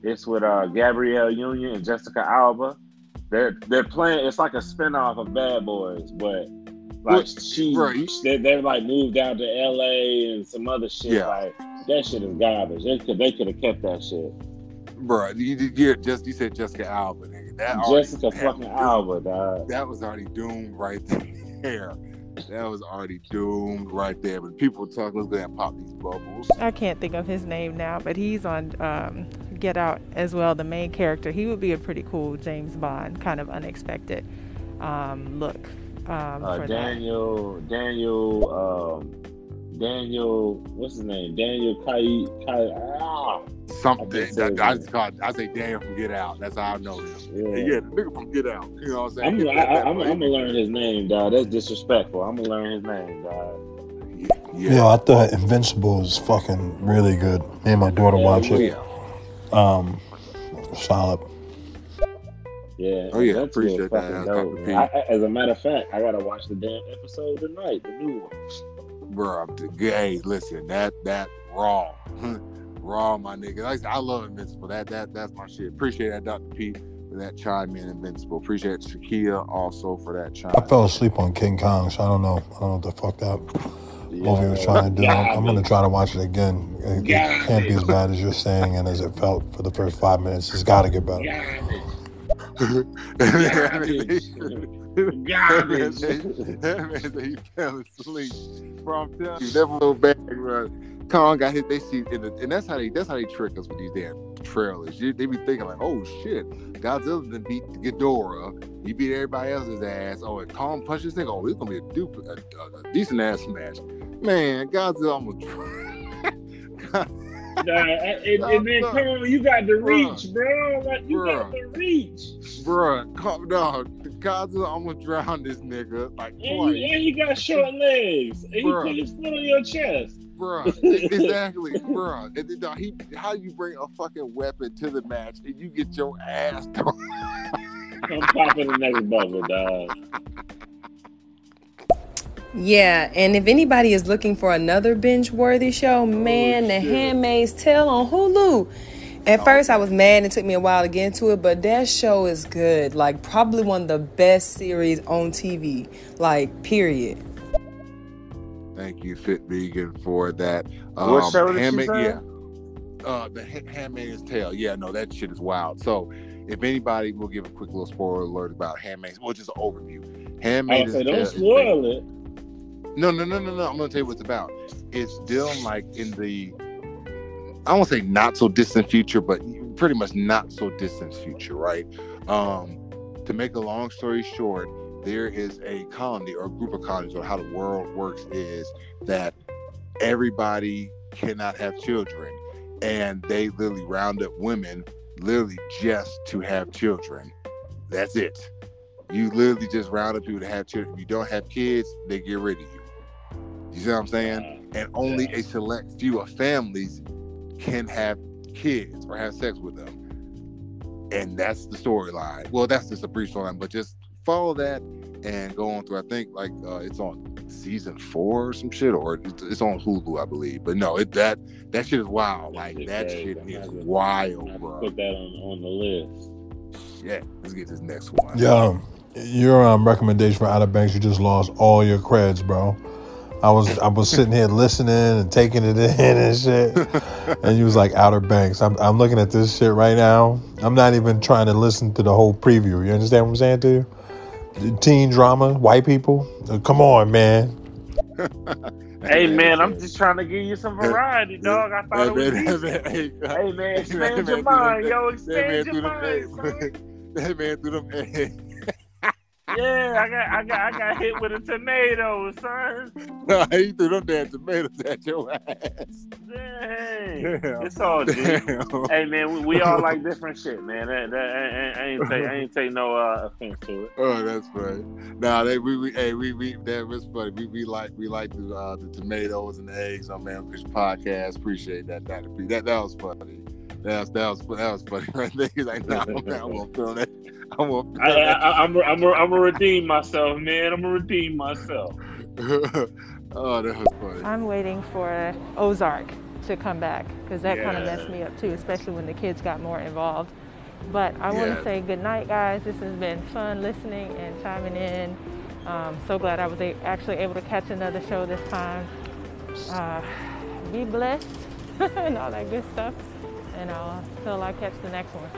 It's with uh, Gabrielle Union and Jessica Alba. They're they're playing. It's like a spinoff of Bad Boys, but like she, right. they, they're like moved out to LA and some other shit. Yeah. Like that shit is garbage. They could they could have kept that shit. Bro, you, you just you said Jessica Alba, nigga. That Jessica fucking Alba, dog. That was already doomed right there. That was already doomed right there. But people were talking, let's go and pop these bubbles. I can't think of his name now, but he's on um, Get Out as well, the main character. He would be a pretty cool James Bond, kind of unexpected um, look um, uh, Daniel, that. Daniel, um, Daniel, what's his name? Daniel Kai, Kai ah, something. I, I, just call I say Daniel from Get Out. That's how I know him. Yeah, yeah the nigga from Get Out. You know what I'm saying? I'm, I, am gonna learn his name, dog. That's disrespectful. I'm gonna learn his name, dog. Yeah. yeah, I thought Invincible was fucking really good. Me and my daughter yeah, watch it. Um, solid. Yeah. Oh yeah, appreciate that. I, as a matter of fact, I gotta watch the damn episode tonight, the new one. Bro, hey, listen, that that raw, raw, my nigga. Like, I love Invincible. That that that's my shit. Appreciate that, Doctor P, for that chime in Invincible. Appreciate Shakia also for that chime. I fell asleep on King Kong, so I don't know. I don't know what the fuck that yeah. movie was trying to do. I'm, I'm gonna try to watch it again. It, it, can't be as bad as you're saying and as it felt for the first five minutes. It's got to get better. Garbage. That man he fell asleep. From telling you, never little bag run. Kong got hit. They see, and that's how they that's how they trick us with these damn trailers. You, they be thinking like, oh shit, Godzilla done beat Ghidorah. He beat everybody else's ass. Oh, and Kong punched this thing. Oh, it's gonna be a, dupe, a, a, a decent ass smash. Man, Godzilla almost. Nah, and, and then come on, you got the reach, bro. Like you bruh. got the reach, bro. Come down. Godzilla almost drowned this nigga like and. He, and he got short legs. And bruh. he put his foot on your chest. Bro, exactly, bro. And then, he, how you bring a fucking weapon to the match and you get your ass thrown? I'm popping the next bubble, dog. Yeah, and if anybody is looking for another binge worthy show, man, oh, The Handmaid's Tale on Hulu. At oh. first, I was mad and it took me a while to get into it, but that show is good. Like, probably one of the best series on TV. Like, period. Thank you, Fit Vegan, for that. Um, what show did Handmaid, Yeah. Uh, the Handmaid's Tale. Yeah, no, that shit is wild. So, if anybody will give a quick little spoiler alert about Handmaid's, well, just an overview. Handmaid's Tale. Don't spoil it. No, no, no, no, no. I'm gonna tell you what it's about. It's dealing like in the I won't say not so distant future, but pretty much not so distant future, right? Um, to make a long story short, there is a colony or a group of colonies, or how the world works is that everybody cannot have children, and they literally round up women literally just to have children. That's it. You literally just round up people to have children. If you don't have kids, they get rid of you. You see what I'm saying? And only a select few of families can have kids or have sex with them. And that's the storyline. Well, that's just a brief storyline, but just follow that and go on through. I think like uh, it's on season four or some shit, or it's, on Hulu, I believe. But no, it that that shit is wild. Like that shit is wild, bro. Put that on on the list. Yeah, let's get this next one. Yeah, your um, recommendation for Outer Banks, you just lost all your creds, bro. I was I was sitting here listening and taking it in and shit. and he was like Outer Banks. I'm I'm looking at this shit right now. I'm not even trying to listen to the whole preview. You understand what I'm saying to you? Teen drama, white people. Uh, come on, man. hey man, I'm just trying to give you some variety, dog. I thought hey, it was man, hey, hey man, expand your mind, yo, expand your mind. That man threw them yeah, I got, I got, I got hit with a tornado, son. No, he threw them damn tomatoes at your ass. Dang. It's all G. Hey man, we, we, all like different shit, man. That, that, I, I, ain't take I ain't take no uh, offense to it. Oh, that's funny. Nah, they we, we hey we we that was funny. We we like we like the uh, the tomatoes and the eggs on Man Fish podcast. Appreciate that. P. That that was funny. That was that was that was funny right there. He's like, nah, man, I'm gonna film that. I'm gonna. Film I, I, I'm I'm I'm gonna redeem myself, man. I'm gonna redeem myself. oh, that was funny. I'm waiting for Ozark to come back because that yeah. kind of messed me up too, especially when the kids got more involved. But I yeah. want to say good night, guys. This has been fun listening and chiming in. Um, so glad I was a- actually able to catch another show this time. Uh, be blessed and all that good stuff. And I'll till I catch the next one.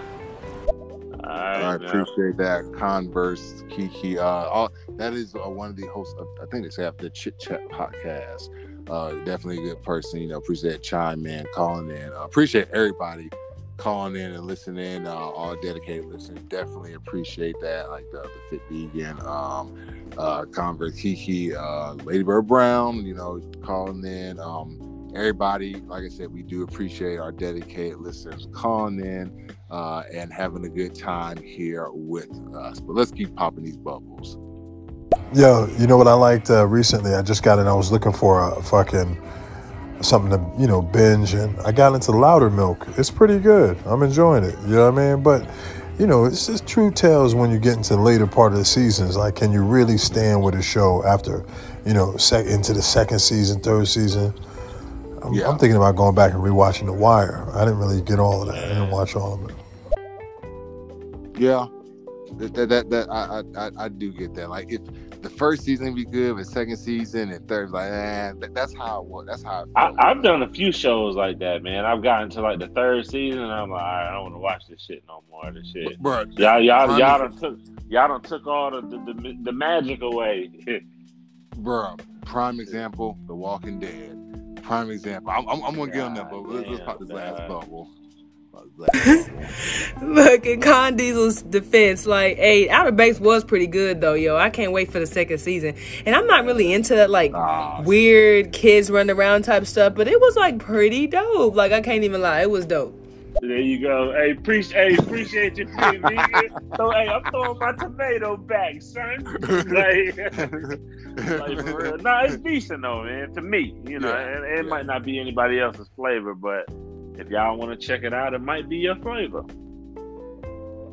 I appreciate that. Converse, Kiki. Uh, all, that is uh, one of the hosts. Of, I think it's after the Chit Chat podcast. Uh, definitely a good person. You know, appreciate Chime Man calling in. Uh, appreciate everybody calling in and listening. Uh, all dedicated listeners. Definitely appreciate that. Like the, the Fit Vegan, um, uh, Converse, Kiki, uh, Lady Bird Brown. You know, calling in. Um, everybody, like I said, we do appreciate our dedicated listeners calling in uh, and having a good time here with us. But let's keep popping these bubbles. Yo, you know what I liked uh, recently? I just got in. I was looking for a fucking something to you know binge, and I got into Loudermilk. It's pretty good. I'm enjoying it. You know what I mean? But you know, it's just true tales when you get into the later part of the seasons. Like, can you really stand with a show after, you know, sec- into the second season, third season? I'm, yeah. I'm, thinking about going back and rewatching The Wire. I didn't really get all of that. I didn't watch all of it. Yeah, that that, that I, I I do get that. Like if the first season be good, but second season and third like, eh, that, that's how it That's how I, have done a few shows like that, man. I've gotten to like the third season, and I'm like, I don't want to watch this shit no more. This shit, bro. Y'all, y'all, y'all done took y'all done took all the the, the, the magic away, bro. Prime example: The Walking Dead prime example. I'm, I'm, I'm gonna get on that, but let's, let's pop this last bubble. Look, in Con Diesel's defense, like, hey, Outer Banks was pretty good though, yo. I can't wait for the second season. And I'm not really into that like oh, weird kids running around type stuff, but it was like pretty dope. Like I can't even lie, it was dope. There you go. Hey, appreciate, hey, appreciate you being vegan. So, hey, I'm throwing my tomato back, son. Like, like for real. Nah, it's decent though, man. To me, you know, yeah, it, it yeah. might not be anybody else's flavor, but if y'all want to check it out, it might be your flavor.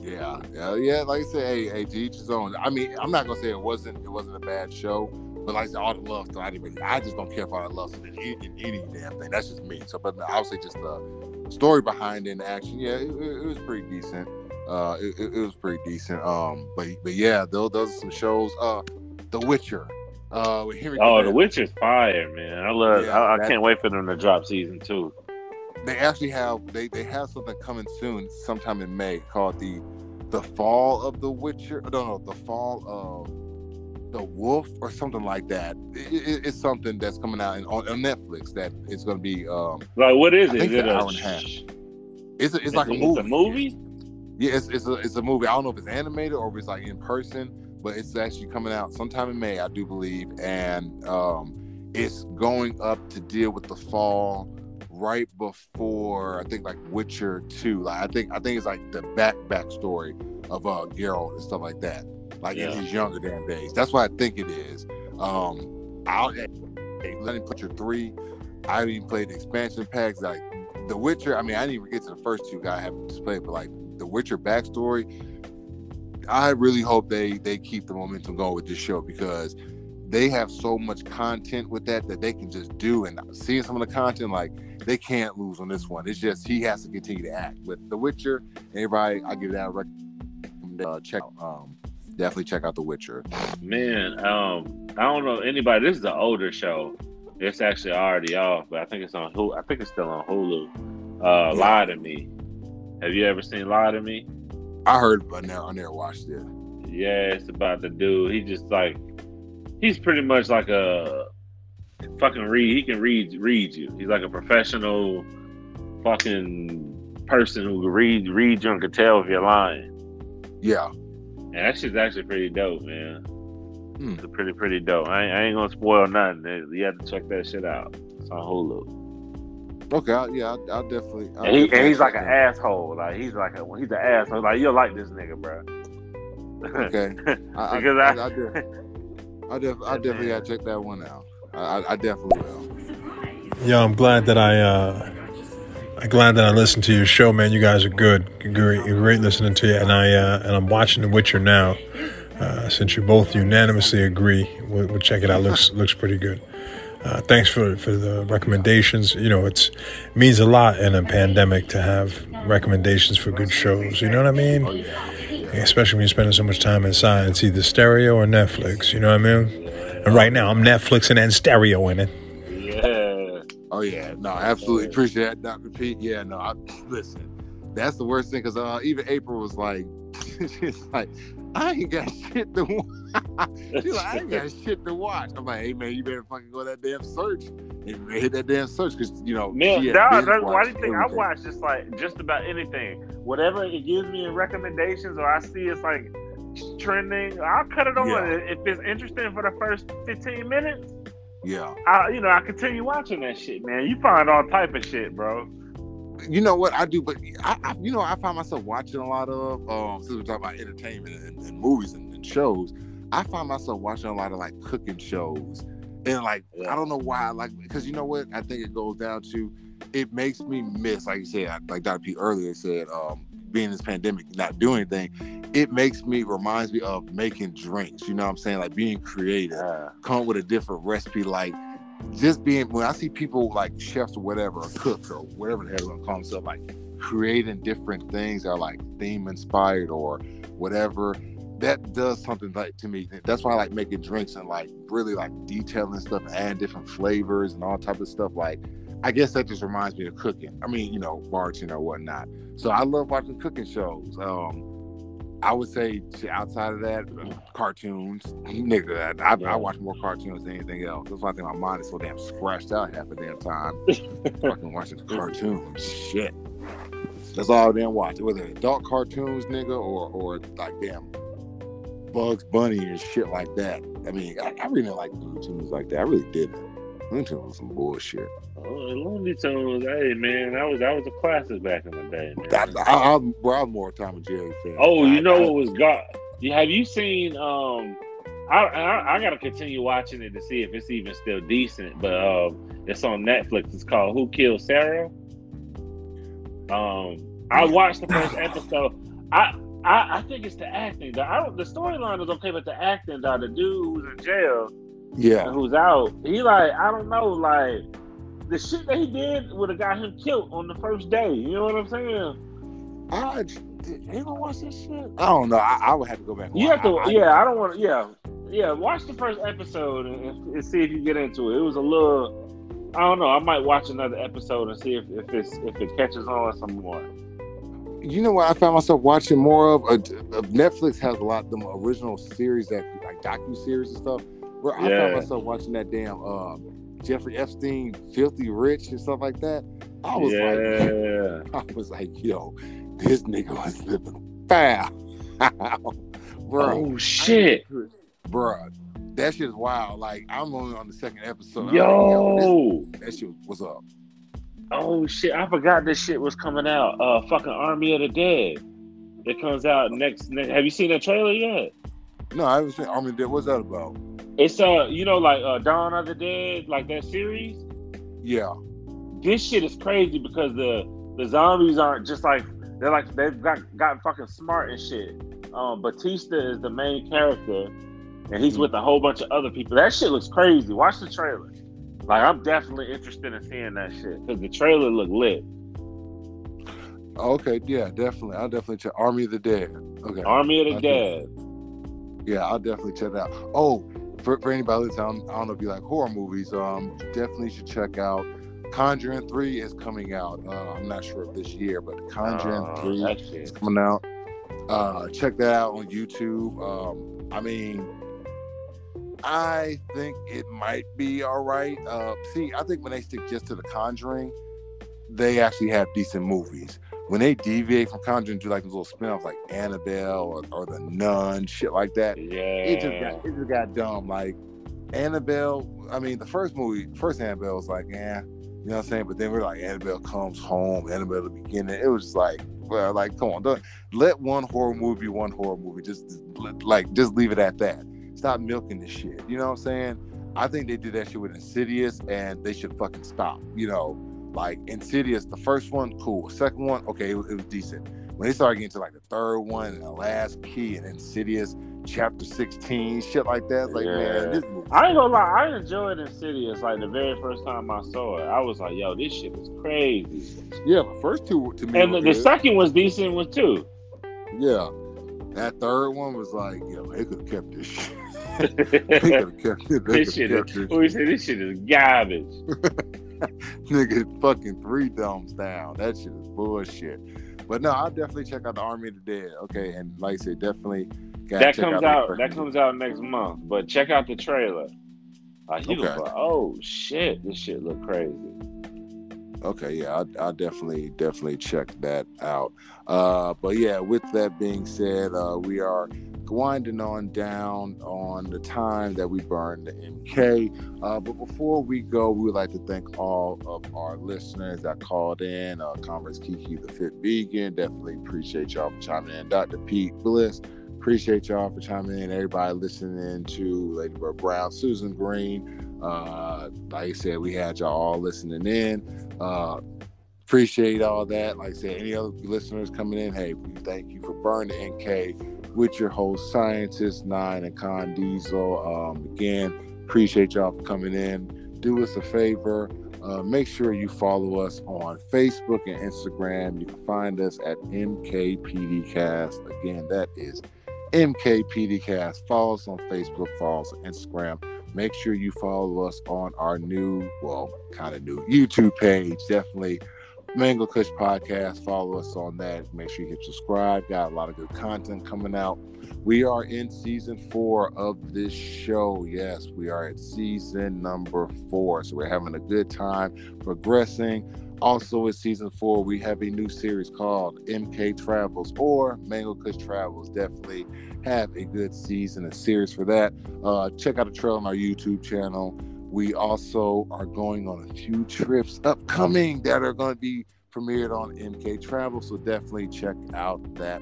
Yeah, yeah, yeah. Like I said, hey, hey, to each his own. I mean, I'm not gonna say it wasn't it wasn't a bad show, but like I said, all the love stuff, I didn't really. I just don't care for all the love stuff in, in any damn thing. That's just me. So, but obviously, just the story behind it and action. Yeah, it, it, was pretty decent. Uh, it, it, was pretty decent. Um, but but yeah, those those are some shows. Uh, The Witcher. Uh, with Henry. Oh, The Witcher's fire, man. I love. Yeah, I, I can't wait for them to drop season two they actually have they they have something coming soon, sometime in May, called the the Fall of the Witcher. No, no, the Fall of the Wolf or something like that. It, it, it's something that's coming out in, on, on, Netflix that it's going to be. Um, like what is it? Is it an hour and a half? It's a, it's like a movie. a movie. Yeah, it's it's a it's a movie. I don't know if it's animated or if it's like in person, but it's actually coming out sometime in May, I do believe, and um, it's going up to deal with the fall right before I think like Witcher two. Like I think I think it's like the back backstory of uh Geralt and stuff like that. Like yeah. in his younger damn days. That's what I think it is. Um I'll let him put your three. I haven't even played the expansion packs. Like The Witcher, I mean I didn't even get to the first two guys I haven't played, but like the Witcher backstory, I really hope they they keep the momentum going with this show because they have so much content with that that they can just do and seeing some of the content like they can't lose on this one. It's just he has to continue to act. With The Witcher, everybody, I give that a uh, check. Um, definitely check out The Witcher. Man, um, I don't know anybody. This is an older show. It's actually already off, but I think it's on Hulu. I think it's still on Hulu. Uh. Lie to Me. Have you ever seen Lie to Me? I heard, but never, I never watched it. Yeah, it's about the dude. He just like he's pretty much like a fucking read. He can read read you. He's like a professional fucking person who can read read you and can tell if you're lying. Yeah. And that shit's actually pretty dope, man. Hmm. It's pretty pretty dope. I ain't, I ain't gonna spoil nothing. You have to check that shit out. It's on Hulu. Okay, I'll, yeah, I'll, I'll definitely. I'll and, he, definitely and he's like an that. asshole. Like he's like a, he's an asshole. Like you'll like this nigga, bro. Okay, I, I, because I, I, I, def- I, def- I definitely gotta check that one out. I, I, I definitely will. Yeah, I'm glad that I uh I'm glad that I listened to your show, man. You guys are good. Great, great listening to you, and I uh, and I'm watching The Witcher now. Uh, since you both unanimously agree, we'll, we'll check it out. looks looks pretty good. Uh, thanks for, for the recommendations. You know, it's it means a lot in a pandemic to have recommendations for good shows. You know what I mean? Especially when you're spending so much time inside. It's either stereo or Netflix. You know what I mean? And right now, I'm Netflixing and stereo in it. Oh yeah, no, absolutely appreciate that, Doctor Pete. Yeah, no, I, listen, that's the worst thing because uh, even April was like, she's like, I ain't got shit to watch. she's like, I ain't got shit to watch. I'm like, hey man, you better fucking go that damn search and hit that damn search because you know. Man, she had dog, binge that's why do you think I watch just like just about anything? Whatever it gives me in recommendations or I see it's like trending, I'll cut it on. Yeah. If it's interesting for the first 15 minutes, Yeah, I you know, I continue watching that shit, man. You find all type of shit, bro. you know what I do, but I, I you know, I find myself watching a lot of um since we're talking about entertainment and, and movies and, and shows. I find myself watching a lot of like cooking shows, and like Yeah. I don't know why, like because you know what I think it goes down to, it makes me miss, like you said, like Dr. P earlier said, um, being in this pandemic, not doing anything. It makes me reminds me of making drinks. You know what I'm saying? Like being creative Yeah. come with a different recipe. Like just being when I see people like chefs or whatever, or cooks or whatever the hell they're gonna call themselves, like creating different things that are like theme inspired or whatever. That does something like to me. That's why I like making drinks and like really like detailing stuff, adding different flavors and all type of stuff. Like I guess that just reminds me of cooking. I mean, you know, bartending or whatnot. So I love watching cooking shows. Um, I would say outside of that, cartoons, nigga. I, I, I watch more cartoons than anything else. That's why I think my mind is so damn scratched out half the damn time. fucking watching cartoons, shit. That's all I damn watch. Whether adult cartoons, nigga, or or like damn Bugs Bunny and shit like that. I mean, I, I really didn't like cartoons like that. I really didn't. Looney Tunes was some bullshit. Oh, Looney Tunes, hey man, that was that was a classic back in the day, man. I, I, I'm, well, I'm more Tom and Jerry fan. Oh, I- you know I- what was got? Have you seen? Um, I, I I gotta continue watching it to see if it's even still decent. But um, it's on Netflix. It's called Who Killed Sara. Um, I watched the first episode. I. I, I think it's the acting. The, I don't, the storyline is okay, but the acting, the dude who's in jail Yeah. who's out, he like, I don't know, like the shit that he did would have got him killed on the first day. You know what I'm saying? I did anyone watch this shit? I don't know. I, I would have to go back. You have to, I- I- yeah. I don't want to, yeah, yeah. Watch the first episode and, and see if you get into it. It was a little, I don't know. I might watch another episode and see if, if it's if it catches on some more. You know what I found myself watching more of? Uh, Netflix has a lot of them original series that like docu series and stuff. Where I Yeah. found myself watching that damn um, Jeffrey Epstein, Filthy Rich and stuff like that. I was like, I was like, yo, this nigga was living foul, bro. oh shit, bro. That shit is wild. Like I'm only on the second episode. I'm like, yo, yo, that shit was up. oh shit. I forgot this shit was coming out. Uh, fucking Army of the Dead. It comes out next. next have you seen the trailer yet? No, I haven't seen Army of the Dead. What's that about? It's uh, you know, like uh, Dawn of the Dead, like that series. Yeah. this shit is crazy because the the zombies aren't just like they're like they've got got fucking smart and shit. Um, Batista is the main character, and he's with a whole bunch of other people. That shit looks crazy. Watch the trailer. Like I'm definitely interested in seeing that shit because the trailer looked lit. Okay. Yeah. Definitely. I'll definitely check Army of the Dead. Okay. Army of the Okay. Dead. Yeah, I'll definitely check that out. Oh, for, for anybody that's on, I don't know if you like horror movies, um, definitely should check out Conjuring 3 is coming out. Uh, I'm not sure if this year, but Conjuring Uh, 3 is coming out. Uh, check that out on YouTube. Um, I mean, I think it might be all right. Uh, see, I think when they stick just to the Conjuring, they actually have decent movies. When they deviate from Conjuring, do like those little spin-offs like Annabelle or, or The Nun, shit like that Yeah. it just got it just got dumb. Like Annabelle, I mean, the first movie, first Annabelle was like, yeah, You know what I'm saying? But then we're like, Annabelle comes home, Annabelle the beginning. It was like, well, like, come on, don't, let one horror movie, one horror movie. Just like, just leave it at that. Stop milking this shit. You know what I'm saying? I think they did that shit with Insidious, and they should fucking stop. You know, like Insidious, the first one, cool. Second one, okay, it, it was decent. When they started getting to like the third one and the last key and Insidious, chapter 16, shit like that. Like, yeah. man, this I ain't gonna lie, I enjoyed Insidious like the very first time I saw it. I was like, yo, this shit is crazy. Yeah, the first two to me. And the, the, second was decent was too. Yeah. That third one was like, yo, they could have kept this shit. they could have kept it. They this shit is, this. We say this shit is garbage. Nigga, fucking three thumbs down. That shit is bullshit. But no, I'll definitely check out the Army of the Dead. Okay, and like I said, definitely that comes out. out that comes out next month. But check out the trailer. Like you okay. like, oh shit, this shit look crazy. Okay, yeah, I'll, I'll, definitely definitely check that out. Uh, but yeah, with that being said, uh, we are winding on down on the time that we burned the MK. Uh, but before we go, we would like to thank all of our listeners that called in. Uh, Converse Kiki, the Fit Vegan, definitely appreciate y'all for chiming in. Dr. Pete Bliss, appreciate y'all for chiming in. Everybody listening to Lady Bird Brown, Susan Green. Uh, like I said, we had y'all all listening in. Uh, appreciate all that. Like I said, any other listeners coming in, hey, we thank you for burning MK with your host, Scientist Nine and Con Diesel. Um, again, appreciate y'all for coming in. Do us a favor. Uh, make sure you follow us on Facebook and Instagram. You can find us at MKPDcast. Again, that is MKPDcast. Follow us on Facebook, follow us on Instagram. Make sure you follow us on our new, well, kind of new YouTube page. Definitely Mango Kush Podcast. Follow us on that. Make sure you hit subscribe. Got a lot of good content coming out. We are in season four of this show. Yes, we are at season number four. So we're having a good time progressing. Also, in season four, we have a new series called MK Travels or Mango Kush Travels. Definitely have a good season and series for that. Uh, check out the trail on our YouTube channel. We also are going on a few trips upcoming that are going to be premiered on MK Travel. So definitely check out that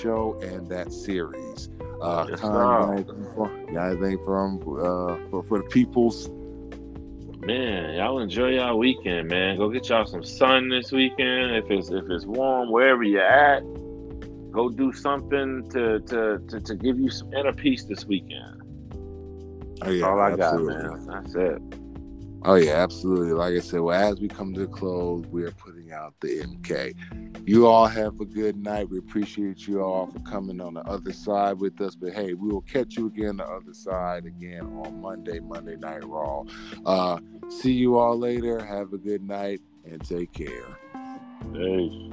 show and that series. Uh, yes, Con, anything from uh, for, for the peoples Man, y'all enjoy y'all weekend, man. Go get y'all some sun this weekend. If it's if it's warm, wherever you're at, go do something to to to, to give you some inner peace this weekend. Oh, yeah, all I absolutely. got, man. That's it. Oh yeah, absolutely. Like I said, well, as we come to a close, we are putting out the MK. You all have a good night. We appreciate you all for coming on the other side with us. But hey, we will catch you again the other side again on Monday, Monday Night Raw. Uh, see you all later. Have a good night and take care. Hey.